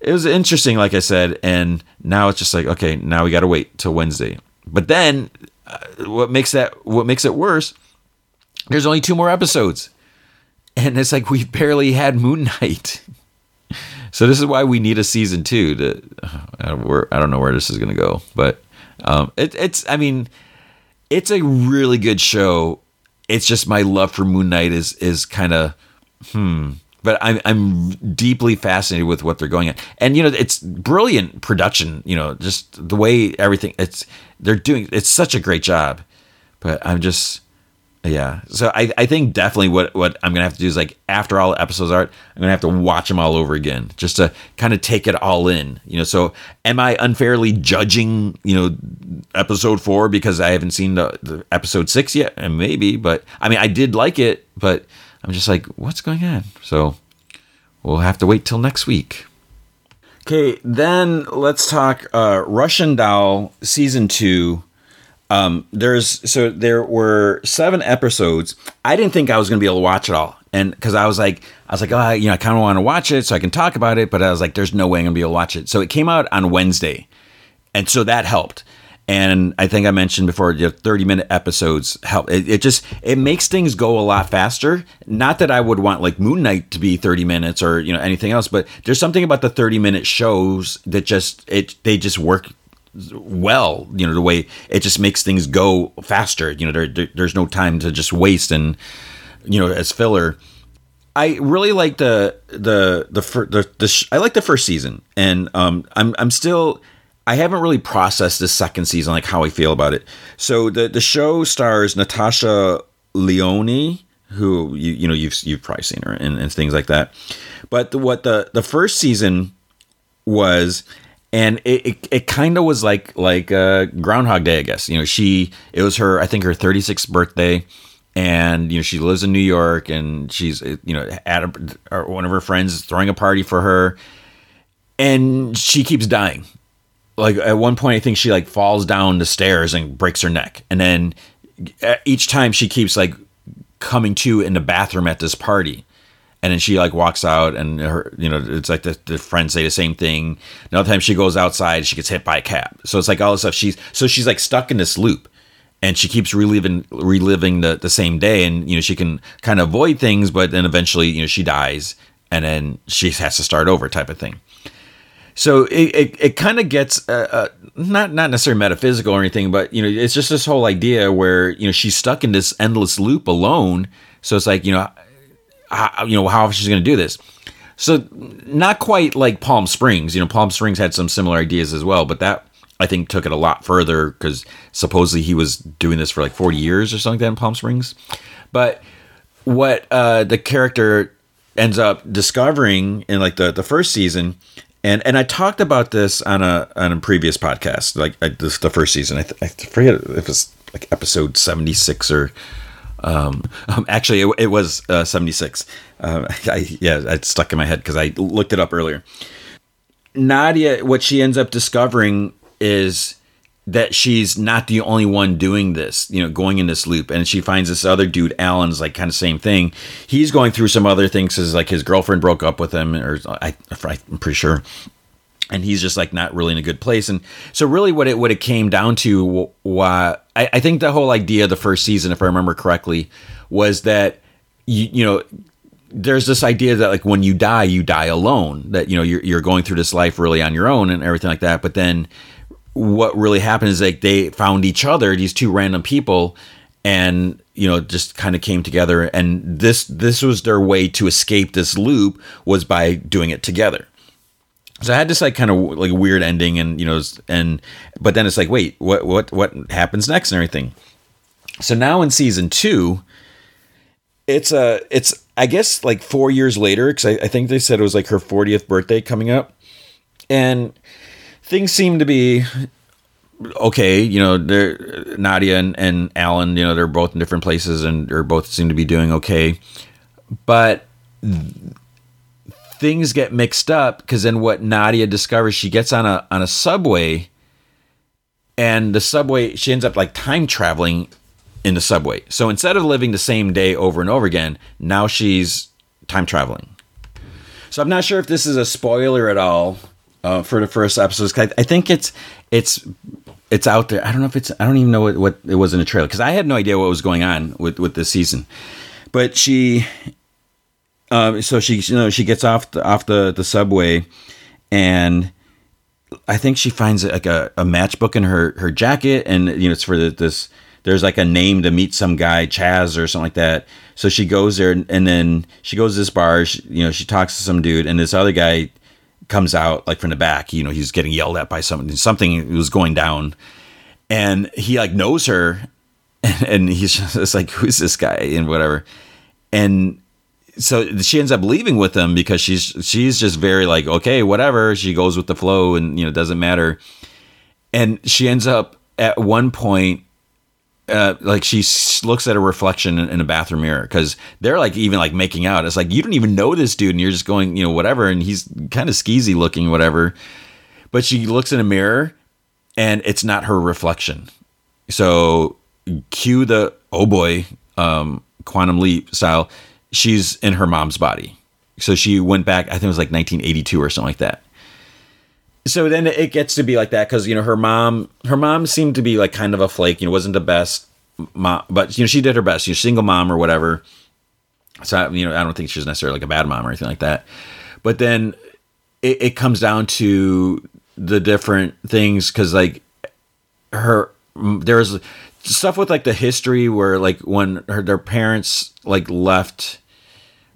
it was interesting, like I said, and now it's just like okay, now we got to wait till Wednesday. But then, uh, what makes that what makes it worse? There's only two more episodes, and it's like we've barely had Moon Knight. so this is why we need a season two. To uh, I don't know where this is gonna go, but um, it, it's I mean, it's a really good show it's just my love for Moon Knight is is kind of hmm. But I'm I'm deeply fascinated with what they're going at, and you know it's brilliant production. You know, just the way everything it's they're doing. It's such a great job. But I'm just yeah. So I, I think definitely what, what I'm gonna have to do is like after all the episodes are, I'm gonna have to watch them all over again just to kind of take it all in. You know, so am I unfairly judging you know episode four because I haven't seen the, the episode six yet? And maybe, but I mean I did like it, but I'm just like, what's going on? So we'll have to wait till next week. Okay, then let's talk uh, Russian Doll season two um, there's so there were seven episodes. I didn't think I was to be able to watch it all, and because I was like, I was like, oh, you know, I kind of want to watch it so I can talk about it, but I was like, there's no way I'm to be able to watch it. So it came out on Wednesday, and so that helped. And I think I mentioned before, the 30 minute episodes help. It, it, just it makes things go a lot faster. Not that I would want like Moon Knight to be 30 minutes or you know anything else, but there's something about the 30 minute shows that just it they just work well you know the way it just makes things go faster you know there, there, there's no time to just waste. And you know as filler i really like the the the the, the sh- i like the first season. And um i'm i'm still i haven't really processed the second season like how i feel about it. So the the show stars natasha lyonne who you you know you've you've probably seen her and, and things like that. But the, what the the first season was and it it, it kind of was like like uh, Groundhog Day, I guess. You know, she it was her I think her 36th birthday, and you know she lives in New York, and she's you know at a, one of her friends is throwing a party for her, and she keeps dying. Like at one point, I think she like falls down the stairs and breaks her neck, and then uh, each time she keeps like coming to in the bathroom at this party and then she like walks out and her you know it's like the, the friends say the same thing. Another time she goes outside she gets hit by a cab. So it's like all this stuff. She's so she's like stuck in this loop. And she keeps reliving reliving the, the same day. And you know she can kind of avoid things but then eventually you know she dies. And then she has to start over type of thing. So it, it, it kind of gets uh, uh, not not necessarily metaphysical or anything but you know it's just this whole idea where you know she's stuck in this endless loop alone. So it's like you know how, you know how she's going to do this so not quite like palm springs you know palm springs had some similar ideas as well but that i think took it a lot further because supposedly he was doing this for like 40 years or something like that in palm springs but what uh, the character ends up discovering in like the, the first season and and I talked about this on a on a previous podcast, like I, this the first season. I, th- I forget if it's like episode seventy six or um, um, actually it, it was uh, seventy six. Uh, I, yeah, it stuck in my head because I looked it up earlier. Nadia, what she ends up discovering is that she's not the only one doing this, you know, going in this loop. And she finds this other dude, Alan's like kind of same thing. He's going through some other things because like his girlfriend broke up with him, or I, I'm pretty sure. And he's just like not really in a good place. And so really what it what it came down to why I, I think the whole idea of the first season, if I remember correctly, was that you you know there's this idea that like when you die, you die alone. That you know you're you're going through this life really on your own and everything like that. But then what really happened is like they found each other, these two random people, and you know just kind of came together. And this this was their way to escape this loop was by doing it together. So I had this like kind of like weird ending, and you know, and but then it's like, wait, what what what happens next and everything. So now in season two, it's a it's I guess like four years later because I, I think they said it was like her 40th birthday coming up, and things seem to be okay. You know, they're Nadia and, and Alan. You know, they're both in different places and they're both seem to be doing okay, but things get mixed up because then what Nadia discovers, she gets on a on a subway, and the subway she ends up like time traveling in the subway. So instead of living the same day over and over again, now she's time traveling. So I'm not sure if this is a spoiler at all uh, for the first episodes. I, I think it's it's it's out there. I don't know if it's. I don't even know what, what it was in the trailer because I had no idea what was going on with with this season. But she, uh, so she you know she gets off the, off the the subway, and I think she finds like a, a matchbook in her her jacket, and you know it's for the, this. There's like a name to meet some guy, Chaz or something like that. So she goes there, and then she goes to this bar. She, you know, she talks to some dude, and this other guy comes out like from the back. You know, he's getting yelled at by something. Something was going down, and he like knows her, and, and he's just like, "Who's this guy?" and whatever. And so she ends up leaving with him because she's she's just very like, okay, whatever. She goes with the flow, and you know, doesn't matter. And she ends up at one point uh, like she looks at a reflection in, in a bathroom mirror because they're like even like making out. It's like you don't even know this dude, and you're just going, you know, whatever. And he's kind of skeezy looking, whatever. But she looks in a mirror, and it's not her reflection. So cue the oh boy, um, quantum leap style. She's in her mom's body. So she went back. I think it was like 1982 or something like that so then it gets to be like that because you know her mom her mom seemed to be like kind of a flake you know wasn't the best mom but you know she did her best you know single mom or whatever so I, you know i don't think she's necessarily like a bad mom or anything like that but then it, it comes down to the different things because like her there's stuff with like the history where like when her their parents like left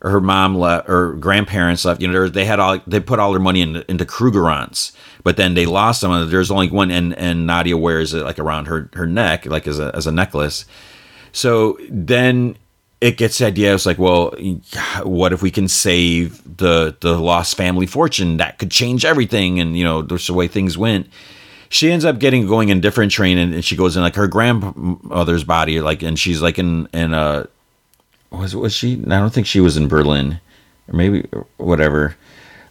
her mom left or grandparents left. You know, they had all they put all their money into, into Krugerrands, but then they lost them. There's only one, and and Nadia wears it like around her her neck, like as a as a necklace. So then it gets the idea. It's like, well, what if we can save the the lost family fortune? That could change everything. And you know, there's the way things went. She ends up getting going in different train, and, and she goes in like her grandmother's body, like, and she's like in in a was was she? I don't think she was in Berlin, or maybe whatever.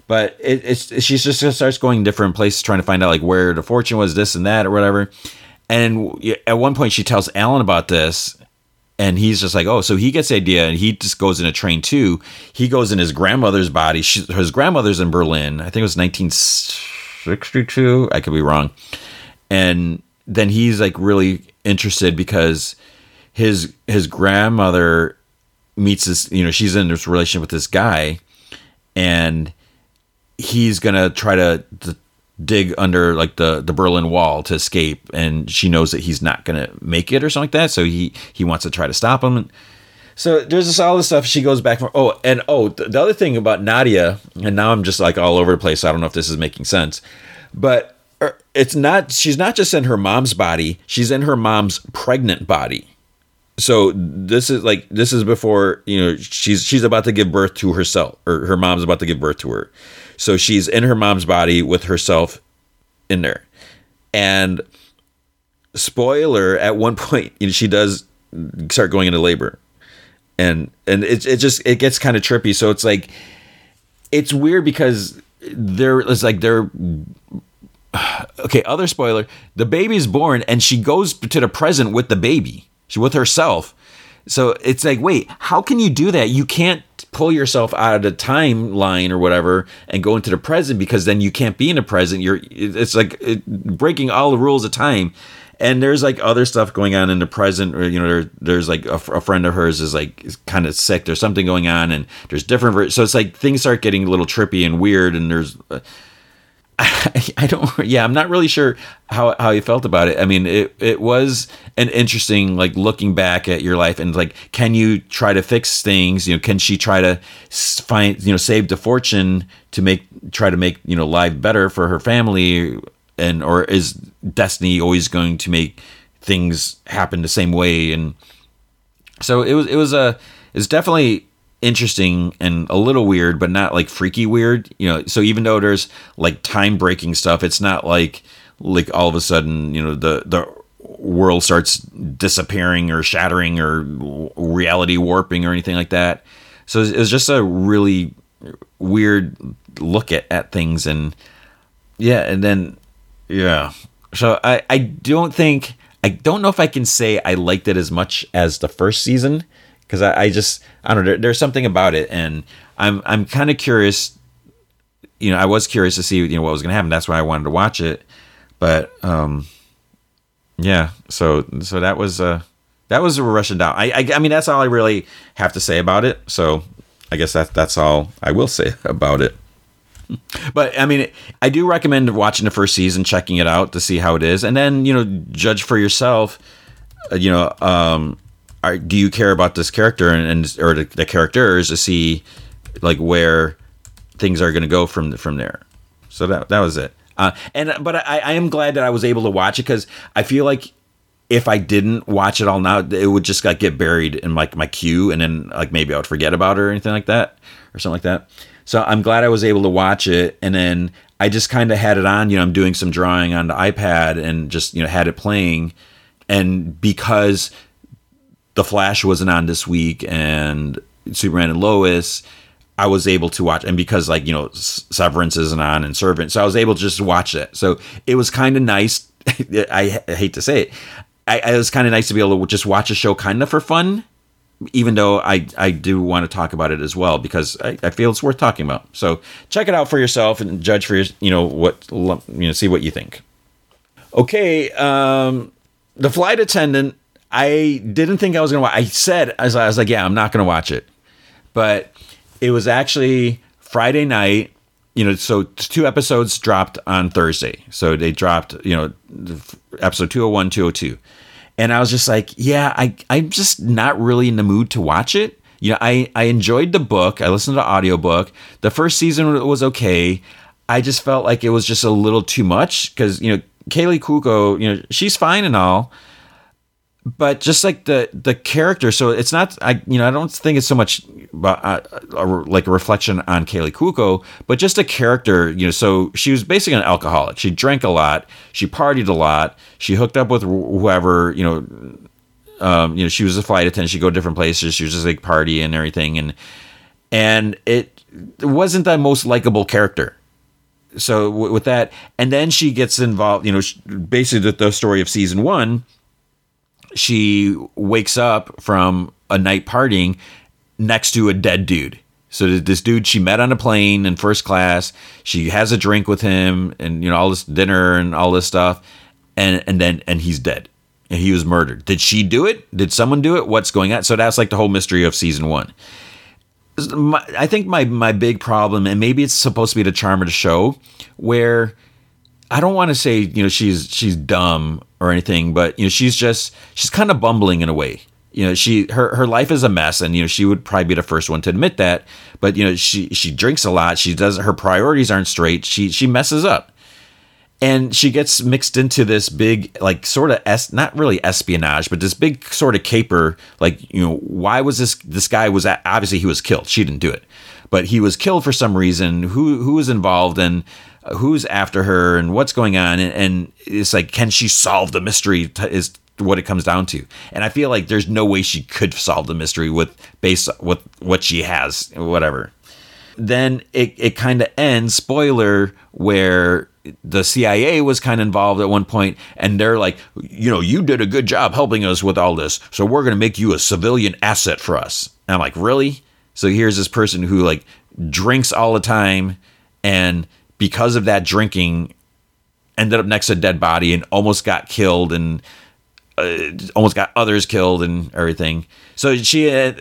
But it, it's she just starts going different places, trying to find out like where the fortune was, this and that, or whatever. And at one point, she tells Alan about this, and he's just like, oh, so he gets the idea, and he just goes in a train too. He goes in his grandmother's body. She, his grandmother's in Berlin. I think it was 1962. I could be wrong. And then he's like really interested because his his grandmother meets this. You know, she's in this relationship with this guy, and he's gonna try to, dig under like the the Berlin Wall to escape, and she knows that he's not gonna make it or something like that. So he he wants to try to stop him. So there's this all this stuff. She goes back. For, oh, and oh, the other thing about Nadia, and now I'm just like all over the place. I don't know if this is making sense, but er, it's not. She's not just in her mom's body. She's in her mom's pregnant body. So this is like this is before you know she's she's about to give birth to herself, or her mom's about to give birth to her. So she's in her mom's body with herself in there. And spoiler, at one point, you know, she does start going into labor. And and it it just it gets kind of trippy. So it's like it's weird because there is like they're okay, other spoiler, the baby's born and she goes to the present with the baby. She with herself. So it's like, wait, how can you do that? You can't pull yourself out of the timeline or whatever and go into the present because then you can't be in the present. You're it's like breaking all the rules of time. And there's like other stuff going on in the present, or you know, there, there's like a, a, friend of hers is like kind of sick. There's something going on, and there's different. So it's like things start getting a little trippy and weird, and there's. Uh, I, I don't yeah i'm not really sure how how you felt about it. I mean it it was an interesting like looking back at your life and like can you try to fix things? You know can she try to find you know save the fortune to make try to make you know life better for her family? And or is destiny always going to make things happen the same way? And so it was it was a it's definitely interesting and a little weird, but not like freaky weird. You know, so even though there's like time breaking stuff, it's not like like all of a sudden you know the the world starts disappearing or shattering or reality warping or anything like that. So it was just a really weird look at, at things and yeah, and then yeah. So I I don't think I don't know if I can say I liked it as much as the first season because I, I, just I don't know. There, there's something about it, and I'm I'm kind of curious. You know, I was curious to see you know what was going to happen. That's why I wanted to watch it. But um, yeah. So so that was uh that was a Russian doll. I, I I mean that's all I really have to say about it. So I guess that that's all I will say about it. But I mean, I do recommend watching the first season, checking it out to see how it is, and then you know judge for yourself. Uh, you know, um, are, do you care about this character and, and or the, the, characters to see like where things are going to go from from there. So that that was it. Uh, and but I, I am glad that I was able to watch it because I feel like if I didn't watch it all now, it would just like get buried in like my queue, and then like maybe I would forget about it or anything like that, or something like that. So I'm glad I was able to watch it, and then I just kind of had it on. You know, I'm doing some drawing on the iPad, and just you know had it playing, and because the Flash wasn't on this week, and Superman and Lois. I was able to watch, and because like you know Severance isn't on and Servant, so I was able to just watch it. So it was kind of nice. I, I, hate to say it, I, it was kind of nice to be able to just watch a show kind of for fun, even though I I do want to talk about it as well because I, I feel it's worth talking about. So check it out for yourself and judge for your you know what you know see what you think. Okay, um, the flight attendant I didn't think I was gonna watch. I said I was, I was like, yeah, I'm not gonna watch it, but it was actually Friday night. You know, so two episodes dropped on Thursday. So they dropped, you know, episode 201, 202. And I was just like, yeah, I, I'm just not really in the mood to watch it. You know, I, I enjoyed the book. I listened to the audiobook. The first season was okay. I just felt like it was just a little too much because, you know, Kaley Cuoco, you know, she's fine and all, but just like the the character, so it's not I you know I don't think it's so much uh, a, like a reflection on Kaley Cuoco, but just a character. You know, so she was basically an alcoholic. She drank a lot. She partied a lot. She hooked up with whoever you know. Um, you know, she was a flight attendant. She'd go to different places. She was just like party and everything, and and it, it wasn't the most likable character so w- with that and then she gets involved you know basically the, the story of season one she wakes up from a night partying next to a dead dude. So this dude she met on a plane in first class, she has a drink with him and you know all this dinner and all this stuff and and then and he's dead. And he was murdered. Did she do it? Did someone do it? What's going on? So that's like the whole mystery of season 1. I think my my big problem and maybe it's supposed to be the charm of the show where I don't want to say you know she's she's dumb or anything, but you know she's just she's kind of bumbling in a way. You know she her her life is a mess, and you know she would probably be the first one to admit that. But you know she she drinks a lot. She does her priorities aren't straight. She she messes up, and she gets mixed into this big like sort of es not really espionage, but this big sort of caper. Like you know why was this this guy was at, obviously he was killed. She didn't do it, but he was killed for some reason. Who who was involved and who's after her and what's going on. And, and it's like can she solve the mystery is what it comes down to. And i feel like there's no way she could solve the mystery with based with what she has whatever. Then it, it kind of ends spoiler where the cia was kind of involved at one point and they're like you know you did a good job helping us with all this so we're going to make you a civilian asset for us. And i'm like really? So here's this person who like drinks all the time and because of that drinking, ended up next to a dead body and almost got killed and uh, almost got others killed and everything. So she, uh,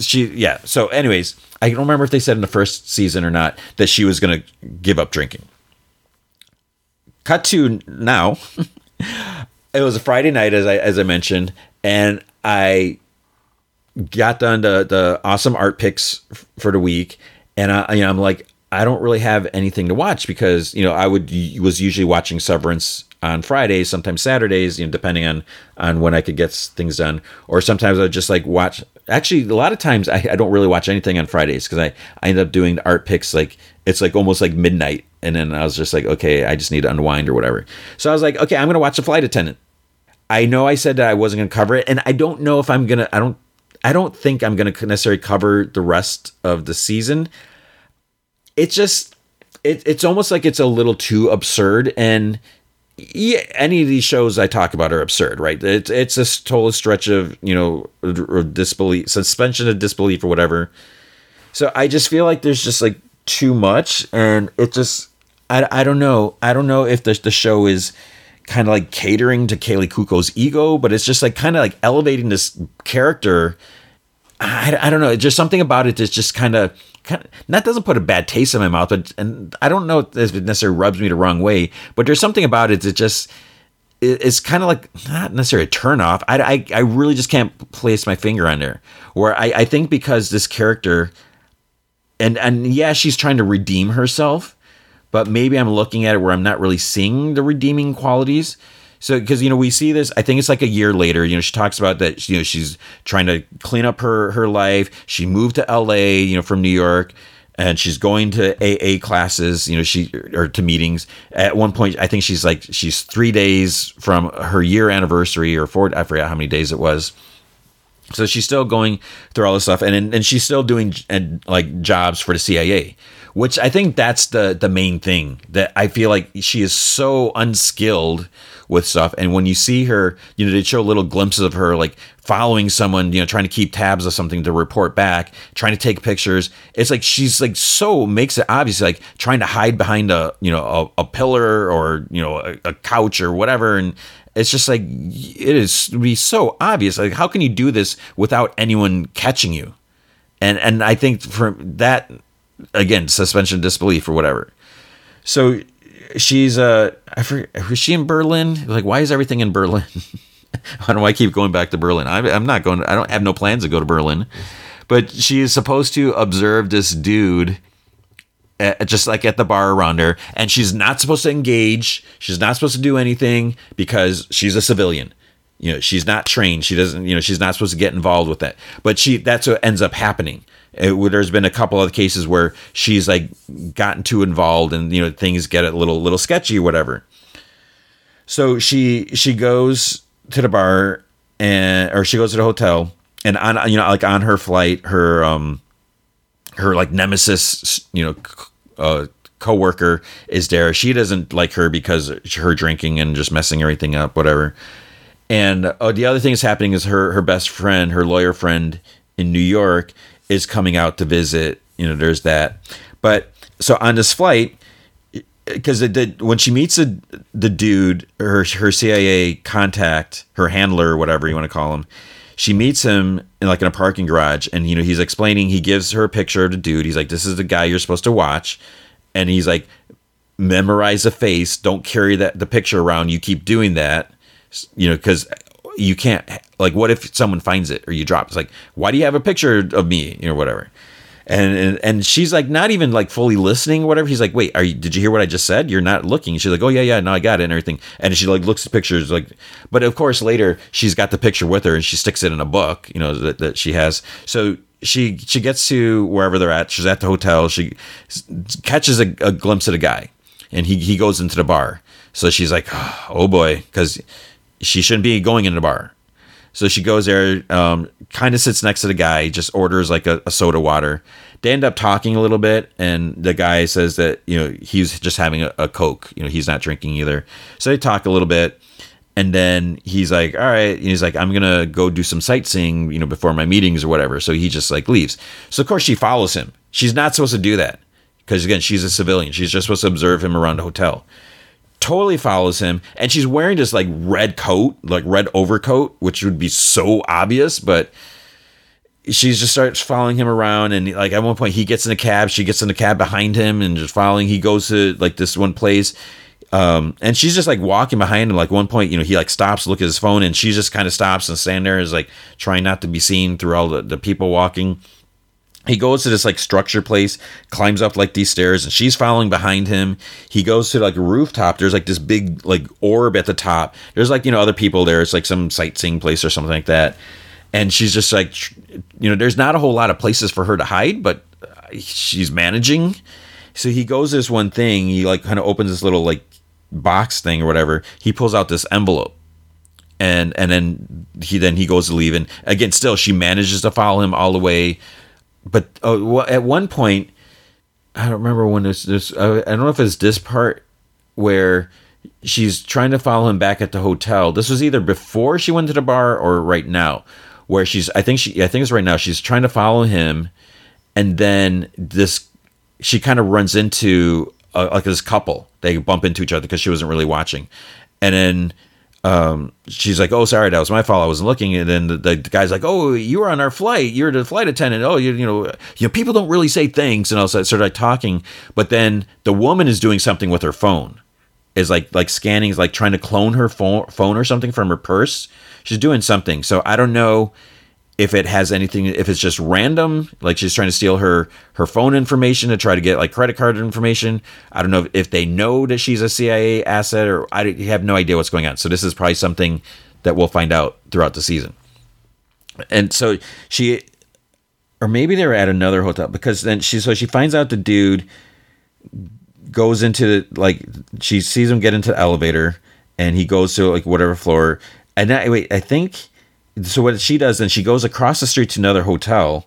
she, yeah. So, anyways, I don't remember if they said in the first season or not that she was going to give up drinking. Cut to now. it was a Friday night, as I as I mentioned, and I got done the the awesome art picks for the week, and I, you know, I'm like, I don't really have anything to watch because you know I would was usually watching Severance on Fridays, sometimes Saturdays, you know, depending on on when I could get things done. Or sometimes I would just like watch. Actually, a lot of times I, I don't really watch anything on Fridays because I I end up doing art picks like it's like almost like midnight, and then I was just like, okay, I just need to unwind or whatever. So I was like, okay, I'm gonna watch The Flight Attendant. I know I said that I wasn't gonna cover it, and I don't know if I'm gonna. I don't. I don't think I'm gonna necessarily cover the rest of the season it's just it, it's almost like it's a little too absurd and yeah, any of these shows I talk about are absurd, right? It's it's a total stretch of you know disbelief, suspension of disbelief, or whatever. So I just feel like there's just like too much, and it just I, I don't know I don't know if the the show is kind of like catering to Kaley Cuoco's ego, but it's just like kind of like elevating this character. I, I don't know. Just something about it that's just kind of kind of, that doesn't put a bad taste in my mouth, but and I don't know if it necessarily rubs me the wrong way, but there's something about it that just it's kind of like not necessarily a turn off. I, I, I really just can't place my finger on there. Where I, I think because this character, and and yeah, she's trying to redeem herself, but maybe I'm looking at it where I'm not really seeing the redeeming qualities. So, because you know, we see this. I think it's like a year later. You know, she talks about that. You know, she's trying to clean up her her life. She moved to L.A. You know, from New York, and she's going to AA classes. You know, she or to meetings. At one point, I think she's like she's three days from her year anniversary or four. I forget how many days it was. So she's still going through all this stuff, and and she's still doing and like jobs for the CIA which I think that's the the main thing that I feel like she is so unskilled with stuff. And when you see her, you know, they show little glimpses of her like following someone, you know, trying to keep tabs of something to report back, trying to take pictures. It's like she's like so makes it obvious, like trying to hide behind a you know a, a pillar or you know a, a couch or whatever, and it's just like it is be so obvious. Like how can you do this without anyone catching you? And and I think from that again suspension disbelief or whatever. So she's uh I forget was she in Berlin? Like why is everything in Berlin? Why I keep going back to Berlin. I, I'm not going. I don't have no plans to go to Berlin, but she is supposed to observe this dude. At, just like at the bar around her, and she's not supposed to engage. She's not supposed to do anything because she's a civilian. You know, she's not trained. She doesn't. You know, she's not supposed to get involved with that. But she that's what ends up happening. It, there's been a couple of cases where she's like gotten too involved, and you know things get a little little sketchy whatever. So she she goes to the bar and or she goes to the hotel and on you know like on her flight her um her like nemesis you know uh co-worker is there she doesn't like her because her drinking and just messing everything up whatever and uh, the other thing that's happening is her her best friend her lawyer friend in new york is coming out to visit you know there's that but so on this flight because it did when she meets the the dude, her her CIA contact, her handler, whatever you want to call him, she meets him in like in a parking garage, and you know he's explaining. He gives her a picture of the dude. He's like, "This is the guy you're supposed to watch," and he's like, "Memorize the face. Don't carry that the picture around. You keep doing that, you know, because." You can't like. What if someone finds it or you drop? It's like, why do you have a picture of me, you know, whatever and, and and she's like not even like fully listening or whatever. He's like, wait, are you? Did you hear what I just said? You're not looking. She's like, oh yeah, yeah, no, I got it and everything. And she like looks at pictures like, but of course later she's got the picture with her and she sticks it in a book, you know, that, that she has. So she she gets to wherever they're at. She's at the hotel. She catches a, a glimpse of the guy, and he he goes into the bar. So she's like, oh, oh boy, because she shouldn't be going into the bar. So she goes there, um, kind of sits next to the guy, just orders like a, a, soda water. They end up talking a little bit, and the guy says that you know he's just having a, a coke. You know he's not drinking either. So they talk a little bit, and then he's like, "All right," and he's like, "I'm gonna go do some sightseeing, you know, before my meetings or whatever." So he just like leaves. So of course she follows him. She's not supposed to do that because again she's a civilian. She's just supposed to observe him around the hotel totally follows him and she's wearing this like red coat like red overcoat which would be so obvious but she just starts following him around and like at one point he gets in a cab she gets in the cab behind him and just following he goes to like this one place um, and she's just like walking behind him. Like one point you know he like stops look at his phone and she just kind of stops and stand there is like trying not to be seen through all the, the people walking he goes to this like structure place climbs up like these stairs and she's following behind him. He goes to like a rooftop. There's like this big like orb at the top. There's like you know other people there. It's like some sightseeing place or something like that. And she's just like you know there's not a whole lot of places for her to hide but uh, she's managing. So he goes this one thing. He like kind of opens this little like box thing or whatever. He pulls out this envelope. And and then he then he goes to leave. And again still she manages to follow him all the way but oh, at one point, I don't remember when this. This uh, I don't know if it's this part where she's trying to follow him back at the hotel. This was either before she went to the bar or right now, where she's. I think she. I think it's right now. She's trying to follow him, and then this. She kind of runs into uh, like this couple. They bump into each other because she wasn't really watching, and then um, she's like, "Oh, sorry, that was my fault. I wasn't looking." And then the, the, guy's like, "Oh, you were on our flight. You're the flight attendant. Oh, you, you know, you know, people don't really say things." And I was sort of like talking, but then the woman is doing something with her phone, is like like scanning, is like trying to clone her phone phone or something from her purse. She's doing something. So I don't know if it has anything if it's just random like she's trying to steal her her phone information to try to get like credit card information. I don't know if they know that she's a cia asset or i have no idea what's going on. So this is probably something that we'll find out throughout the season. And so she or maybe they were at another hotel because then she so she finds out the dude goes into like she sees him get into the elevator and he goes to like whatever floor. And I, wait i think so what she does then she goes across the street to another hotel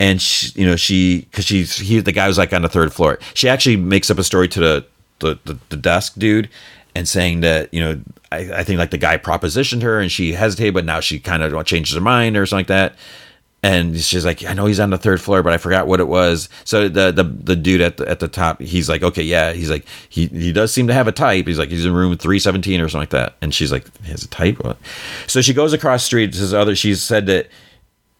and she, you know she because she's he the guy was like on the third floor. She actually makes up a story to the the, the, the desk dude and saying that you know I, I think like the guy propositioned her and she hesitated but now she kind of changes her mind or something like that and she's like, I know he's on the third floor, but I forgot what it was. So the the, the dude at the, at the top, he's like, okay, yeah, he's like, he he does seem to have a type. He's like, he's in room three seventeen or something like that. And she's like, he has a type. So she goes across the street. This other, she's said that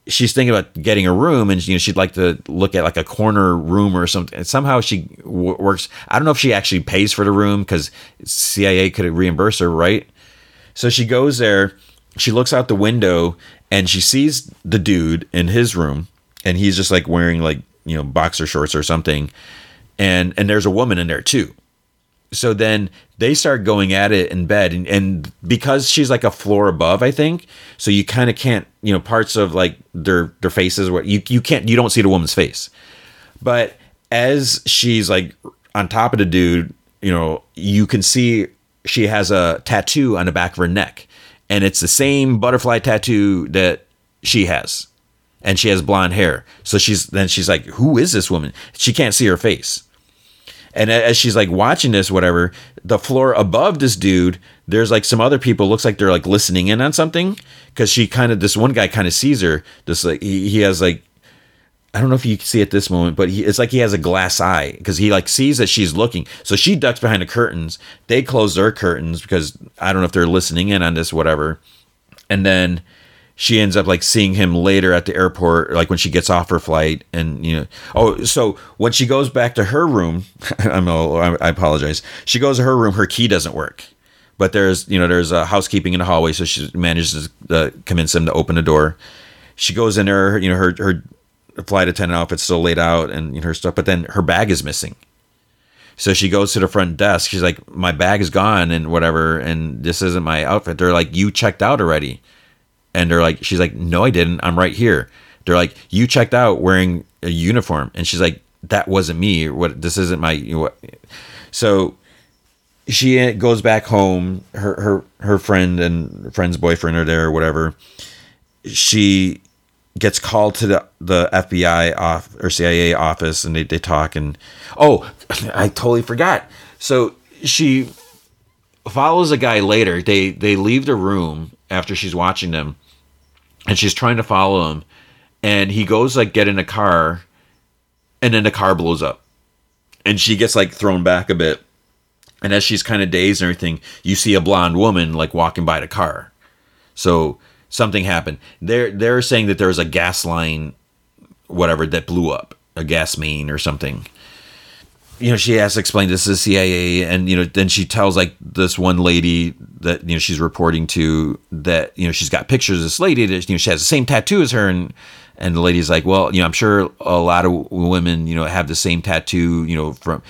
she's thinking about getting a room, and you know, she'd like to look at like a corner room or something. And somehow she w- works. I don't know if she actually pays for the room because CIA could reimburse her, right? So she goes there. She looks out the window and she sees the dude in his room and he's just like wearing like you know boxer shorts or something. And and there's a woman in there too. So then they start going at it in bed and, and because she's like a floor above i think so you kind of can't you know parts of like their their faces where you, you can't you don't see the woman's face. But as she's like on top of the dude you know you can see she has a tattoo on the back of her neck and it's the same butterfly tattoo that she has and she has blonde hair so she's then she's like who is this woman she can't see her face and as she's like watching this, whatever, the floor above this dude, there's like some other people. Looks like they're like listening in on something because she kind of this one guy kind of sees her. This like he, he has like I don't know if you can see at this moment, but he, it's like he has a glass eye because he like sees that she's looking. So she ducks behind the curtains. They close their curtains because I don't know if they're listening in on this, whatever. And then she ends up like seeing him later at the airport, like when she gets off her flight, and you know, oh, so when she goes back to her room, I'm, I apologize. She goes to her room, her key doesn't work, but there's you know there's a housekeeping in the hallway, so she manages to uh, convince him to open the door. She goes in there, you know, her her flight attendant outfit's still laid out and her stuff, but then her bag is missing. So she goes to the front desk. She's like, "My bag is gone and whatever, and this isn't my outfit." They're like, "You checked out already." And they're like, she's like, no, I didn't. I'm right here. They're like, you checked out wearing a uniform. And she's like, that wasn't me. What this isn't my. You know, what? So she uh, goes back home. Her her her friend and friend's boyfriend are there or whatever. She gets called to the the FBI off or CIA office and they, they talk and oh I totally forgot. So she follows a guy later. They they leave the room after she's watching them and she's trying to follow him and he goes like get in a car and then the car blows up and she gets like thrown back a bit and as she's kind of dazed and everything you see a blonde woman like walking by the car so something happened. They're they're saying that there was a gas line whatever that blew up a gas main or something. You know, she has to explain this to the CIA, and you know, then she tells like this one lady that you know she's reporting to that you know she's got pictures of this lady that you know she has the same tattoo as her, and and the lady's like, well, you know, I'm sure a lot of women you know have the same tattoo, you know, from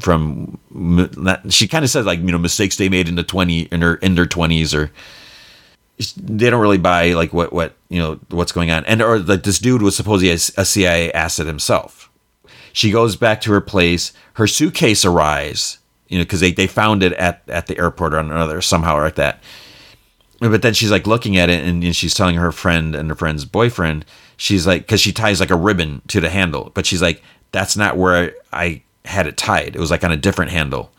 from that she kind of says like you know mistakes they made in the twenty in her in their twenties or they don't really buy like what what you know what's going on, and or like this dude was supposedly a, a CIA asset himself she goes back to her place. Her suitcase arrives, you know, because they, they found it at, at the airport or another somehow like that. But then she's like looking at it and, and she's telling her friend and her friend's boyfriend, she's like, because she ties like a ribbon to the handle, but she's like, that's not where I, I had it tied. It was like on a different handle.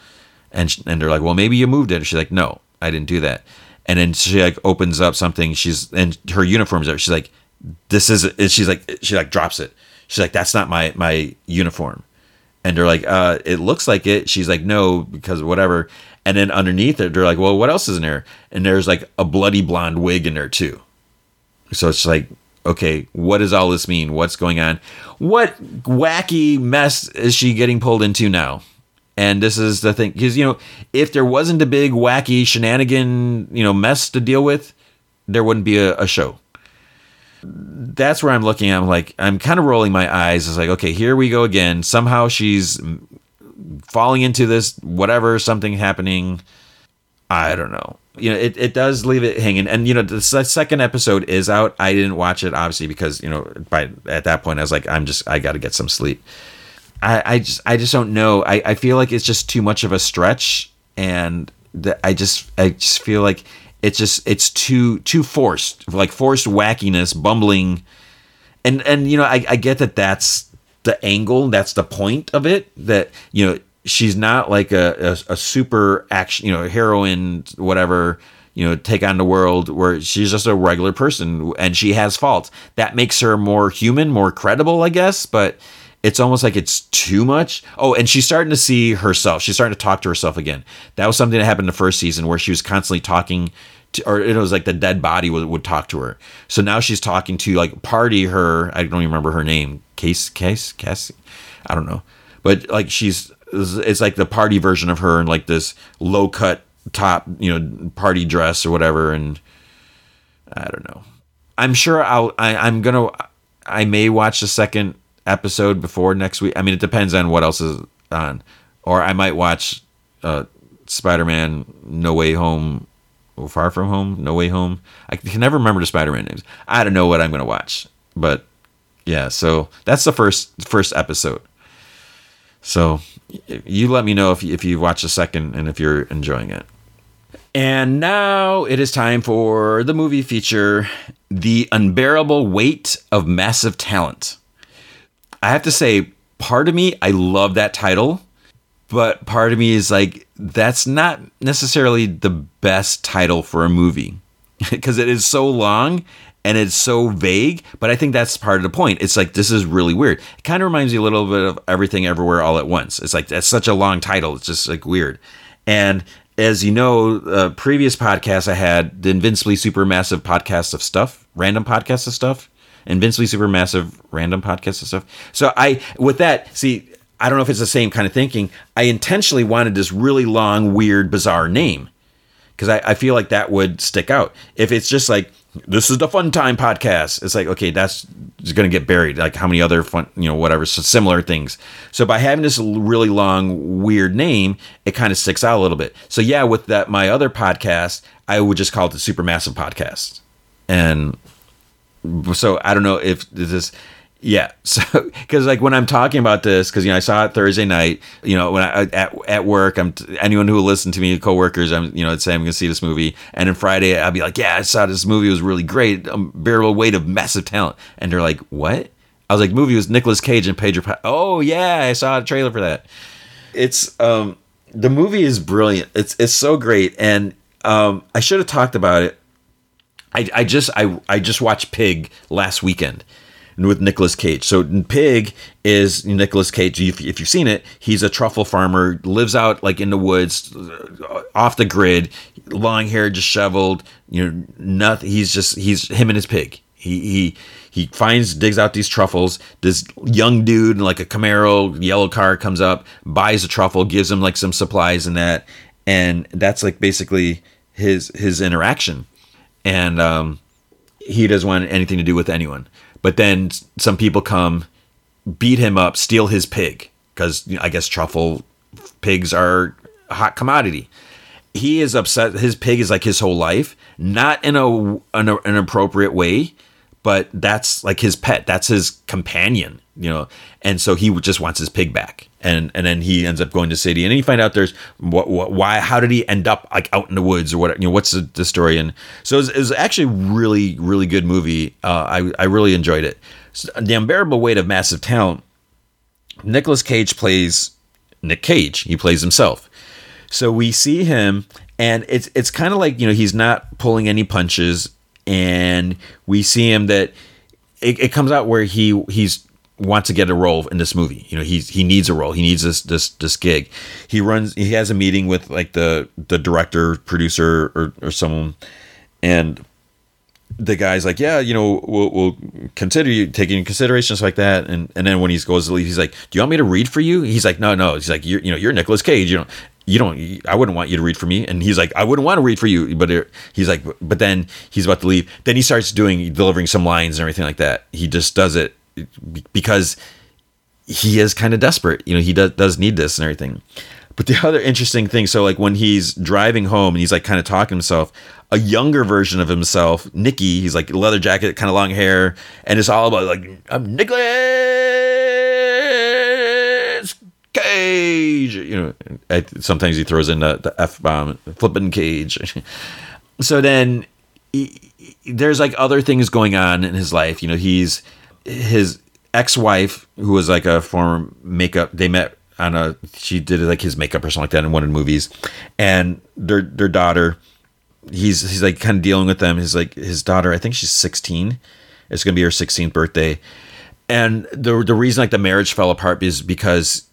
And, and they're like, well, maybe you moved it. And she's like, no, I didn't do that. And then she like opens up something. She's and her uniform's there. She's like, this is. She's like, she like drops it. She's like, that's not my my uniform. And they're like, uh, it looks like it. She's like, no, because whatever. And then underneath it, they're like, well, what else is in there? And there's like a bloody blonde wig in there too. So it's like, okay, what does all this mean? What's going on? What wacky mess is she getting pulled into now? And this is the thing, because you know, if there wasn't a big wacky shenanigan, you know, mess to deal with, there wouldn't be a, a show that's where I'm looking. I'm like, I'm kind of rolling my eyes. It's like, okay, here we go again. Somehow she's falling into this, whatever, something happening. I don't know. You know, it, it does leave it hanging. And, you know, the second episode is out. I didn't watch it, obviously, because, you know, by at that point, I was like, I'm just, I got to get some sleep. I, I just, I just don't know. I, I feel like it's just too much of a stretch. And the, I just, I just feel like it's just it's too too forced like forced wackiness bumbling and and you know I, I get that that's the angle that's the point of it that you know she's not like a, a, a super action you know heroine whatever you know take on the world where she's just a regular person and she has faults that makes her more human more credible i guess but it's almost like it's too much. Oh, and she's starting to see herself. She's starting to talk to herself again. That was something that happened in the first season where she was constantly talking to, or it was like the dead body would, would talk to her. So now she's talking to like party her. I don't even remember her name. Case, Case, Cassie. I don't know. But like she's, it's like the party version of her in like this low cut top, you know, party dress or whatever. And I don't know. I'm sure I'll, I, I'm going to, I may watch the second episode before next week. I mean, it depends on what else is on, or I might watch uh, Spider-Man No Way Home, Far From Home, No Way Home. I can never remember the Spider-Man names. I don't know what I'm gonna watch, but yeah. So that's the first first episode. So you let me know if if you watch the second and if you're enjoying it. And now it is time for the movie feature, The Unbearable Weight of Massive Talent. I have to say, part of me, I love that title, but part of me is like, that's not necessarily the best title for a movie because it is so long and it's so vague, but I think that's part of the point. It's like, this is really weird. It kind of reminds me a little bit of Everything Everywhere All at Once. It's like, that's such a long title. It's just like weird. And as you know, uh, previous podcasts I had, the Invincibly Supermassive podcast of stuff, random podcast of stuff, Invincibly Supermassive random podcast and stuff. So I, with that, see, I don't know if it's the same kind of thinking. I intentionally wanted this really long, weird, bizarre name because I, I feel like that would stick out. If it's just like this is the fun time podcast it's like okay that's going to get buried like how many other fun you know whatever so similar things so by having this really long weird name it kind of sticks out a little bit so yeah with that my other podcast i would just call it the supermassive podcast and so i don't know if this yeah. So, because like when I'm talking about this, because you know I saw it Thursday night. You know when I at at work, I'm anyone who will listen to me, coworkers, I'm you know I'd say I'm gonna see this movie, and then Friday I'll be like, yeah, I saw this movie it was really great, unbearable weight of massive talent, and they're like, what? I was like, movie was Nicolas Cage and Pedro. Pa- oh yeah, I saw a trailer for that. It's um the movie is brilliant. It's it's so great, and um I should have talked about it. I I just I I just watched Pig last weekend with Nicolas Cage. So Pig is Nicolas Cage. If, if, you've seen it, he's a truffle farmer, lives out like in the woods, uh, off the grid, long hair, disheveled. You know, nothing. He's just he's him and his pig. He he he finds digs out these truffles. This young dude in like a Camaro yellow car comes up, buys a truffle, gives him like some supplies and that, and that's like basically his his interaction. And um, he doesn't want anything to do with anyone. But then some people come, beat him up, steal his pig because you know, I guess truffle pigs are a hot commodity. He is upset. His pig is like his whole life, not in a, an, an appropriate way, but that's like his pet. That's his companion, you know. And so he just wants his pig back. And and then he ends up going to city, and then you find out there's what, what why how did he end up like out in the woods or what you know what's the, the story? And so it was, it was, actually really really good movie. Uh, I I really enjoyed it. So, the unbearable weight of massive talent. Nicolas Cage plays Nick Cage. He plays himself. So we see him, and it's it's kind of like you know he's not pulling any punches and we see him that it, it comes out where he he's wants to get a role in this movie. You know, he's he needs a role. He needs this this this gig. He runs. He has a meeting with like the the director, producer, or or someone, and the guy's like, yeah, you know, we'll, we'll consider you taking considerations like that. And and then when he goes to leave, he's like, do you want me to read for you? He's like, no, no. He's like, you're you know, you're Nicolas Cage. You know, you don't i wouldn't want you to read for me. And he's like i wouldn't want to read for you. But it, he's like but then he's about to leave. Then he starts doing delivering some lines and everything like that. He just does it because he is kind of desperate. You know he does, does need this and everything. But the other interesting thing so like when he's driving home and he's like kind of talking to himself a younger version of himself nicky he's like leather jacket kind of long hair and it's all about like i'm nicholas cage you know sometimes he throws in the, the f-bomb flipping cage. So then he, there's like other things going on in his life. You know he's his ex-wife who was like a former makeup they met on a she did like his makeup or something like that in one of the movies. And their their daughter he's he's like kind of dealing with them. He's like his daughter i think she's 16 it's gonna be her 16th birthday. And the the reason like the marriage fell apart is because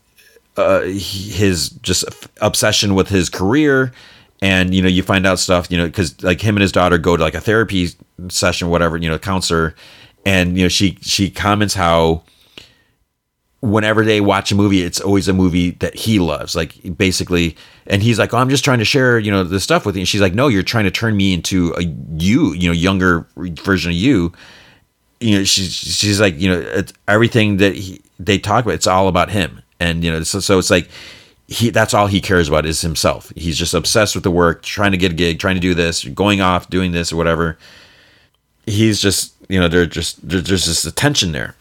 uh, his just obsession with his career. And you know you find out stuff you know because like him and his daughter go to like a therapy session whatever you know counselor. And you know she she comments how whenever they watch a movie it's always a movie that he loves like basically. And he's like oh i'm just trying to share you know the stuff with you. And she's like no you're trying to turn me into a you you know younger version of you. You know she's she's like you know everything that he, they talk about it's all about him and you know so, so it's like he that's all he cares about is himself. He's just obsessed with the work, trying to get a gig, trying to do this, going off, doing this or whatever. He's just you know, there's just there's just a tension there.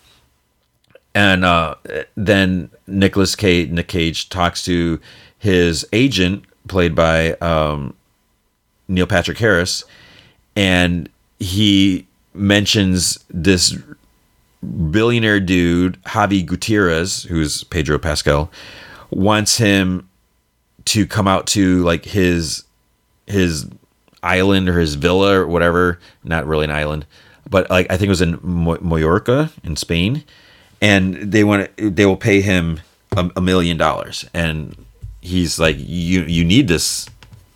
And uh, then Nicolas Cage, Nick Cage talks to his agent, played by um, Neil Patrick Harris, and he mentions this billionaire dude, Javi Gutierrez, who's Pedro Pascal, wants him to come out to like his his island or his villa or whatever. Not really an island, but like I think it was in Mallorca in Spain, and they want to, they will pay him a, a million dollars, and he's like, you you need this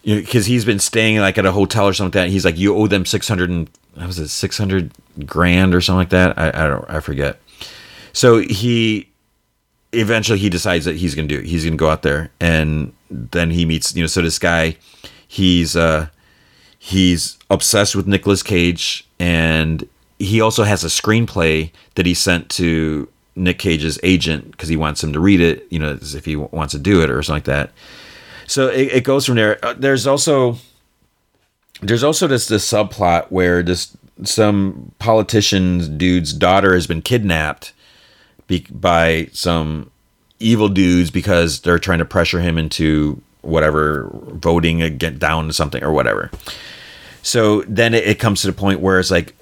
because he's been staying like at a hotel or something like that. He's like, you owe them six hundred and was it six hundred grand or something like that. I, I don't I forget. So he eventually he decides that he's gonna do it. He's gonna go out there and then he meets you know so this guy he's uh he's obsessed with Nicolas Cage and he also has a screenplay that he sent to Nick Cage's agent because he wants him to read it, you know, if he wants to do it or something like that. So it, it goes from there. Uh, there's also there's also this this subplot where this some politician dude's daughter has been kidnapped be, by some evil dudes because they're trying to pressure him into whatever voting again down to something or whatever. So then it, it comes to the point where it's like,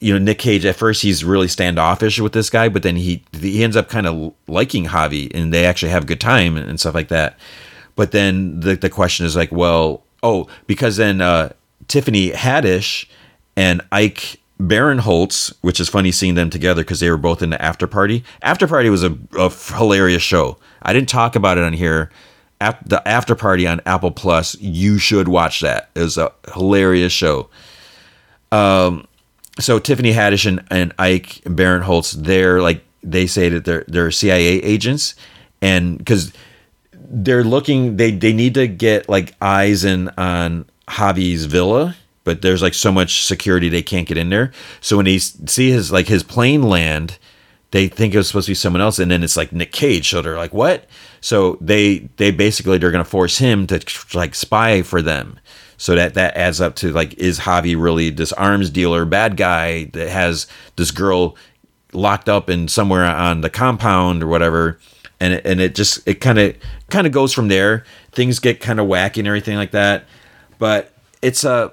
you know, Nick Cage at first he's really standoffish with this guy, but then he he ends up kind of liking Javi, and they actually have a good time and stuff like that. But then the the question is like, well, oh, because then uh, Tiffany Haddish and Ike Barinholtz, which is funny seeing them together because they were both in the After Party. After Party was a, a hilarious show. I didn't talk about it on here. the After Party on Apple Plus, you should watch that. It was a hilarious show. Um, so Tiffany Haddish and, and Ike Barinholtz, they're like they say that they're they're CIA agents, and because they're looking, they they need to get like eyes in on Javi's villa but there's like so much security they can't get in there. So when they see his like his plane land, they think it was supposed to be someone else, and then it's like Nick Cage. So they're like, "What?" So they they basically they're gonna force him to like spy for them. So that that adds up to like, is Javi really this arms dealer bad guy that has this girl locked up in somewhere on the compound or whatever? And it, and it just it kind of kind of goes from there. Things get kind of wacky and everything like that. But it's a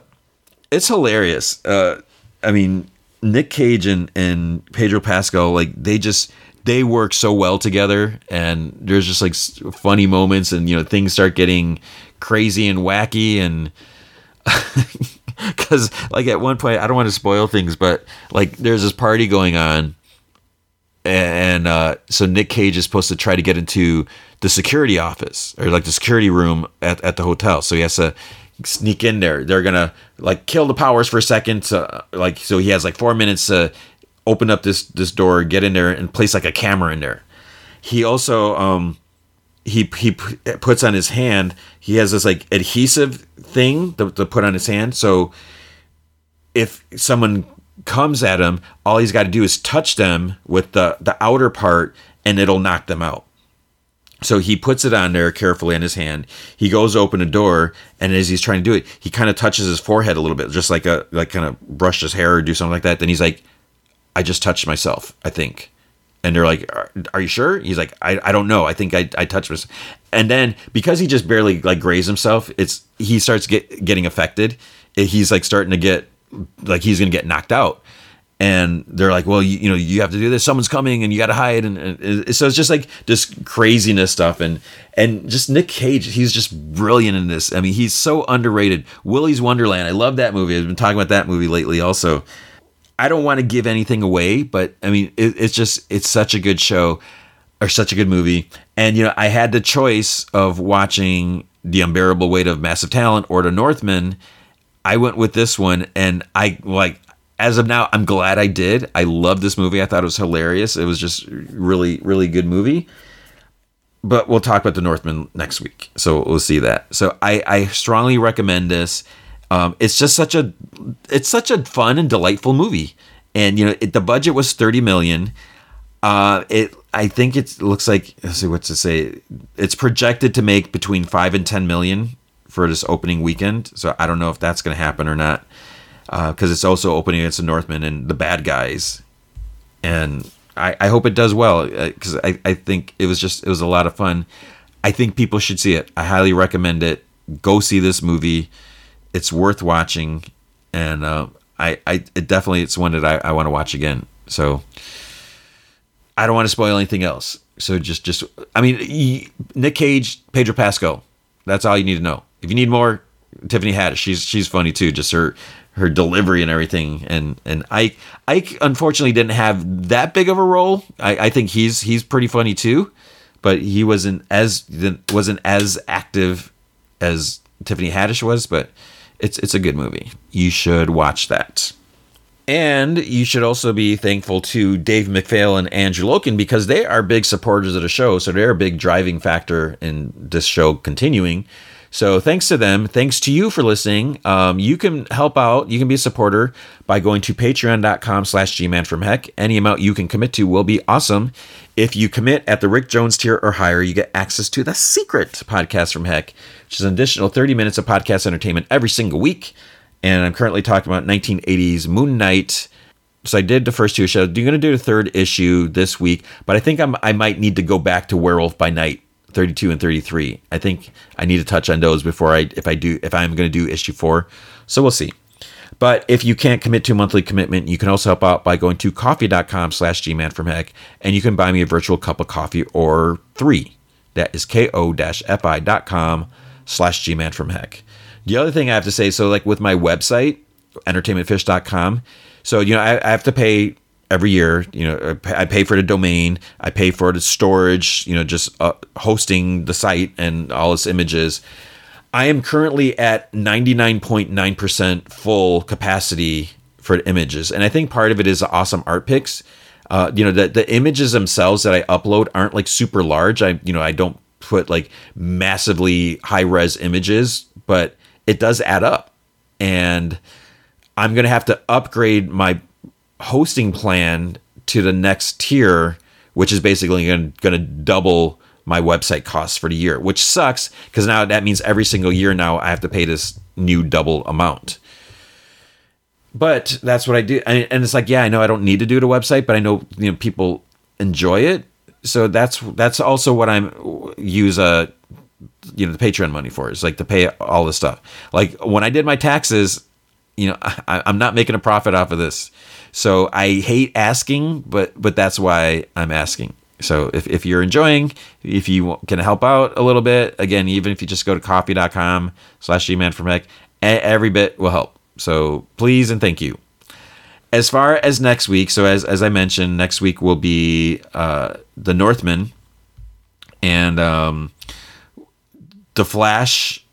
it's hilarious. Uh, I mean, Nick Cage and, and Pedro Pascal, like they just they work so well together, and there's just like funny moments, and you know things start getting crazy and wacky, and because like at one point I don't want to spoil things, but like there's this party going on, and uh, so Nick Cage is supposed to try to get into the security office or like the security room at, at the hotel. So he has to sneak in there. They're gonna like kill the powers for a second. To, like so, he has like four minutes to open up this this door, get in there, and place like a camera in there. He also um he he puts on his hand. He has this like adhesive thing to, to put on his hand. So if someone comes at him, all he's got to do is touch them with the the outer part, and it'll knock them out. So he puts it on there carefully in his hand. He goes open a door, and as he's trying to do it, he kind of touches his forehead a little bit, just like a like kind of brush his hair or do something like that. Then he's like, "I just touched myself, I think." And they're like, "Are, are you sure?" He's like, "I, I don't know. I think I, I touched myself." And then because he just barely like grazed himself, it's he starts get getting affected. He's like starting to get like he's gonna get knocked out and they're like, well, you, you, know, you have to do this. Someone's coming, and you got to hide, and, and, so it's just like this craziness stuff, and and just Nick Cage, he's just brilliant in this. I mean, he's so underrated. Willy's Wonderland, I love that movie. I've been talking about that movie lately, also. I don't want to give anything away, but I mean, it, it's just it's such a good show, or such a good movie, and you know, I had the choice of watching The Unbearable Weight of Massive Talent or The Northman. I went with this one, and I like as of now, I'm glad I did. I love this movie. I thought it was hilarious. It was just really, really good movie. But we'll talk about the Northman next week, so we'll see that. So I, I strongly recommend this. Um, it's just such a, it's such a fun and delightful movie. And you know, it, the budget was 30 million. Uh, it I think it looks like let's see what's to say. It's projected to make between five and ten million for this opening weekend. So I don't know if that's going to happen or not, because uh, it's also opening against the Northman and the bad guys, and I, I hope it does well because uh, I, I think it was just it was a lot of fun. I think people should see it. I highly recommend it. Go see this movie. It's worth watching, and uh, I, I it definitely it's one that I, I want to watch again. So I don't want to spoil anything else. So just just I mean Nick Cage, Pedro Pascal. That's all you need to know. If you need more, Tiffany Haddish. She's she's funny too. Just her her delivery and everything. And and Ike Ike unfortunately didn't have that big of a role. I, I think he's he's pretty funny too, but he wasn't as wasn't as active as Tiffany Haddish was. But it's it's a good movie. You should watch that. And you should also be thankful to Dave McPhail and Andrew Loken because they are big supporters of the show. So they're a big driving factor in this show continuing. So thanks to them. Thanks to you for listening. Um, you can help out. You can be a supporter by going to patreon.com slash gman from heck. Any amount you can commit to will be awesome. If you commit at the Rick Jones tier or higher, you get access to the secret podcast from heck, which is an additional 30 minutes of podcast entertainment every single week. And I'm currently talking about 1980s Moon Knight. So I did the first two shows. I'm going to do the third issue this week, but I think I'm, I might need to go back to Werewolf by Night 32 and 33. I think I need to touch on those before I if I do if I'm going to do issue 4. So we'll see. But if you can't commit to a monthly commitment, you can also help out by going to ko-fi.com slash gman from heck and you can buy me a virtual cup of coffee or three. That is ko-fi.com slash gman from heck. The other thing I have to say, so like with my website, entertainmentfish.com, so you know I, I have to pay every year. You know, I pay for the domain, I pay for the storage, you know, just uh, hosting the site and all its images. I am currently at 99.9% full capacity for images. And I think part of it is awesome art picks. Uh, you know, the, the images themselves that I upload aren't like super large. I, you know, I don't put like massively high res images, but it does add up. And I'm going to have to upgrade my hosting plan to the next tier, which is basically going to double my website costs for the year, which sucks because now that means every single year now I have to pay this new double amount. But that's what I do, and it's like, yeah, I know I don't need to do the website, but I know you know people enjoy it, so that's that's also what I'm use a uh, you know the Patreon money for is like to pay all this stuff. Like when I did my taxes, you know, I, I'm not making a profit off of this so I hate asking, but but that's why I'm asking. So if, if you're enjoying, if you can help out a little bit, again, even if you just go to ko-fi.com slash gman from heck, every bit will help. So please and thank you. As far as next week, so as, as I mentioned, next week will be uh, The Northman and um, The Flash.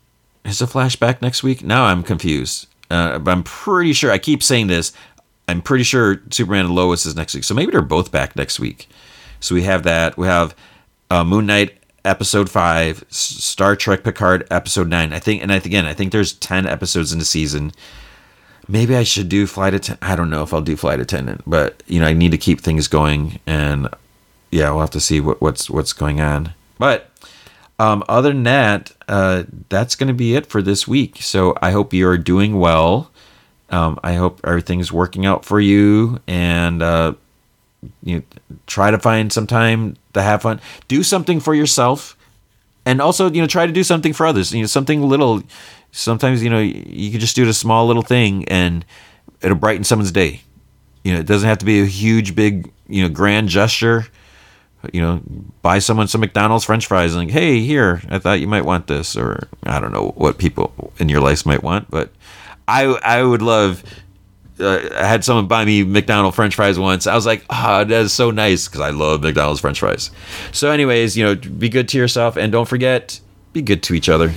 Is The Flash back next week? Now I'm confused. Uh, but I'm pretty sure, I keep saying this, I'm pretty sure Superman and Lois is next week. So maybe they're both back next week. So we have that. We have uh, Moon Knight episode five, Star Trek Picard episode nine. I think, and I, again, I think there's 10 episodes in the season. Maybe I should do Flight Attendant. I don't know if I'll do Flight Attendant, but you know, I need to keep things going. And yeah, we'll have to see what, what's, what's going on. But um, other than that, uh, that's going to be it for this week. So I hope you're doing well. Um, I hope everything's working out for you and uh, you know, try to find some time to have fun. Do something for yourself and also, you know, try to do something for others. You know, something little. Sometimes, you know, you can just do a small little thing and it'll brighten someone's day. You know, it doesn't have to be a huge, big, you know, grand gesture. You know, buy someone some McDonald's French fries and like, hey, here, I thought you might want this, or I don't know what people in your life might want, but I I would love. Uh, I had someone buy me McDonald's French fries once. I was like, "Ah, oh, that is so nice," because I love McDonald's French fries. So, anyways, you know, be good to yourself, and don't forget, be good to each other.